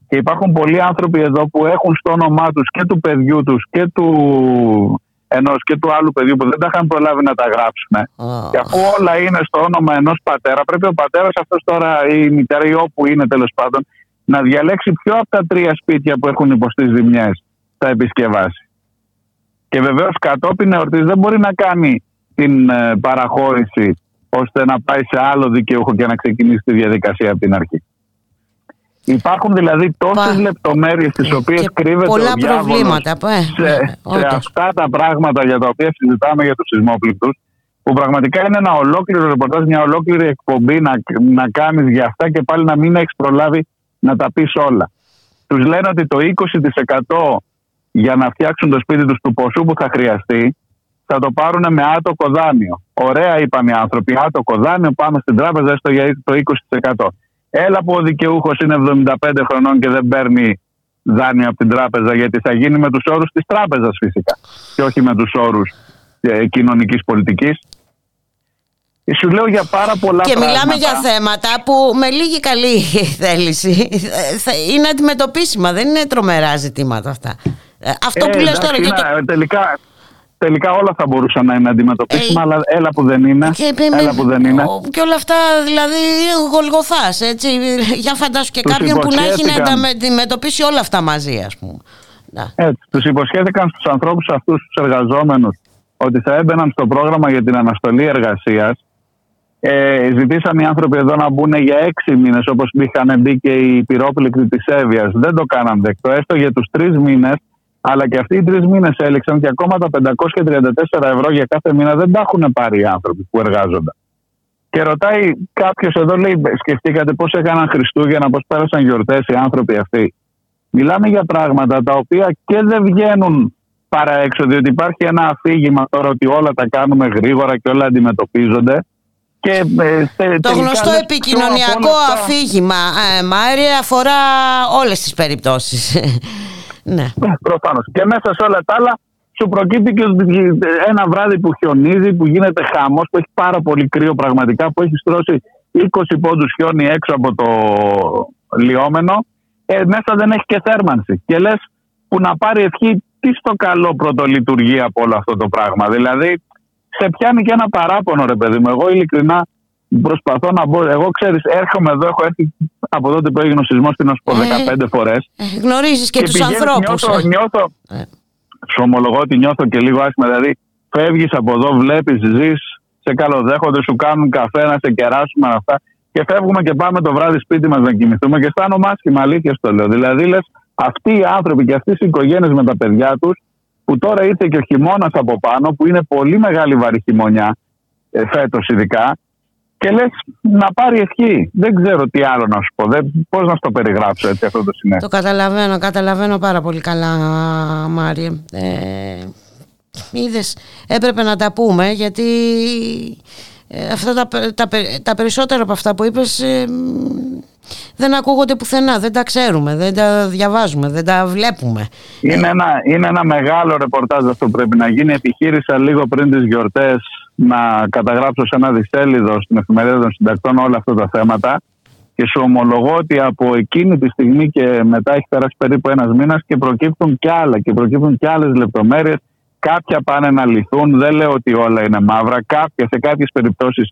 Και υπάρχουν πολλοί άνθρωποι εδώ που έχουν στο όνομά τους και του παιδιού τους και του ενός και του άλλου παιδιού που δεν τα είχαν προλάβει να τα γράψουν. Και αφού όλα είναι στο όνομα ενός πατέρα, πρέπει ο πατέρας αυτός τώρα ή η μητέρα ή όπου είναι τέλος πάντων να διαλέξει ποιο από τα τρία σπίτια που έχουν υποστεί ζημιές θα επισκευάσει. Και βεβαίως κατόπιν εορτής δεν μπορεί να κάνει την ε, παραχώρηση ώστε να πάει σε άλλο δικαιούχο και να ξεκινήσει τη διαδικασία από την αρχή. Υπάρχουν δηλαδή τόσες λεπτομέρειες τις οποίες κρύβεται πολλά ο προβλήματα ε, σε, ε, σε αυτά τα πράγματα για τα οποία συζητάμε για τους σεισμόπληκτους, που πραγματικά είναι ένα ολόκληρο ρεπορτάζ, μια ολόκληρη εκπομπή να, να κάνεις για αυτά και πάλι να μην έχεις προλάβει να τα πεις όλα. Τους λένε ότι το 20% για να φτιάξουν το σπίτι τους του ποσού που θα χρειαστεί θα το πάρουν με άτοκο δάνειο. Ωραία είπαν οι άνθρωποι, άτοκο δάνειο, πάμε στην τράπεζα έστω για το 20%. Έλα που ο δικαιούχος είναι 75 χρονών και δεν παίρνει δάνειο από την τράπεζα, γιατί θα γίνει με τους όρους της τράπεζας φυσικά και όχι με τους όρους ε, κοινωνικής πολιτικής. Σου λέω για πάρα πολλά και πράγματα. Και μιλάμε για θέματα που με λίγη καλή θέληση είναι αντιμετωπίσιμα. Δεν είναι τρομερά ζητήματα αυτά. Ε, αυτό που ε, λες τώρα... Είναι, το... Τελικά τελικά όλα θα μπορούσαν να είναι αντιμετωπίσιμα, ε, αλλά έλα που δεν είναι. Και, έλα που δεν είναι. Και όλα αυτά δηλαδή γολγοθάς, έτσι. Για φαντάσου και Τους κάποιον που να έχει να αντιμετωπίσει όλα αυτά μαζί, ας πούμε. Έτσι, τους υποσχέθηκαν στους ανθρώπους αυτούς, τους εργαζόμενους, ότι θα έμπαιναν στο πρόγραμμα για την αναστολή εργασίας. Ε, ζητήσαν οι άνθρωποι εδώ να μπουν για έξι μήνες όπως είχαν μπει και οι πυρόπληκτοι της Εύβοιας. Δεν το κάναν δεκτό, έστω για τους τρεις μήνες αλλά και αυτοί οι τρεις μήνες έλεξαν και ακόμα τα 534 ευρώ για κάθε μήνα δεν τα έχουν πάρει οι άνθρωποι που εργάζονται. Και ρωτάει κάποιος εδώ, λέει: Σκεφτήκατε πώς έκαναν Χριστούγεννα, πώς πέρασαν γιορτές οι άνθρωποι αυτοί. Μιλάμε για πράγματα τα οποία και δεν βγαίνουν παρά έξω, διότι υπάρχει ένα αφήγημα τώρα ότι όλα τα κάνουμε γρήγορα και όλα αντιμετωπίζονται. Και, ε, το γνωστό επικοινωνιακό αφήγημα, ε, Μάρια, αφορά όλες τις περιπτώσεις. Ναι. ναι Προφανώς. Και μέσα σε όλα τα άλλα σου προκύπτει και ένα βράδυ που χιονίζει, που γίνεται χάμο, που έχει πάρα πολύ κρύο πραγματικά, που έχει στρώσει 20 πόντους χιόνι έξω από το λιόμενο, ε, μέσα δεν έχει και θέρμανση. Και λες που να πάρει ευχή, τι στο καλό πρωτολειτουργεί από όλο αυτό το πράγμα. Δηλαδή, σε πιάνει και ένα παράπονο, ρε παιδί μου. Εγώ ειλικρινά προσπαθώ να μπω. Εγώ ξέρεις, έρχομαι εδώ, έχω έρθει από τότε που έγινε ο σεισμός στην πω 15 φορές. Γνωρίζεις και, και τους ανθρώπους. Νιώθω, ε. νιώθω ε. σου ομολογώ ότι νιώθω και λίγο άσχημα. Δηλαδή, φεύγεις από εδώ, βλέπεις, ζεις, σε καλοδέχονται, σου κάνουν καφέ να σε κεράσουμε αυτά. Και φεύγουμε και πάμε το βράδυ σπίτι μας να κοιμηθούμε και αισθάνομαι άσχημα, αλήθεια στο λέω. Δηλαδή, λες, αυτοί οι άνθρωποι και αυτές οι οικογένειες με τα παιδιά τους, που τώρα ήρθε και ο χειμώνας από πάνω, που είναι πολύ μεγάλη βαρύ χειμωνιά, ε, φέτος ειδικά, και λες να πάρει ευχή. Δεν ξέρω τι άλλο να σου πω. Πώς να στο περιγράψω έτσι αυτό το συνέστημα. Το καταλαβαίνω, καταλαβαίνω πάρα πολύ καλά, Μάριε. Ε, είδες, έπρεπε να τα πούμε γιατί ε, αυτά τα, τα, τα, περισσότερα από αυτά που είπες ε, δεν ακούγονται πουθενά, δεν τα ξέρουμε, δεν τα διαβάζουμε, δεν τα βλέπουμε. Είναι ένα, είναι ένα μεγάλο ρεπορτάζ αυτό που πρέπει να γίνει. Επιχείρησα λίγο πριν τις γιορτές να καταγράψω σε ένα διστέλιδο στην εφημερίδα των συντακτών όλα αυτά τα θέματα και σου ομολογώ ότι από εκείνη τη στιγμή και μετά έχει περάσει περίπου ένας μήνας και προκύπτουν κι άλλα και προκύπτουν κι άλλες λεπτομέρειες. Κάποια πάνε να λυθούν. Δεν λέω ότι όλα είναι μαύρα. Κάποια σε κάποιες περιπτώσεις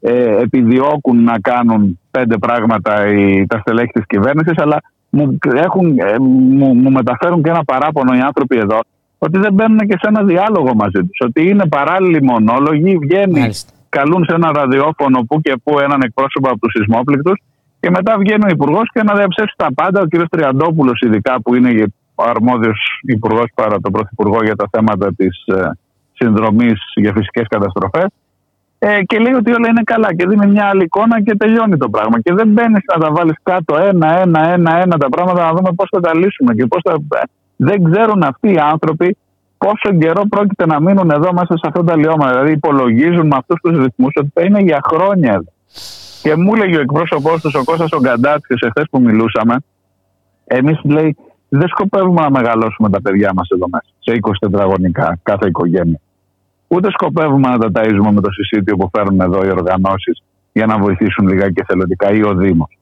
ε, επιδιώκουν να κάνουν πέντε πράγματα οι, τα στελέχη της κυβέρνησης, αλλά μου, έχουν, ε, μου, μου μεταφέρουν και ένα παράπονο οι άνθρωποι εδώ ότι δεν μπαίνουν και σε ένα διάλογο μαζί τους. Ότι είναι παράλληλοι μονόλογοι, βγαίνει, καλούν σε ένα ραδιόφωνο που και που έναν εκπρόσωπο από τους σεισμόπληκτους και μετά βγαίνει ο Υπουργός και να διαψεύσει τα πάντα. Ο κ. Τριαντόπουλος, ειδικά που είναι ο αρμόδιος Υπουργός παρά τον Πρωθυπουργό για τα θέματα της ε, συνδρομής για φυσικές καταστροφές. Ε, και λέει ότι όλα είναι καλά και δίνει μια άλλη εικόνα και τελειώνει το πράγμα. Και δεν μπαίνεις να τα βάλεις κάτω ένα-ένα, ένα-ένα τα πράγματα να δούμε πώς θα τα λύσουμε και πώς θα. Ε, δεν ξέρουν αυτοί οι άνθρωποι πόσο καιρό πρόκειται να μείνουν εδώ μέσα σε αυτά τα λιώματα. Δηλαδή υπολογίζουν με αυτούς τους ρυθμούς ότι θα είναι για χρόνια εδώ. Και μου έλεγε ο εκπρόσωπός τους, ο Κώστας ο Γκαντάτη, εχθές που μιλούσαμε, εμείς λέει δεν σκοπεύουμε να μεγαλώσουμε τα παιδιά μας εδώ μέσα, σε 20 τετραγωνικά κάθε οικογένεια. Ούτε σκοπεύουμε να τα ταΐζουμε με το συσίτιο που φέρνουν εδώ οι οργανώσεις για να βοηθήσουν λιγάκι εθελοντικά ή ο Δήμος.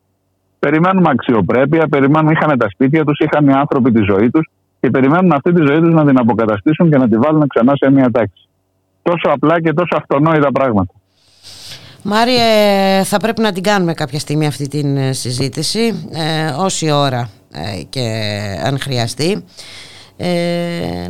Περιμένουμε αξιοπρέπεια, περιμένουμε, είχαν τα σπίτια τους, είχαν οι άνθρωποι τη ζωή τους και περιμένουν αυτή τη ζωή τους να την αποκαταστήσουν και να τη βάλουν ξανά σε μια τάξη. Τόσο απλά και τόσο αυτονόητα πράγματα. Μάριε, θα πρέπει να την κάνουμε κάποια στιγμή αυτή τη ε, συζήτηση, ε, όση ώρα ε, και αν χρειαστεί. Ε,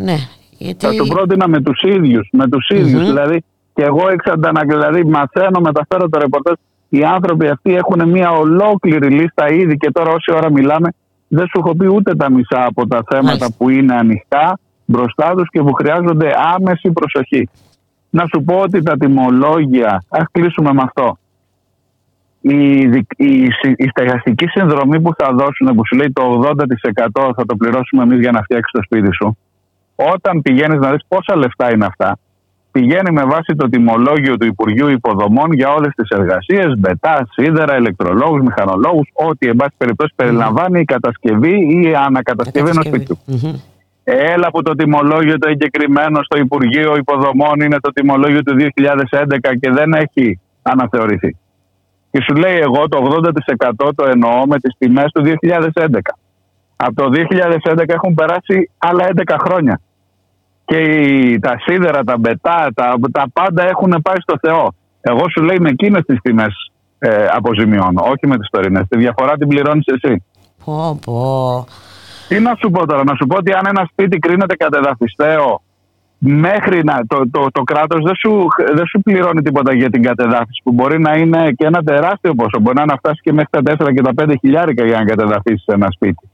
ναι, γιατί... Θα το πρότεινα με τους ίδιους, με τους ιδιους δηλαδή και εγώ εξαντανα, δηλαδή μαθαίνω, μεταφέρω το ρεπορτάζ οι άνθρωποι αυτοί έχουν μια ολόκληρη λίστα ήδη και τώρα όση ώρα μιλάμε δεν σου έχω πει ούτε τα μισά από τα θέματα που είναι ανοιχτά μπροστά τους και που χρειάζονται άμεση προσοχή. Να σου πω ότι τα τιμολόγια, ας κλείσουμε με αυτό. Η, η, η στεγαστική συνδρομή που θα δώσουν, που σου λέει το 80% θα το πληρώσουμε εμείς για να φτιάξεις το σπίτι σου, όταν πηγαίνεις να δεις πόσα λεφτά είναι αυτά, πηγαίνει με βάση το τιμολόγιο του Υπουργείου Υποδομών για όλες τις εργασίες, μπετά, σίδερα, ηλεκτρολόγους, μηχανολόγους, ό,τι εν πάση περιπτώσει περιλαμβάνει η κατασκευή ή η ανακατασκευή ενός σπιτιού. Έλα από το τιμολόγιο το εγκεκριμένο στο Υπουργείο Υποδομών είναι το τιμολόγιο του 2011 και δεν έχει αναθεωρηθεί. Και σου λέει εγώ το 80% το εννοώ με τις τιμές του 2011. Από το 2011 έχουν περάσει άλλα 11 χρόνια και τα σίδερα, τα μπετά, τα, τα πάντα έχουν πάει στο Θεό. Εγώ σου λέει με εκείνες τις τιμές ε, αποζημιώνω, όχι με τις τωρινές. Τη διαφορά την πληρώνεις εσύ. Πω, πω. Τι να σου πω τώρα, να σου πω ότι αν ένα σπίτι κρίνεται κατεδαφιστέο, μέχρι να, το, το, το κράτος δεν σου, δεν σου πληρώνει τίποτα για την κατεδάφιση, που μπορεί να είναι και ένα τεράστιο ποσό. Μπορεί να φτάσει και μέχρι τα 4 και τα 5 χιλιάρικα για να κατεδαφίσεις ένα σπίτι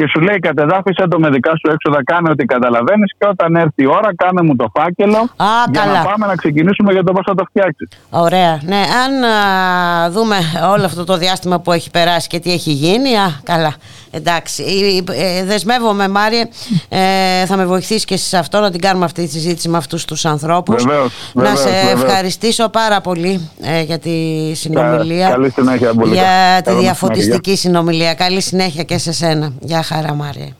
και σου λέει κατεδάφισε το με δικά σου έξοδα, κάνε ό,τι καταλαβαίνεις και όταν έρθει η ώρα, κάνε μου το φάκελο Α, για καλά. να πάμε να ξεκινήσουμε για το πώς θα το φτιάξεις. Ωραία. Ναι, αν α, δούμε όλο αυτό το διάστημα που έχει περάσει και τι έχει γίνει, α, καλά. Εντάξει, ε, δεσμεύομαι Μάριε, ε, θα με βοηθήσεις και σε αυτό να την κάνουμε αυτή τη συζήτηση με αυτούς τους ανθρώπους. Βεβαίως, να σε βεβαίως. ευχαριστήσω πάρα πολύ ε, για τη συνομιλία. Καλή συνέχεια, πολύ Για τη Καλό διαφωτιστική συνομιλία. Καλή συνέχεια και σε σένα. Γεια χαρά Μάρια.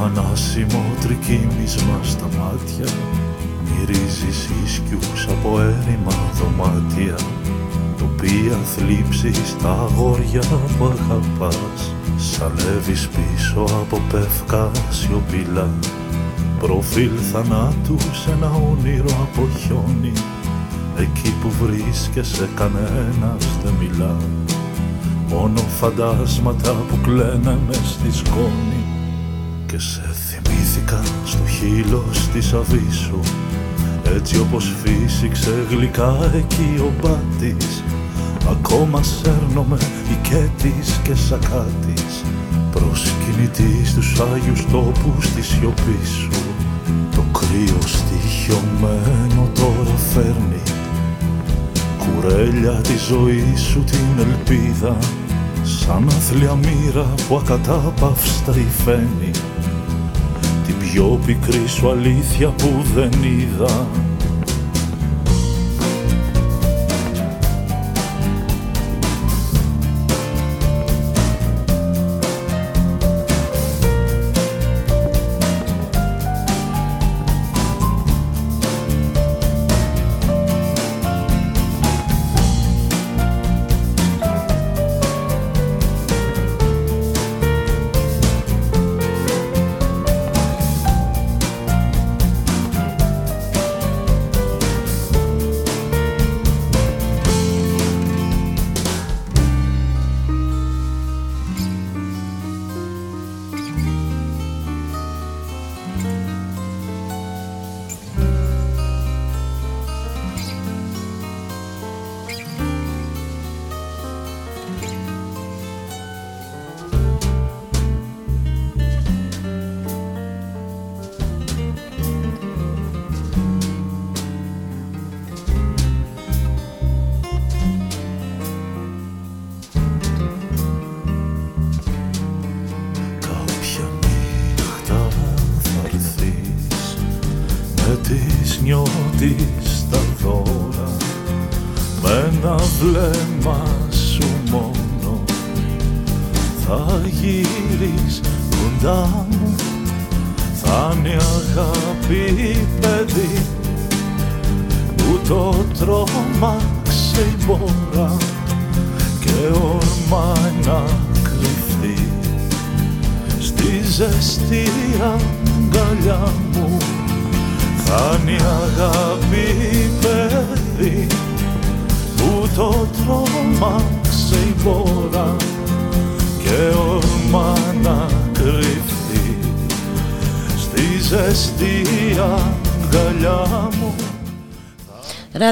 Θανάσιμο τρικύμισμα στα μάτια. Μυρίζεις ίσκιους από έρημα δωμάτια. Τοπία θλίψεις τα αγόρια που αγαπάς. Σαλεύεις πίσω από πεύκα σιωπηλά. Προφίλ θανάτου σε ένα όνειρο από χιόνι. Εκεί που βρίσκεσαι κανένας δεν μιλά. Μόνο φαντάσματα που κλαίνε μες στη σκόνη Και σε θυμήθηκα στο χείλος της αβίσου Έτσι όπως φύσηξε γλυκά εκεί ο μπάτης Ακόμα σέρνομαι οικέτης και σακάτης. Προσκυνητής στους Άγιους τόπους της σιωπή σου. Το κρύο στοιχειωμένο τώρα φέρνει. Κουρέλια τη ζωή σου την ελπίδα Σαν αθλια μοίρα που ακατάπαυστα υφαίνει. Την πιο πικρή σου αλήθεια που δεν είδα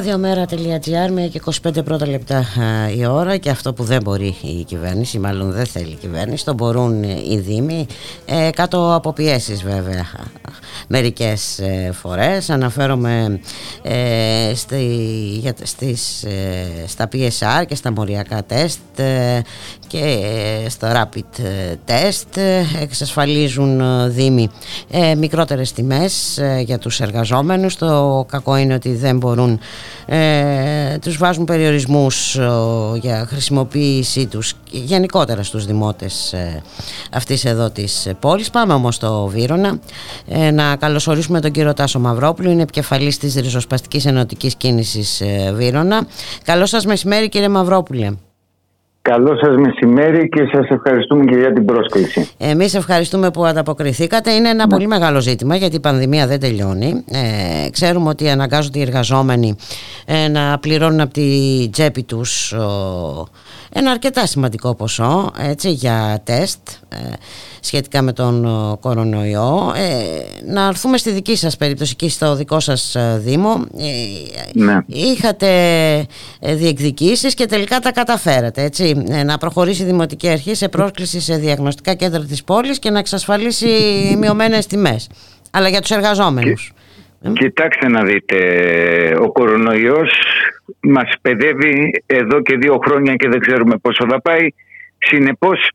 radiomera.gr, μία και 25 πρώτα λεπτά η ώρα και αυτό που δεν μπορεί η κυβέρνηση, μάλλον δεν θέλει η κυβέρνηση, το μπορούν οι Δήμοι, ε, κάτω από πιέσεις βέβαια μερικές ε, φορές. Αναφέρομαι ε, στη, για, στις, ε, στα PSR και στα μοριακά τεστ και στα rapid test εξασφαλίζουν δήμοι μικρότερες τιμές για τους εργαζόμενους. Το κακό είναι ότι δεν μπορούν ε, τους βάζουν περιορισμούς ε, για χρησιμοποίησή τους γενικότερα στους δημότες ε, αυτής εδώ της πόλης. Πάμε όμως στο Βύρονα ε, να καλωσορίσουμε τον κύριο Τάσο Μαυρόπουλο, είναι επικεφαλής της ριζοσπαστικής ενωτικής κίνησης ε, Βύρονα. Καλό σας μεσημέρι κύριε Μαυρόπουλε. Καλό σας μεσημέρι και σας ευχαριστούμε και για την πρόσκληση. Εμείς ευχαριστούμε που ανταποκριθήκατε. Είναι ένα ναι. πολύ μεγάλο ζήτημα γιατί η πανδημία δεν τελειώνει. Ε, ξέρουμε ότι αναγκάζονται οι εργαζόμενοι ε, να πληρώνουν από τη τσέπη τους ένα αρκετά σημαντικό ποσό έτσι, για τεστ ε, σχετικά με τον κορονοϊό. Ε, να έρθουμε στη δική σας περίπτωση και στο δικό σας ε, Δήμο. Ναι. Είχατε διεκδικήσεις και τελικά τα καταφέρατε. Έτσι, να προχωρήσει η Δημοτική Αρχή σε πρόσκληση σε διαγνωστικά κέντρα της πόλης και να εξασφαλίσει μειωμένες τιμές. Αλλά για τους εργαζόμενους. Κοιτάξτε να δείτε, ο κορονοϊός μας παιδεύει εδώ και δύο χρόνια και δεν ξέρουμε πόσο θα πάει. Συνεπώς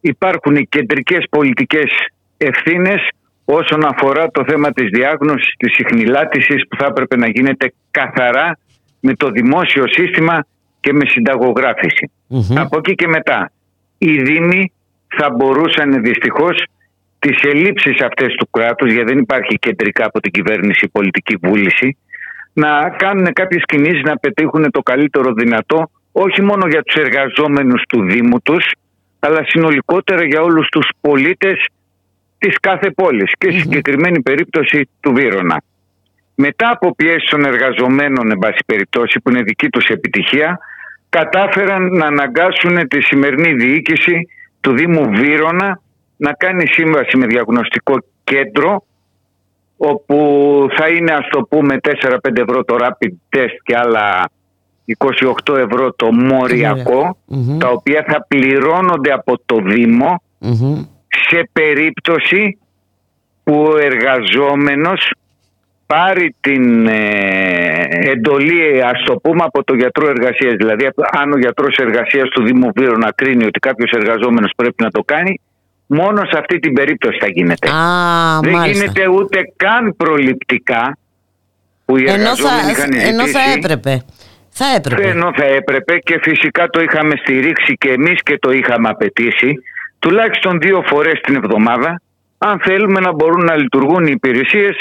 υπάρχουν οι κεντρικές πολιτικές ευθύνες όσον αφορά το θέμα της διάγνωσης, της συχνηλάτησης που θα έπρεπε να γίνεται καθαρά με το δημόσιο σύστημα και με συνταγογραφηση Από εκεί και μετά οι Δήμοι θα μπορούσαν δυστυχώς τις ελλείψεις αυτές του κράτους, γιατί δεν υπάρχει κεντρικά από την κυβέρνηση πολιτική βούληση, να κάνουν κάποιες κινήσεις να πετύχουν το καλύτερο δυνατό, όχι μόνο για τους εργαζόμενους του Δήμου τους, αλλά συνολικότερα για όλους τους πολίτες της κάθε πόλης και στη συγκεκριμένη περίπτωση του Βύρονα. Μετά από πιέσεις των εργαζομένων, εν πάση περιπτώσει, που είναι δική τους επιτυχία, κατάφεραν να αναγκάσουν τη σημερινή διοίκηση του Δήμου Βύρονα να κάνει σύμβαση με διαγνωστικό κέντρο όπου θα είναι ας το πούμε 4-5 ευρώ το rapid test και άλλα 28 ευρώ το μοριακο τα οποία θα πληρώνονται από το δημο σε περίπτωση που ο εργαζόμενος πάρει την ε, εντολή ας το πούμε από το γιατρό εργασίας δηλαδή αν ο γιατρός εργασίας του Δήμου Βύρου να κρίνει ότι κάποιος εργαζόμενος πρέπει να το κάνει μόνο σε αυτή την περίπτωση θα γίνεται Α, δεν μάλιστα. γίνεται ούτε καν προληπτικά που οι ενώ εργαζόμενοι θα, είχαν ενώ θα ζητήσει. έπρεπε. Θα έπρεπε. Ενώ θα έπρεπε και φυσικά το είχαμε στηρίξει και εμείς και το είχαμε απαιτήσει τουλάχιστον δύο φορές την εβδομάδα αν θέλουμε να μπορούν να λειτουργούν οι υπηρεσίες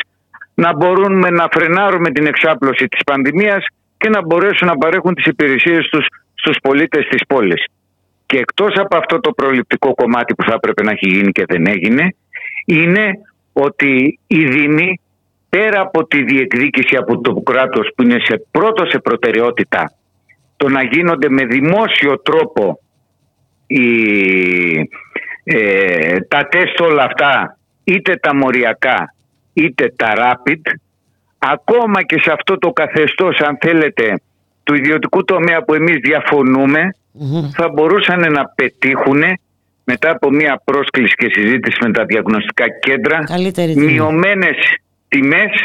να μπορούμε να φρενάρουμε την εξάπλωση της πανδημίας και να μπορέσουν να παρέχουν τις υπηρεσίες τους στους πολίτες της πόλης. Και εκτός από αυτό το προληπτικό κομμάτι που θα έπρεπε να έχει γίνει και δεν έγινε είναι ότι οι Δήμοι πέρα από τη διεκδίκηση από το κράτος που είναι σε πρώτο σε προτεραιότητα το να γίνονται με δημόσιο τρόπο οι, ε, τα τεστ όλα αυτά είτε τα μοριακά είτε τα rapid ακόμα και σε αυτό το καθεστώς αν θέλετε του ιδιωτικού τομέα που εμείς διαφωνούμε θα μπορούσαν να πετύχουν μετά από μια πρόσκληση και συζήτηση με τα διαγνωστικά κέντρα Καλύτερη τιμή. μειωμένες τιμές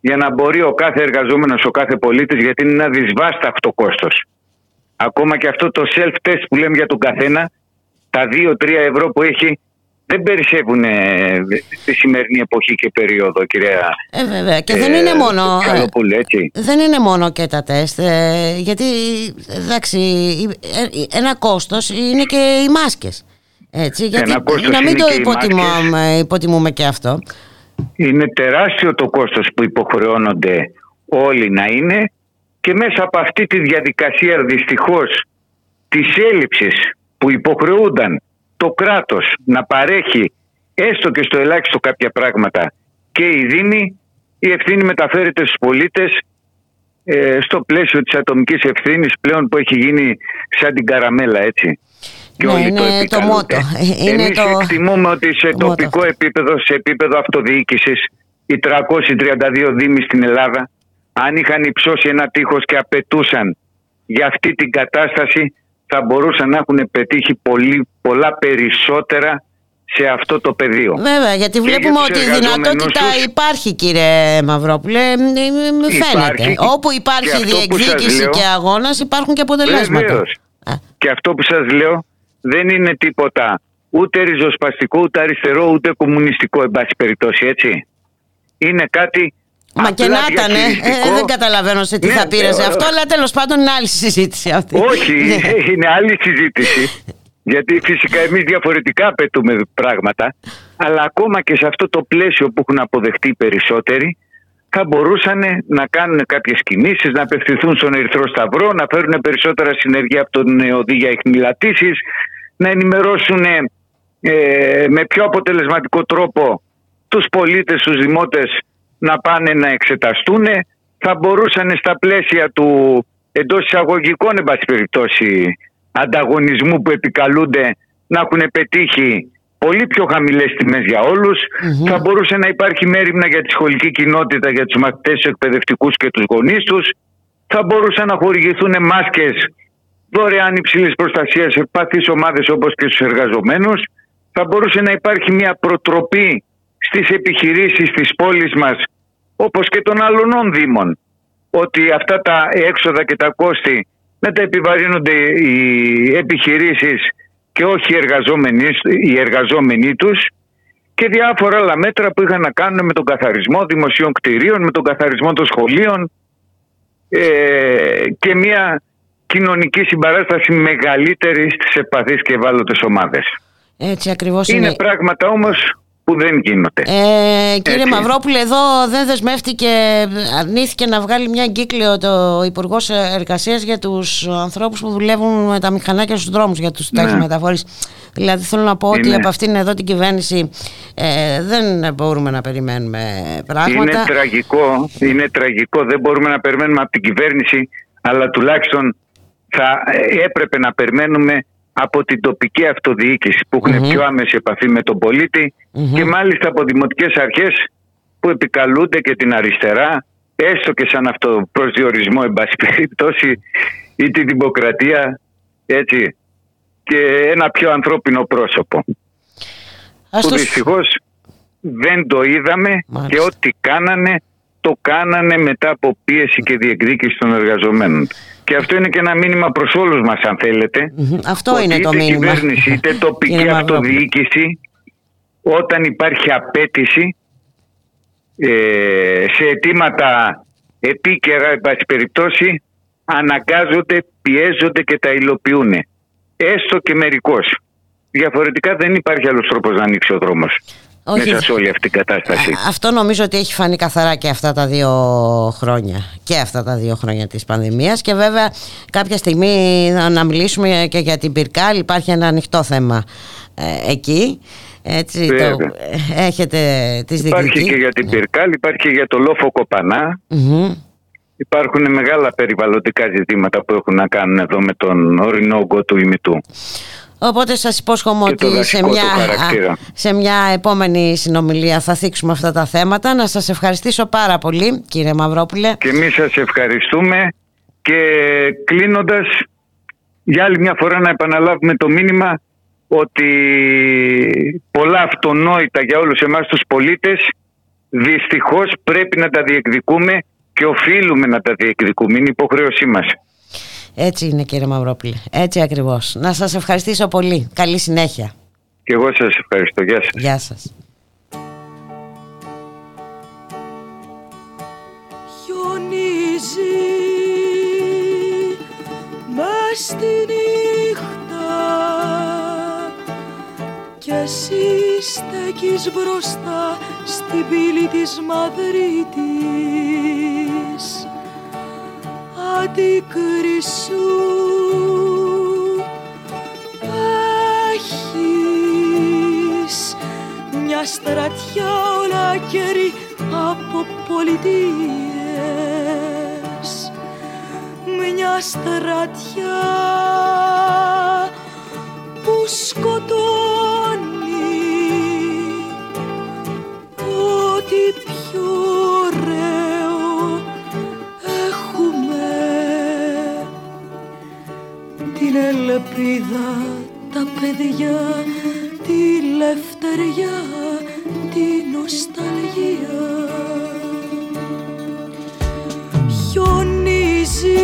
για να μπορεί ο κάθε εργαζόμενος, ο κάθε πολίτης γιατί είναι ένα δυσβάσταχτο κόστος. Ακόμα και αυτό το self-test που λέμε για τον καθένα, τα 2-3 ευρώ που έχει δεν περισσεύουν ε, τη σημερινή εποχή και περίοδο, κυρία Ε, βέβαια. Και δεν είναι μόνο. ε, Καλοπούλη, έτσι. Δεν είναι μόνο και τα τεστ, ε, γιατί εντάξει, ε, ένα κόστος είναι και οι μάσκες. Έτσι, γιατί κόστος να μην είναι το και οι υποτιμούμε, υποτιμούμε και αυτό. Είναι τεράστιο το κόστος που υποχρεώνονται όλοι να είναι και μέσα από αυτή τη διαδικασία δυστυχώς της έλλειψης που υποχρεούνταν το κράτος να παρέχει έστω και στο ελάχιστο κάποια πράγματα και οι Δήμοι η ευθύνη μεταφέρεται στους πολίτες ε, στο πλαίσιο της ατομικής ευθύνης πλέον που έχει γίνει σαν την καραμέλα έτσι. Και Ναι, όλοι το είναι το επικαλούνται. μότο. Ε, είναι Εμείς το- εκτιμούμε ότι σε το μότο τοπικό επίπεδο, σε επίπεδο αυτοδιοίκησης οι 332 δήμοι στην Ελλάδα αν είχαν υψώσει ένα τείχος και απαιτούσαν για αυτή την κατάσταση θα μπορούσαν να έχουν πετύχει πολύ, πολλά περισσότερα σε αυτό το πεδίο. Βέβαια, γιατί Και για βλέπουμε τους ότι η εργαζόμενους δυνατότητα τους υπάρχει, κύριε Μαυρόπουλε. ε, ε, Μου φαίνεται. Υπάρχει Όπου και υπάρχει αυτό που σας διεκδίκηση λέω- και αγώνας, υπάρχουν και αποτελέσματα. Βεβαίως. Α. Και αυτό που σας λέω δεν είναι τίποτα ούτε ριζοσπαστικό, ούτε αριστερό, ούτε κομμουνιστικό, εν πάση περιπτώσει, έτσι. Είναι κάτι Μα και απλά να ήταν, ε, διαχειριστικό. ε, δεν καταλαβαίνω σε τι Ναι, θα πήραζε ε, αυτό, αλλά τέλος πάντων είναι άλλη συζήτηση αυτή. Όχι, Ναι. είναι άλλη συζήτηση. Γιατί φυσικά εμείς διαφορετικά απαιτούμε πράγματα. Αλλά ακόμα και σε αυτό το πλαίσιο που έχουν αποδεχτεί οι περισσότεροι θα μπορούσαν να κάνουν κάποιες κινήσεις, να απευθυνθούν στον Ερυθρό Σταυρό, να φέρουν περισσότερα συνεργεία από τον ΕΟΔΗ για ειχνηλατήσεις, να ενημερώσουν ε, με πιο αποτελεσματικό τρόπο τους πολίτες, τους δημότες να πάνε να εξεταστούν. Θα μπορούσαν στα πλαίσια του εντός εισαγωγικών εν πάση περιπτώσει ανταγωνισμού που επικαλούνται να έχουν πετύχει πολύ πιο χαμηλές τιμές για ολους Θα μπορούσε να υπάρχει μέρημνα για τη σχολική κοινότητα, για τους μαθητές, τους εκπαιδευτικούς και τους γονείς τους. Θα μπορούσαν να χορηγηθούν μάσκες δωρεάν υψηλής προστασίας σε παθείς ομάδες όπως και στους εργαζομένους. Θα μπορούσε να υπάρχει μια προτροπή στις επιχειρήσεις της πόλης μας όπως και των άλλων δήμων ότι αυτά τα έξοδα και τα κόστη να τα επιβαρύνονται οι επιχειρήσεις και όχι οι εργαζόμενοι, οι εργαζόμενοι τους και διάφορα άλλα μέτρα που είχαν να κάνουν με τον καθαρισμό δημοσίων κτηρίων, με τον καθαρισμό των σχολείων ε, και μια κοινωνική συμπαράσταση μεγαλύτερη στις επαθείς και ευάλωτες ομάδες. Έτσι ακριβώς είναι. Είναι πράγματα όμως που δεν γίνονται. Ε, κύριε Έτσι. Μαυρόπουλε, εδώ δεν δεσμεύτηκε, αρνήθηκε να βγάλει μια εγκύκλιο το Υπουργός Εργασίας για τους ανθρώπους που δουλεύουν με τα μηχανάκια στους δρόμους, για τους ναι. μεταφορεί. Δηλαδή, θέλω να πω ότι από αυτήν εδώ την κυβέρνηση ε, δεν μπορούμε να περιμένουμε πράγματα. Είναι τραγικό, είναι τραγικό. Δεν μπορούμε να περιμένουμε από την κυβέρνηση, αλλά τουλάχιστον θα έπρεπε να περιμένουμε από την τοπική αυτοδιοίκηση που έχουν πιο άμεση επαφή με τον πολιτη και μάλιστα από δημοτικές αρχές που επικαλούνται και την αριστερά έστω και σαν αυτό προσδιορισμό εν πάση περιπτώσει ή τη δημοκρατία έτσι και ένα πιο ανθρώπινο πρόσωπο. Ας που δυστυχώς δεν το είδαμε και ό,τι κάνανε το κάνανε μετά από πίεση και διεκδίκηση των εργαζομένων. Και αυτό είναι και ένα μήνυμα προς όλους μας αν θελετε Αυτό είναι το μήνυμα. Είτε κυβέρνηση είτε τοπική αυτοδιοίκηση όταν υπάρχει απέτηση ε, σε αιτήματα επίκαιρα εν πάση περιπτώσει αναγκάζονται, πιέζονται και τα υλοποιούν. Έστω και μερικώς. Διαφορετικά δεν υπάρχει άλλος τρόπος να ανοίξει ο δρόμος. Όχι. μέσα σε όλη αυτή την κατάσταση. Αυτό νομίζω ότι έχει φανεί καθαρά και αυτά τα δύο χρόνια. Και αυτά τα δύο χρόνια της πανδημίας. Και βέβαια κάποια στιγμή να μιλήσουμε και για την Πυρκάλ. Υπάρχει ένα ανοιχτό θέμα ε, εκεί. Έτσι, το, έχετε τις Υπάρχει και για την Πυρκάλ, υπάρχει και για το Λόφο Υπάρχουν μεγάλα περιβαλλοντικά ζητήματα που έχουν να κάνουν εδώ με τον ορεινό όγκο του ημιτού. Οπότε σας υπόσχομαι ότι σε μια, σε μια επόμενη συνομιλία θα θίξουμε αυτά τα θέματα. Να σας ευχαριστήσω πάρα πολύ κύριε Μαυρόπουλε. Και εμείς σας ευχαριστούμε και κλείνοντας για άλλη μια φορά να επαναλάβουμε το μήνυμα ότι πολλά αυτονόητα για όλους εμάς τους πολίτες δυστυχώς πρέπει να τα διεκδικούμε και οφείλουμε να τα διεκδικούμε. Είναι υποχρέωσή μας. Έτσι είναι κύριε Μαυρόπουλη. Έτσι ακριβώς. Να σας ευχαριστήσω πολύ. Καλή συνέχεια. Και εγώ σας ευχαριστώ. Γεια σας. Γεια σας. Χιονίζει μες στη νύχτα και εσύ στέκεις μπροστά στην πύλη της Μαδρίτης αντίκρι σου. Έχεις μια στρατιά όλα κέρι από πολιτείες. Μια στρατιά που σκοτώνει ό,τι πιο ελπίδα, τα παιδιά, τη λευτεριά, τη νοσταλγία. Χιονίζει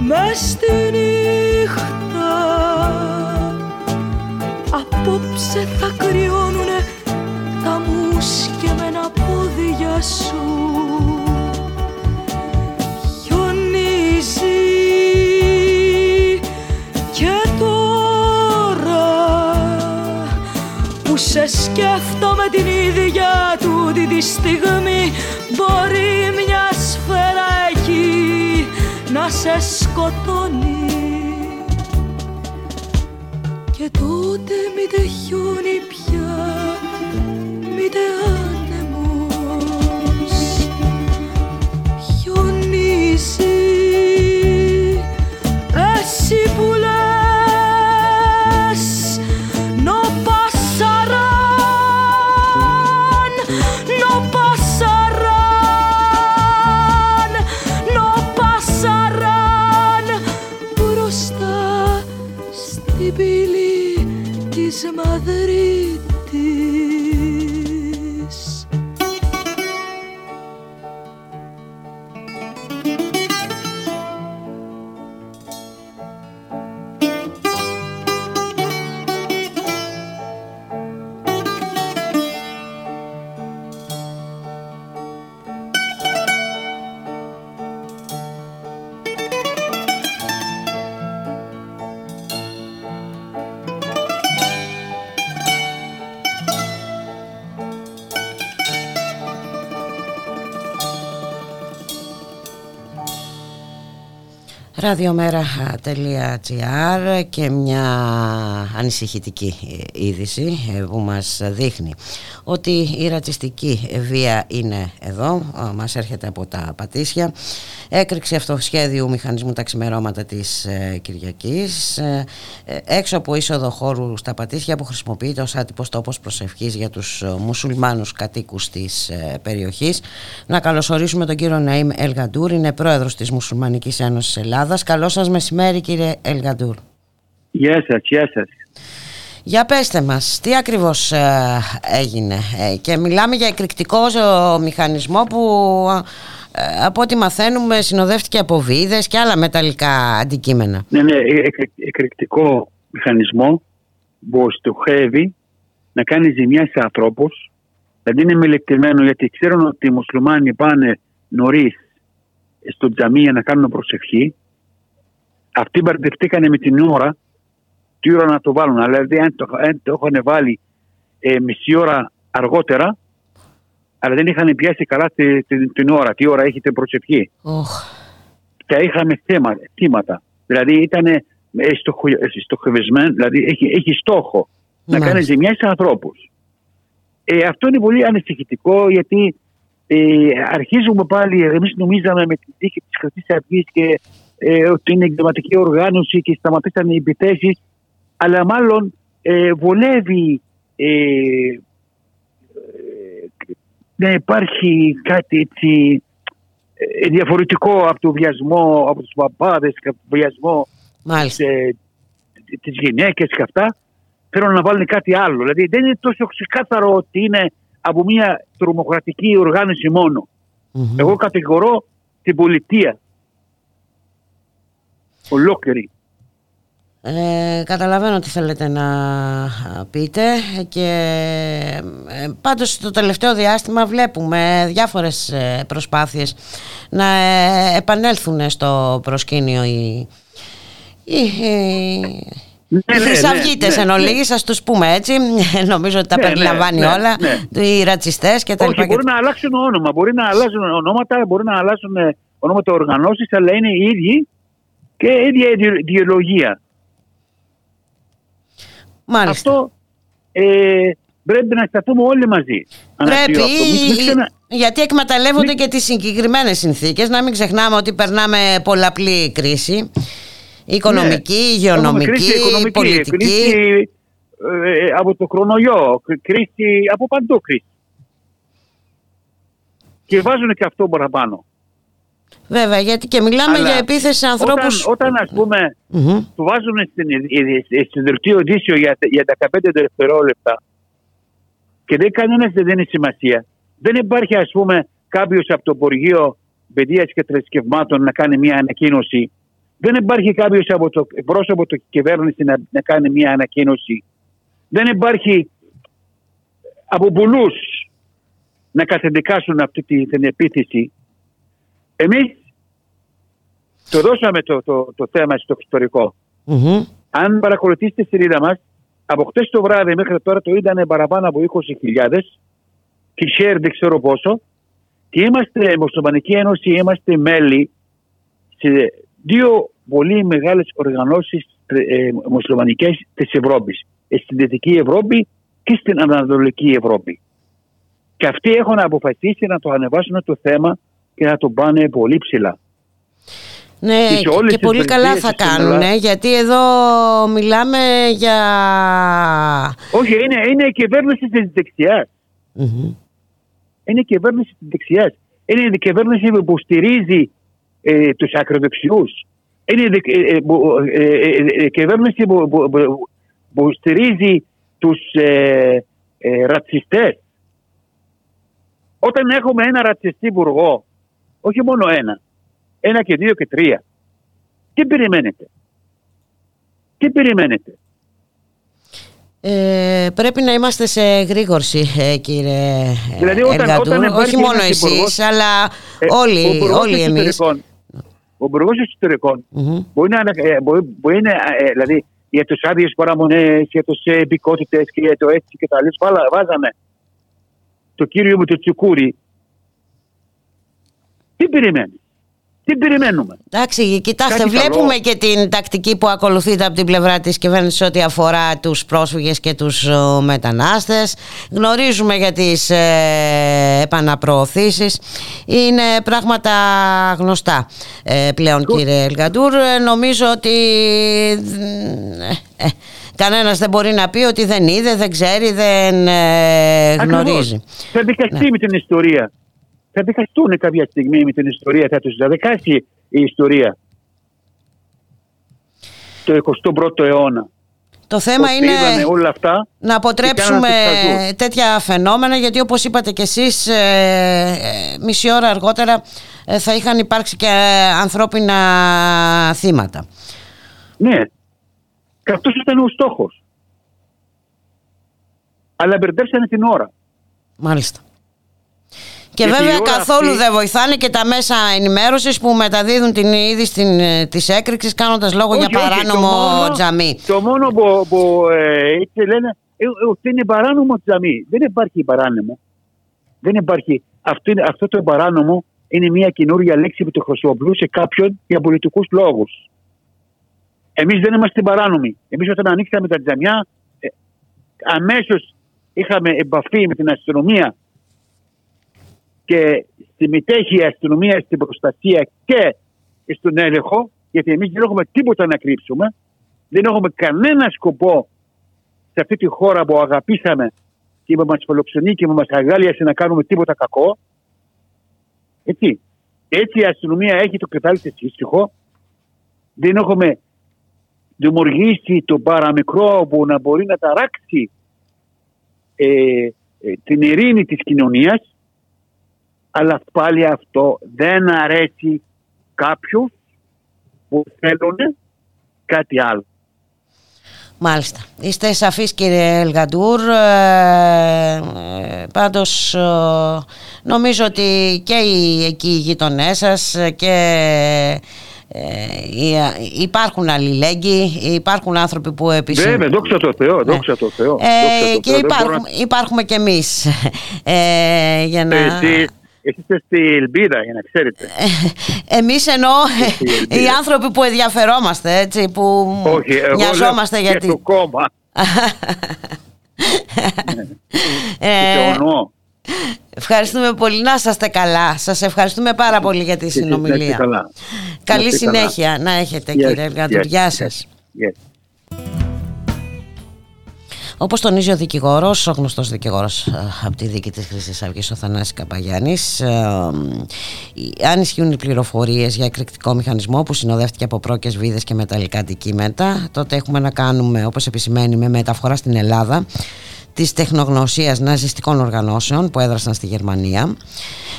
μες στη νύχτα απόψε θα κρυώνουνε τα μουσκεμένα πόδια σου σε σκέφτομαι την ίδια του τη στιγμή. Μπορεί μια σφαίρα εκεί να σε σκοτώνει. Και τότε μη τεχιώνει πια, μη άνεμος. Χιονίζεις some other. radiomera.gr και μια ανησυχητική είδηση ε, που μας δείχνει ότι η ρατσιστική βία είναι εδώ, μας έρχεται από τα Πατήσια έκρηξη αυτοσχέδιου μηχανισμού τα ξημερώματα της ε, Κυριακής ε, έξω από είσοδο χώρου στα Πατήσια που χρησιμοποιείται ως άτυπος τόπος προσευχής για τους μουσουλμάνους κατοίκους της περιοχής να καλωσορίσουμε τον κύριο Ναΐμ Ελγαντούρ είναι πρόεδρος της Μουσουλμανικής Ένωσης Ελλάδας Καλό σας μεσημέρι κύριε Ελγαντούρ. Γεια σας, γεια σας. Για πέστε μας, τι ακριβώς ε, έγινε ε, και μιλάμε για εκρηκτικό μηχανισμό που ε, από ό,τι μαθαίνουμε συνοδεύτηκε από βίδες και άλλα μεταλλικά αντικείμενα. Ναι, ναι, εκρηκτικό μηχανισμό που στοχεύει να κάνει ζημιά σε ανθρώπους δηλαδή είναι μελετημένο γιατί ξέρουν ότι οι μουσουλμάνοι πάνε νωρίς στο τζαμί για να κάνουν προσευχή αυτοί μπερδευτήκανε με την ώρα τι ώρα να το βάλουν. Δηλαδή, αν το, αν το έχουν βάλει ε, μισή ώρα αργότερα, αλλά δεν είχαν πιάσει καλά τη, την ώρα. Τι ώρα έχετε προσευχή; Oh. Και είχαμε θέματα, θύματα. Δηλαδή, ήταν ε, στοχευισμένο, δηλαδή έχει, έχει στόχο να κάνει ζημιά σε ανθρώπους. Ε, αυτό είναι πολύ ανησυχητικό γιατί ε, αρχίζουμε πάλι, εμείς νομίζαμε με την τύχη της Χρυσής Αυγής και ε, ότι είναι εγκληματική οργάνωση και σταματήσαν οι επιθέσεις, αλλά μάλλον ε, βολεύει ε, ε, να υπάρχει κάτι έτσι ε, διαφορετικό από το βιασμό από τους παπάδες και από το βιασμό τη τις γυναίκες και αυτά θέλουν να βάλουν κάτι άλλο. Δηλαδή δεν είναι τόσο ξεκάθαρο ότι είναι από μια τρομοκρατική οργάνωση εγώ κατηγορώ την πολιτεία. Ολόκληρη. Ε, καταλαβαίνω τι θέλετε να πείτε και ε, πάντως το τελευταίο διάστημα βλέπουμε διάφορες ε, προσπάθειες να ε, επανέλθουν στο προσκήνιο οι, οι, ναι, οι ναι, χρυσαυγίτες ναι, ναι, εν ολίγης, ας τους πούμε έτσι. Νομίζω ότι τα ναι, περιλαμβάνει ναι, όλα. οι ρατσιστές και τα Όχι, μπορεί να αλλάξουν όνομα μπορεί να αλλάζουν ονόματα μπορεί να αλλάξουν ονόματα οργανώσεις αλλά είναι οι ίδιοι και ίδια ιδεολογία. Μάλιστα. Αυτό ε, πρέπει να σταθούμε όλοι μαζί. Πρέπει, γιατί εκμεταλλεύονται και τις συγκεκριμένες συνθήκες. Να μην ξεχνάμε ότι περνάμε πολλαπλή κρίση. Οικονομική, ναι. υγειονομική, κρίση, οικονομική, πολιτική. Κρίση ε, από το χρονοιό, κρίση από παντού κρίση. Και βάζουν και αυτό παραπάνω. Βέβαια, γιατί και μιλάμε για επίθεση σε ανθρώπου. Όταν, ας πούμε, mm-hmm. του βάζουν στην δελτίο ειδήσεων για, για 15 δευτερόλεπτα και δεν κανένα δεν δίνει σημασία. Δεν υπάρχει, ας πούμε, κάποιος από το Υπουργείο Παιδείας και Θρησκευμάτων να κάνει μια ανακοίνωση. Δεν υπάρχει κάποιος από το πρόσωπο του κυβέρνηση να, να κάνει μια ανακοίνωση. Δεν υπάρχει από πολλούς να κατεδικάσουν αυτή την επίθεση. Εμείς το δώσαμε το, το, το θέμα στο εξωτερικό. Mm-hmm. Αν παρακολουθήσετε στη σελίδα μας, από χτες το βράδυ μέχρι τώρα το είδανε παραπάνω από 20.000 και share δεν ξέρω πόσο. Και είμαστε, Μουσουλμανική Ένωση, είμαστε μέλη σε δύο πολύ μεγάλες οργανώσεις ε, μουσουλμανικές της Ευρώπης. Στην Δυτική Ευρώπη και στην Ανατολική Ευρώπη. Και αυτοί έχουν αποφασίσει να το ανεβάσουν το θέμα και να το πάνε πολύ ψηλά. Ναι, και, πολύ καλά θα κάνουν, γιατί εδώ μιλάμε για... Όχι, είναι, είναι η κυβέρνηση της δεξιάς. Mm-hmm. Είναι η κυβέρνηση της δεξιάς. Είναι η κυβέρνηση που στηρίζει ε, τους ακροδεξιούς. Είναι η ε, ε, ε, κυβέρνηση που, που, που, στηρίζει τους ε, ρατσιστές. Όταν έχουμε ένα ρατσιστή υπουργό, όχι μόνο ένα, ένα και δύο και τρία. Τι περιμένετε; Τι περιμένετε; Ε, πρέπει να είμαστε σε γρήγορση ε, κύριε δηλαδή, όταν, όταν όχι μόνο εσείς αλλά ε, όλοι, όλοι εμείς ο υπουργός εσωτερικών mm-hmm. μπορεί να ε, μπορεί, μπορεί να, ε, δηλαδή για τους άδειες παραμονές, για τους επικότητες και για το έτσι και τα άλλα βάζαμε το κύριο μου το τσουκούρι τι περιμένει; Τι περιμένουμε; Εντάξει, κοιτάξτε, βλέπουμε και την τακτική που ακολουθείται από την πλευρά της κυβέρνησης ό,τι αφορά τους πρόσφυγες και τους μετανάστες. Γνωρίζουμε για τις ε, επαναπροωθήσεις. Είναι πράγματα γνωστά ε, πλέον κύριε Ελγαντούρ. Ε, νομίζω ότι ε, κανένας δεν μπορεί να πει ότι δεν είδε, δεν ξέρει, δεν γνωρίζει. Θα δικαστεί ναι. με την ιστορία θα διχαστούν κάποια στιγμή με την ιστορία, θα τους διαδικάσει η ιστορία το 21ο αιώνα. Το θέμα είναι όλα αυτά να αποτρέψουμε τέτοια φαινόμενα γιατί όπως είπατε και εσείς ε, ε, μισή ώρα αργότερα ε, θα είχαν υπάρξει και ανθρώπινα θύματα. Ναι, και αυτός ήταν ο στόχος. Αλλά μπερδέψανε την ώρα. Μάλιστα. Και βέβαια καθόλου δεν βοηθάνε και τα μέσα ενημέρωσης που μεταδίδουν την είδηση της έκρηξης κάνοντας λόγο για παράνομο όχι, τζαμί. Το μόνο που, που ε, λένε ε, ότι είναι παράνομο τζαμί. Δεν υπάρχει παράνομο. Δεν υπάρχει. Αυτό, αυτό το παράνομο είναι μια καινούργια λέξη που το χρησιμοποιούσε κάποιον για πολιτικούς λόγους. Εμείς δεν είμαστε παράνομοι. Εμείς όταν ανοίξαμε τα τζαμιά, ε, αμέσως είχαμε επαφή με την αστυνομία και συμμετέχει η αστυνομία στην προστασία και στον έλεγχο, γιατί εμείς δεν έχουμε τίποτα να κρύψουμε, δεν έχουμε κανένα σκοπό σε αυτή τη χώρα που αγαπήσαμε και που μας φιλοξενεί και που μας αγάλιασε να κάνουμε τίποτα κακό. Έτσι. Έτσι η αστυνομία έχει το κεφάλι της ήσυχο. Δεν έχουμε δημιουργήσει το παραμικρό που να μπορεί να ταράξει ε, ε, την ειρήνη της κοινωνίας αλλά πάλι αυτό δεν αρέσει κάποιους που θέλουν κάτι άλλο. Μάλιστα. Είστε σαφείς κύριε Ελγαντούρ. Ε, πάντως ε, νομίζω ότι και οι, εκεί οι γειτονές σας και ε, υπάρχουν αλληλέγγυοι, υπάρχουν άνθρωποι που επίσης... Βέβαια, δόξα τω Θεώ, ναι. δόξα τω Θεώ. Ε, και υπάρχουν, υπάρχουμε και εμείς ε, για να... Εσείς είστε στη Ελπίδα, για να ξέρετε. Εμείς εννοώ οι άνθρωποι που ενδιαφερόμαστε, έτσι, που Όχι, εγώ νοιαζόμαστε λέω γιατί... Και το κόμμα. ε, ευχαριστούμε πολύ. Να είστε καλά. Σας ευχαριστούμε πάρα πολύ για τη συνομιλία. Καλή συνέχεια να έχετε κύριε Εργαντουριά Γεια σας. Όπως τονίζει ο δικηγόρος, ο γνωστός δικηγόρος ε, από τη δίκη της Χρυσής Αυγής, ο Θανάσης Καπαγιάννης, ε, αν ισχύουν οι πληροφορίες για εκρηκτικό μηχανισμό που συνοδεύτηκε από πρόκες βίδες και μεταλλικά αντικείμενα, τότε έχουμε να κάνουμε, όπως επισημαίνει, με μεταφορά στην Ελλάδα της τεχνογνωσίας ναζιστικών οργανώσεων που έδρασαν στη Γερμανία.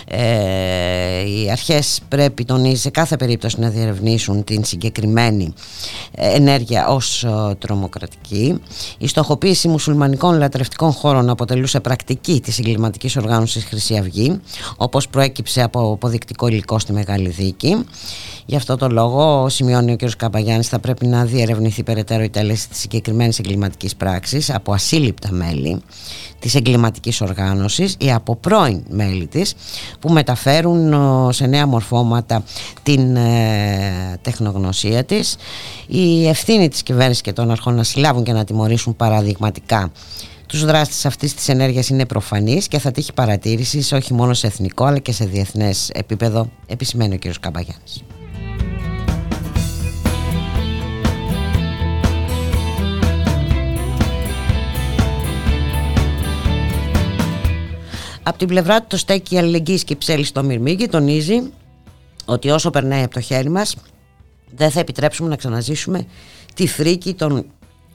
Ε, οι αρχές πρέπει τονίζει σε κάθε περίπτωση να διερευνήσουν την συγκεκριμένη ε, ενέργεια ως ε, τρομοκρατική. Η στοχοποίηση μουσουλμανικών λατρευτικών χώρων αποτελούσε πρακτική της εγκληματικής οργάνωσης Χρυσή Αυγή όπως προέκυψε από αποδεικτικό υλικό στη Μεγάλη Δίκη. Γι' αυτό το λόγο, σημειώνει ο κ. Καπαγιάννης, θα πρέπει να διερευνηθεί περαιτέρω η τέλεση της συγκεκριμένης εγκληματικής πράξης από ασύλληπτα μέλη της εγκληματικής οργάνωσης ή από πρώην μέλη της που μεταφέρουν σε νέα μορφώματα την ε, τεχνογνωσία της. Η ευθύνη της κυβέρνησης και των αρχών να συλλάβουν και να τιμωρήσουν παραδειγματικά τους δράστες αυτής της ενέργειας είναι προφανής και θα τύχει παρατήρησης όχι μόνο σε εθνικό αλλά και σε διεθνές επίπεδο, επισημαίνει ο κ. Καμπαγιάννη. Από την πλευρά του το στέκει αλληλεγγύη και ψέλη στο Μυρμήγκη τονίζει ότι όσο περνάει από το χέρι μας δεν θα επιτρέψουμε να ξαναζήσουμε τη φρίκη των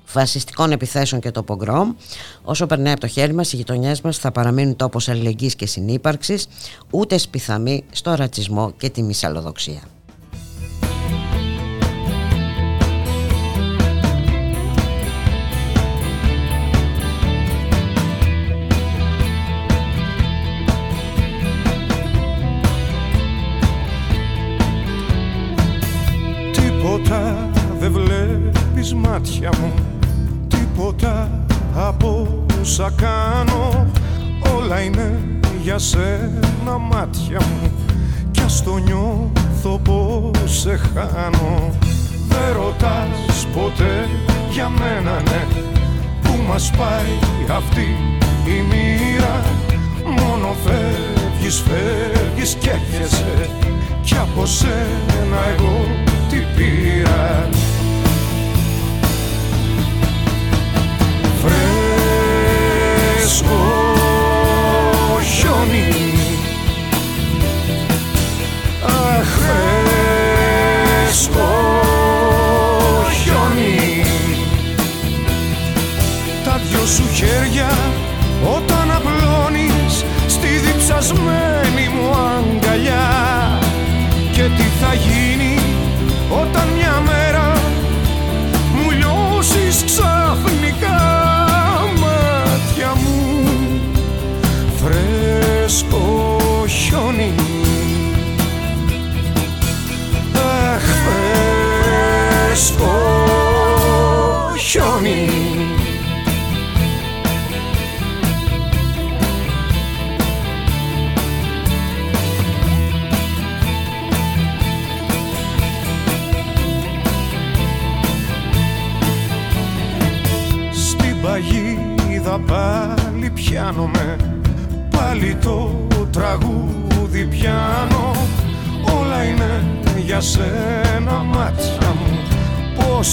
φασιστικών επιθέσεων και το πογκρόμ. Όσο περνάει από το χέρι μας, οι γειτονιές μας θα παραμείνουν τόπος αλληλεγγύης και συνύπαρξης, ούτε σπιθαμοί στο ρατσισμό και τη μυσαλλοδοξία. Μάτια μου. Τίποτα από όσα κάνω. Όλα είναι για σένα μάτια μου. Κι Μιας το νιώθω πως σε χάνω. Δεν ρωτάς ποτέ για μένα ναι. Πού μας πάει αυτή η μοίρα. Μόνο φεύγεις, φεύγεις και έρχεσαι. Κι από σένα εγώ τι πήρα Φρέσκο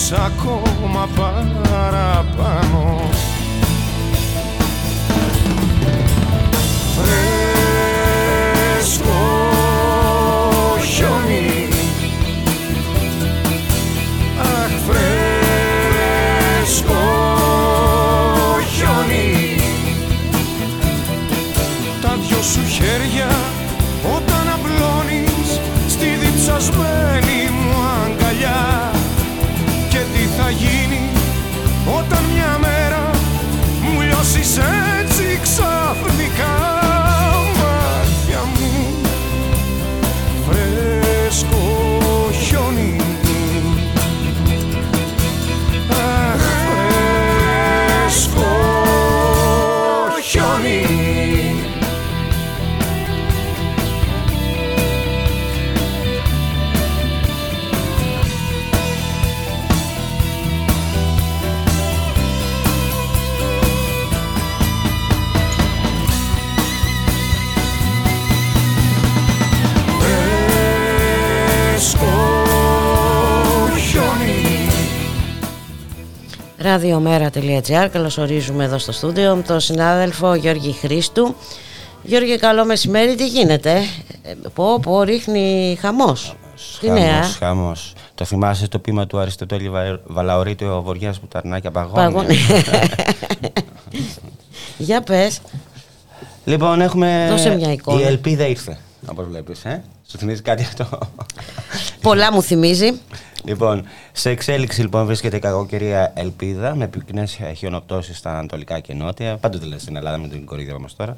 Πώς Ραδιομέρα.gr Καλωσορίζουμε εδώ στο στούντιο τον συνάδελφο Γιώργη Χρήστου. Γιώργη, καλό μεσημέρι. Τι γίνεται; Ε, Πω, πω, ρίχνει χαμός. Τι νέα; Χαμός, χαμός. Το θυμάσαι το πείμα του Αριστοτέλη Βα- Βαλαωρίτη ο Βοριάς που τα αρνάκια παγώνει. Παγώνει. Για πες. Λοιπόν, έχουμε. Δώσε μια εικόνα. Η ελπίδα ήρθε, όπως βλέπεις. Ε; Σου θυμίζει κάτι αυτό; Πολλά μου θυμίζει. Λοιπόν, σε εξέλιξη λοιπόν βρίσκεται η κακοκαιρία Ελπίδα με πυκνές χιονοπτώσεις στα ανατολικά και νότια. Πάντοτε λες στην Ελλάδα με την κορίδα μα τώρα.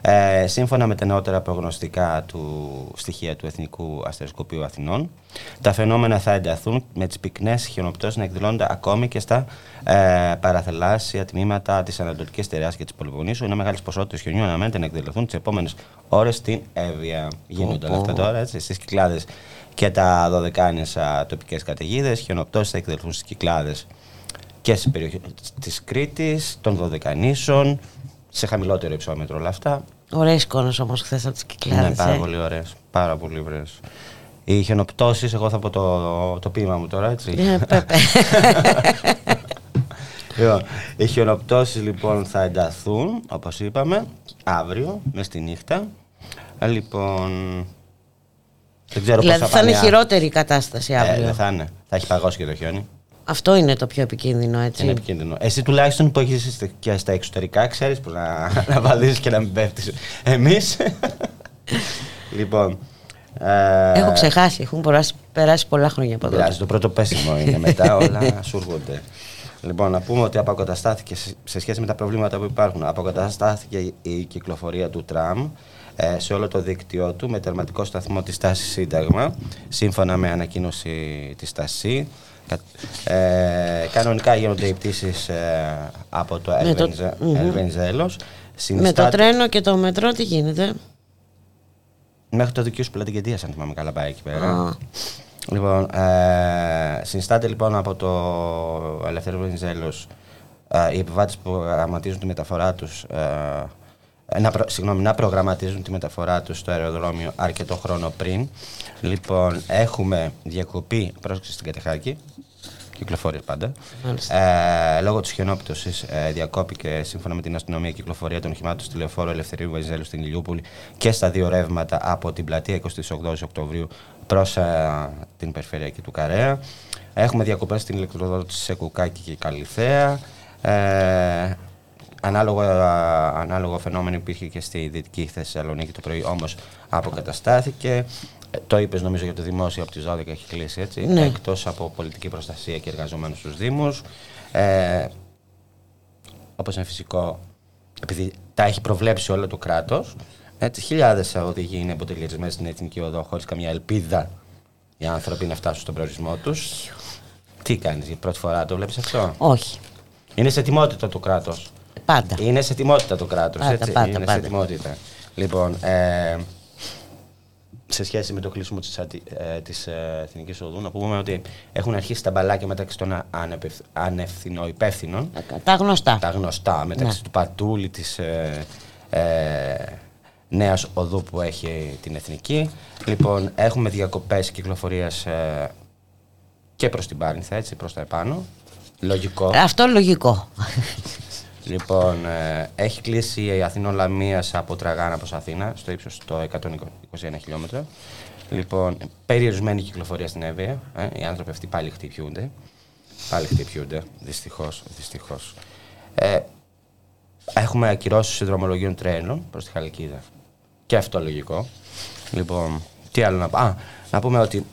Ε, σύμφωνα με τα νεότερα προγνωστικά του στοιχεία του Εθνικού Αστεροσκοπείου Αθηνών, τα φαινόμενα θα ενταθούν με τις πυκνές χιονοπτώσεις να εκδηλώνονται ακόμη και στα ε, παραθελάσσια τμήματα της Ανατολικής Τεριά και της Πολυβονήσου, ενώ μεγάλες ποσότητες χιονιού αναμένεται να εκδηλωθούν τις επόμενες ώρες στην Εύβοια. Γίνονται όλα αυτά τώρα, έτσι, στις κυκλάδες και τα δωδεκάνησα τοπικές καταιγίδες. Χιονοπτώσεις θα εκδελθούν στις Κυκλάδες και στις περιοχές της Κρήτης, των Δωδεκανήσων, σε χαμηλότερο υψόμετρο όλα αυτά. Ωραίε εικόνε όμως χθες από τις κυκλάδες. Είναι πάρα πολύ ωραίες, πάρα πολύ ωραίες. Οι χιονοπτώσεις, εγώ θα πω το, το ποίημα μου τώρα, έτσι. Ε, πέπε. Λοιπόν, οι χιονοπτώσεις λοιπόν θα ενταθούν, όπως είπαμε, αύριο, μες στη νύχτα. Ε, Λοιπόν, δεν ξέρω πώς δηλαδή θα πάνε είναι α- χειρότερη η κατάσταση Ε, αύριο. δεν θα είναι. Θα έχει παγώσει και το χιόνι. Αυτό είναι το πιο επικίνδυνο, έτσι. Είναι επικίνδυνο. Εσύ τουλάχιστον που έχεις και στα εξωτερικά ξέρεις πώ να, να βαδίσει και να μην πέφτεις. Εμείς. λοιπόν. ε, Έχω ξεχάσει, έχουν περάσει, περάσει πολλά χρόνια από δεν τότε. πειράζει, το πρώτο πέσιμο είναι μετά όλα σου έρχονται. Λοιπόν, να πούμε ότι αποκαταστάθηκε σε- σε σχέση με τα προβλήματα που υπάρχουν. Αποκαταστάθηκε η κυκλοφορία του τραμ ε, σε όλο το δίκτυό του με τερματικό σταθμό της στάσης Σύνταγμα, σύμφωνα με ανακοίνωση της στασή. Κα- Ε, κανονικά γίνονται οι πτήσεις ε, από το Με το- Ελβενιζέ- Μμμ. Ελβενιζέλος. Με το τρένο και το μετρό τι γίνεται; Μέχρι το δικείο σου πλατηγεντίας, αν θυμάμαι καλά, πάει εκεί πέρα. Λοιπόν, ε, συνιστάται λοιπόν από το Ελευθερίο Βενιζέλος ε, οι επιβάτες που προγραμματίζουν τη μεταφορά τους ε, να, προ, συγγνώμη, να προγραμματίζουν τη μεταφορά τους στο αεροδρόμιο αρκετό χρόνο πριν. Λοιπόν, έχουμε διακοπή πρόσκληση στην Κατεχάκη, κυκλοφορία πάντα. Ε, λόγω της χιονόπτωσης ε, διακόπηκε σύμφωνα με την αστυνομία η κυκλοφορία των οχημάτων στη λεωφόρο Ελευθερίου Βαϊζέλου στην Ηλιούπολη και στα δύο ρεύματα από την πλατεία 28 Οκτωβρίου προς ε, την περιφερειακή του Καρέα. Έχουμε διακοπές στην ηλεκτροδότηση σε Κουκάκι και Καλυθέα. Ε, Ανάλογο, ανάλογο φαινόμενο υπήρχε και στη Δυτική Θεσσαλονίκη το πρωί, όμως αποκαταστάθηκε. Ε, το είπες νομίζω για το δημόσιο από τις 12 έχει κλείσει έτσι. Ναι. Εκτός από πολιτική προστασία και εργαζομένους στους Δήμους. Ε, Όπως είναι φυσικό, επειδή τα έχει προβλέψει όλο το κράτος, χιλιάδες οδηγοί είναι αποτελεσμένοι στην εθνική οδό χωρίς καμία ελπίδα οι άνθρωποι να φτάσουν στον προορισμό τους. Τι κάνεις, για πρώτη φορά το βλέπεις αυτό; Όχι. Είναι σε τιμότητα το κράτος. Πάντα. Είναι σε τιμότητα το κράτος. Πάντα, πάντα, είναι πάντα. σε τιμότητα. Λοιπόν, ε, σε σχέση με το κλείσιμο της, ε, της ε, Εθνικής Οδού, να πούμε ότι έχουν αρχίσει τα μπαλάκια μεταξύ των ανευθυνοϊπεύθυνων. Τα γνωστά. Τα γνωστά, μεταξύ ναι. του Πατούλη, της ε, ε, νέας οδού που έχει την Εθνική. Λοιπόν, έχουμε διακοπές κυκλοφορίας ε, και προς την Πάρνηθα, έτσι, προς τα επάνω. Λογικό. Αυτό λογικό. Λοιπόν, ε, έχει κλείσει η Αθηνών Λαμίας από Τραγάνα προς Αθήνα, στο ύψος το 121 χιλιόμετρα. Λοιπόν, περιορισμένη κυκλοφορία στην Εύβοια. Ε, οι άνθρωποι αυτοί πάλι χτυπιούνται. Πάλι χτυπιούνται, δυστυχώς. Δυστυχώς. Ε, έχουμε ακυρώσεις συνδρομολογίων τρένων προς τη Χαλκίδα. Και αυτό λογικό. Λοιπόν, τι άλλο να πω. Α, να πούμε ότι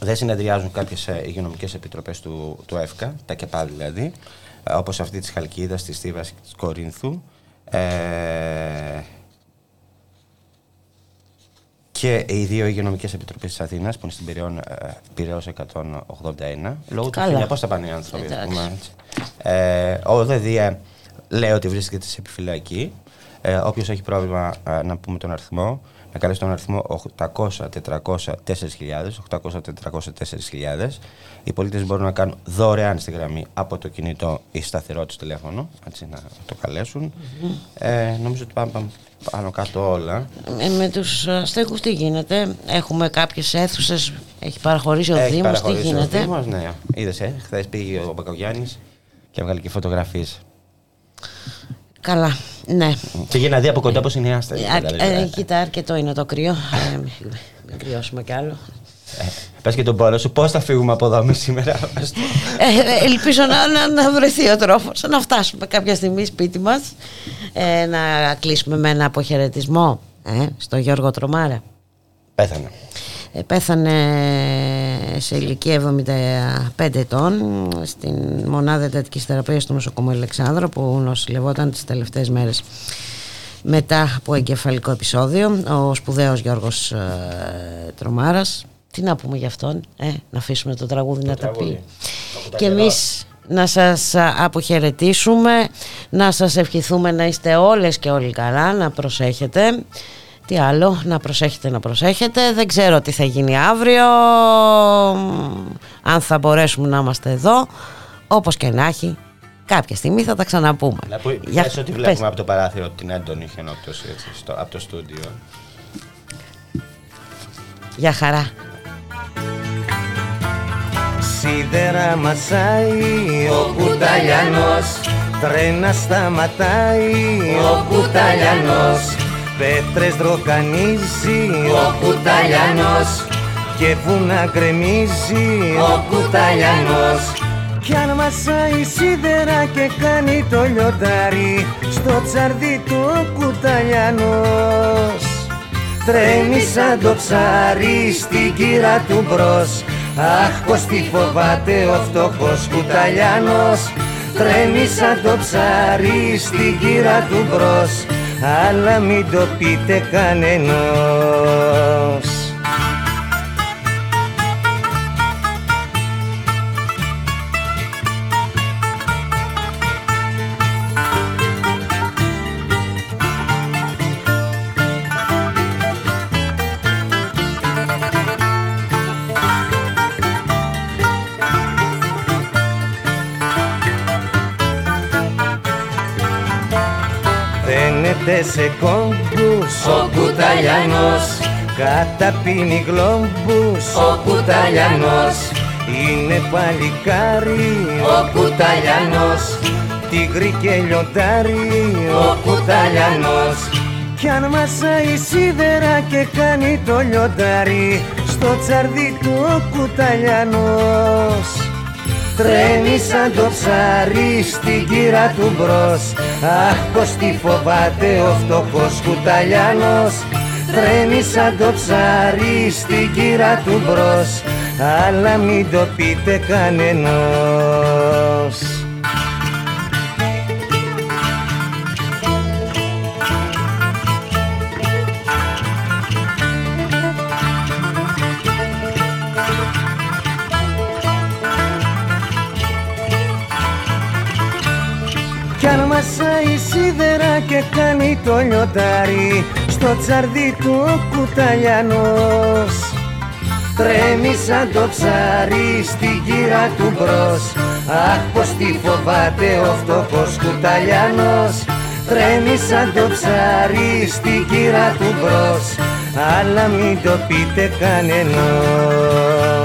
δεν συνεδριάζουν κάποιες υγειονομικές επιτροπές του, του ΕΦΚΑ, τα ΚΕΠΑ δηλαδή. Ε, όπως αυτή της Χαλκίδας, της Στίβας και της Κορίνθου. Ε, και οι δύο υγειονομικές επιτροπές της Αθήνας που είναι στην Πυραιός 181. Λόγω του χιλιά, πώς θα πάνε οι άνθρωποι, ε, ο ΔΔΕ λέει ότι βρίσκεται σε επιφυλακή. Ε, Όποιος έχει πρόβλημα, ε, να πούμε τον αριθμό, να καλέσει τον αριθμό 800-400-4.000. 800-400-4.000. Οι πολίτες μπορούν να κάνουν δωρεάν στη γραμμή από το κινητό ή σταθερό τους τηλέφωνο, έτσι να το καλεσουν Ε, νομίζω ότι πάμε, πάμε πάνω κάτω όλα. Ε, με τους αστέκου τι γίνεται, έχουμε κάποιες αίθουσες, έχει παραχωρήσει ο Δήμος, τι γίνεται. Ο Δήμος, ναι, είδες, ε, χθες πήγε ο Μπακογιάννης και έβγαλε και φωτογραφίες. Καλά, ναι. Και για να δει από κοντά πώς είναι η άστα. Ε, ε, κοίτα, αρκετό είναι το κρύο. Ε, μην κρυώσουμε κι άλλο. Ε, Πες και τον πόλο σου, πώς θα φύγουμε από εδώ σήμερα. ε, ελπίζω να, να, να βρεθεί ο τρόπο να φτάσουμε κάποια στιγμή σπίτι μας. Ε, να κλείσουμε με ένα αποχαιρετισμό ε, στο Γιώργο Τρομάρα. Πέθανε. Ε, πέθανε σε ηλικία 75 ετών στην μονάδα εντατικής θεραπείας του νοσοκομείου Αλεξάνδρου που νοσηλευόταν τις τελευταίες μέρες μετά από εγκεφαλικό επεισόδιο ο σπουδαίος Γιώργος ε, Τρομάρας τι να πούμε γι' αυτόν ε, να αφήσουμε το τραγούδι να τα πει και εμείς να σας αποχαιρετήσουμε να σας ευχηθούμε να είστε όλες και όλοι καλά να προσέχετε τι άλλο, να προσέχετε, να προσέχετε. Δεν ξέρω τι θα γίνει αύριο, αν θα μπορέσουμε να είμαστε εδώ. Όπως και να έχει, κάποια στιγμή θα τα ξαναπούμε. Να πω, Για... πες ότι βλέπουμε από το παράθυρο την έντονη χιονόπτωση στο, από το στούντιο. Για χαρά. Σίδερα μασάει ο κουταλιανός Τρένα σταματάει ο κουταλιανός. Πέτρες δροκανίζει ο κουταλιανός και βουνά γκρεμίζει ο κουταλιανός. Κι αν μασάει σίδερα και κάνει το λιοντάρι στο τσαρδί του ο κουταλιανός τρέμει σαν το ψάρι στην κύρα του μπρος. Αχ πως τι φοβάται ο φτωχός κουταλιανός τρέμει σαν το ψάρι στην κύρα του μπρος. Αλλά μην το πείτε κανενός σε κόμπους Ο Κουταλιανός. Καταπίνει γλόμπους. Ο Κουταλιανός. Είναι παλικάρι. Ο Κουταλιανός. Τίγρη και λιοντάρι. Ο Κουταλιανός. Κι αν μασάει σίδερα και κάνει το λιοντάρι Στο τσαρδί του ο κουταλιανός Τρέμει σαν το ψάρι στην κύρα του μπρος. Αχ πως τη φοβάται ο φτωχός κουταλιανός. Τρέμει σαν το ψάρι στην κύρα του μπρος. Αλλά μην το πείτε κανενός Κι αν μασάει σίδερα και κάνει το λιοντάρι Στο τσαρδί του ο κουταλιανός Τρέμει σαν το ψάρι στην κύρα του μπρος. Αχ πως τη φοβάται ο φτωχός κουταλιανός. Τρέμει σαν το ψάρι στην κύρα του μπρος. Αλλά μην το πείτε κανενός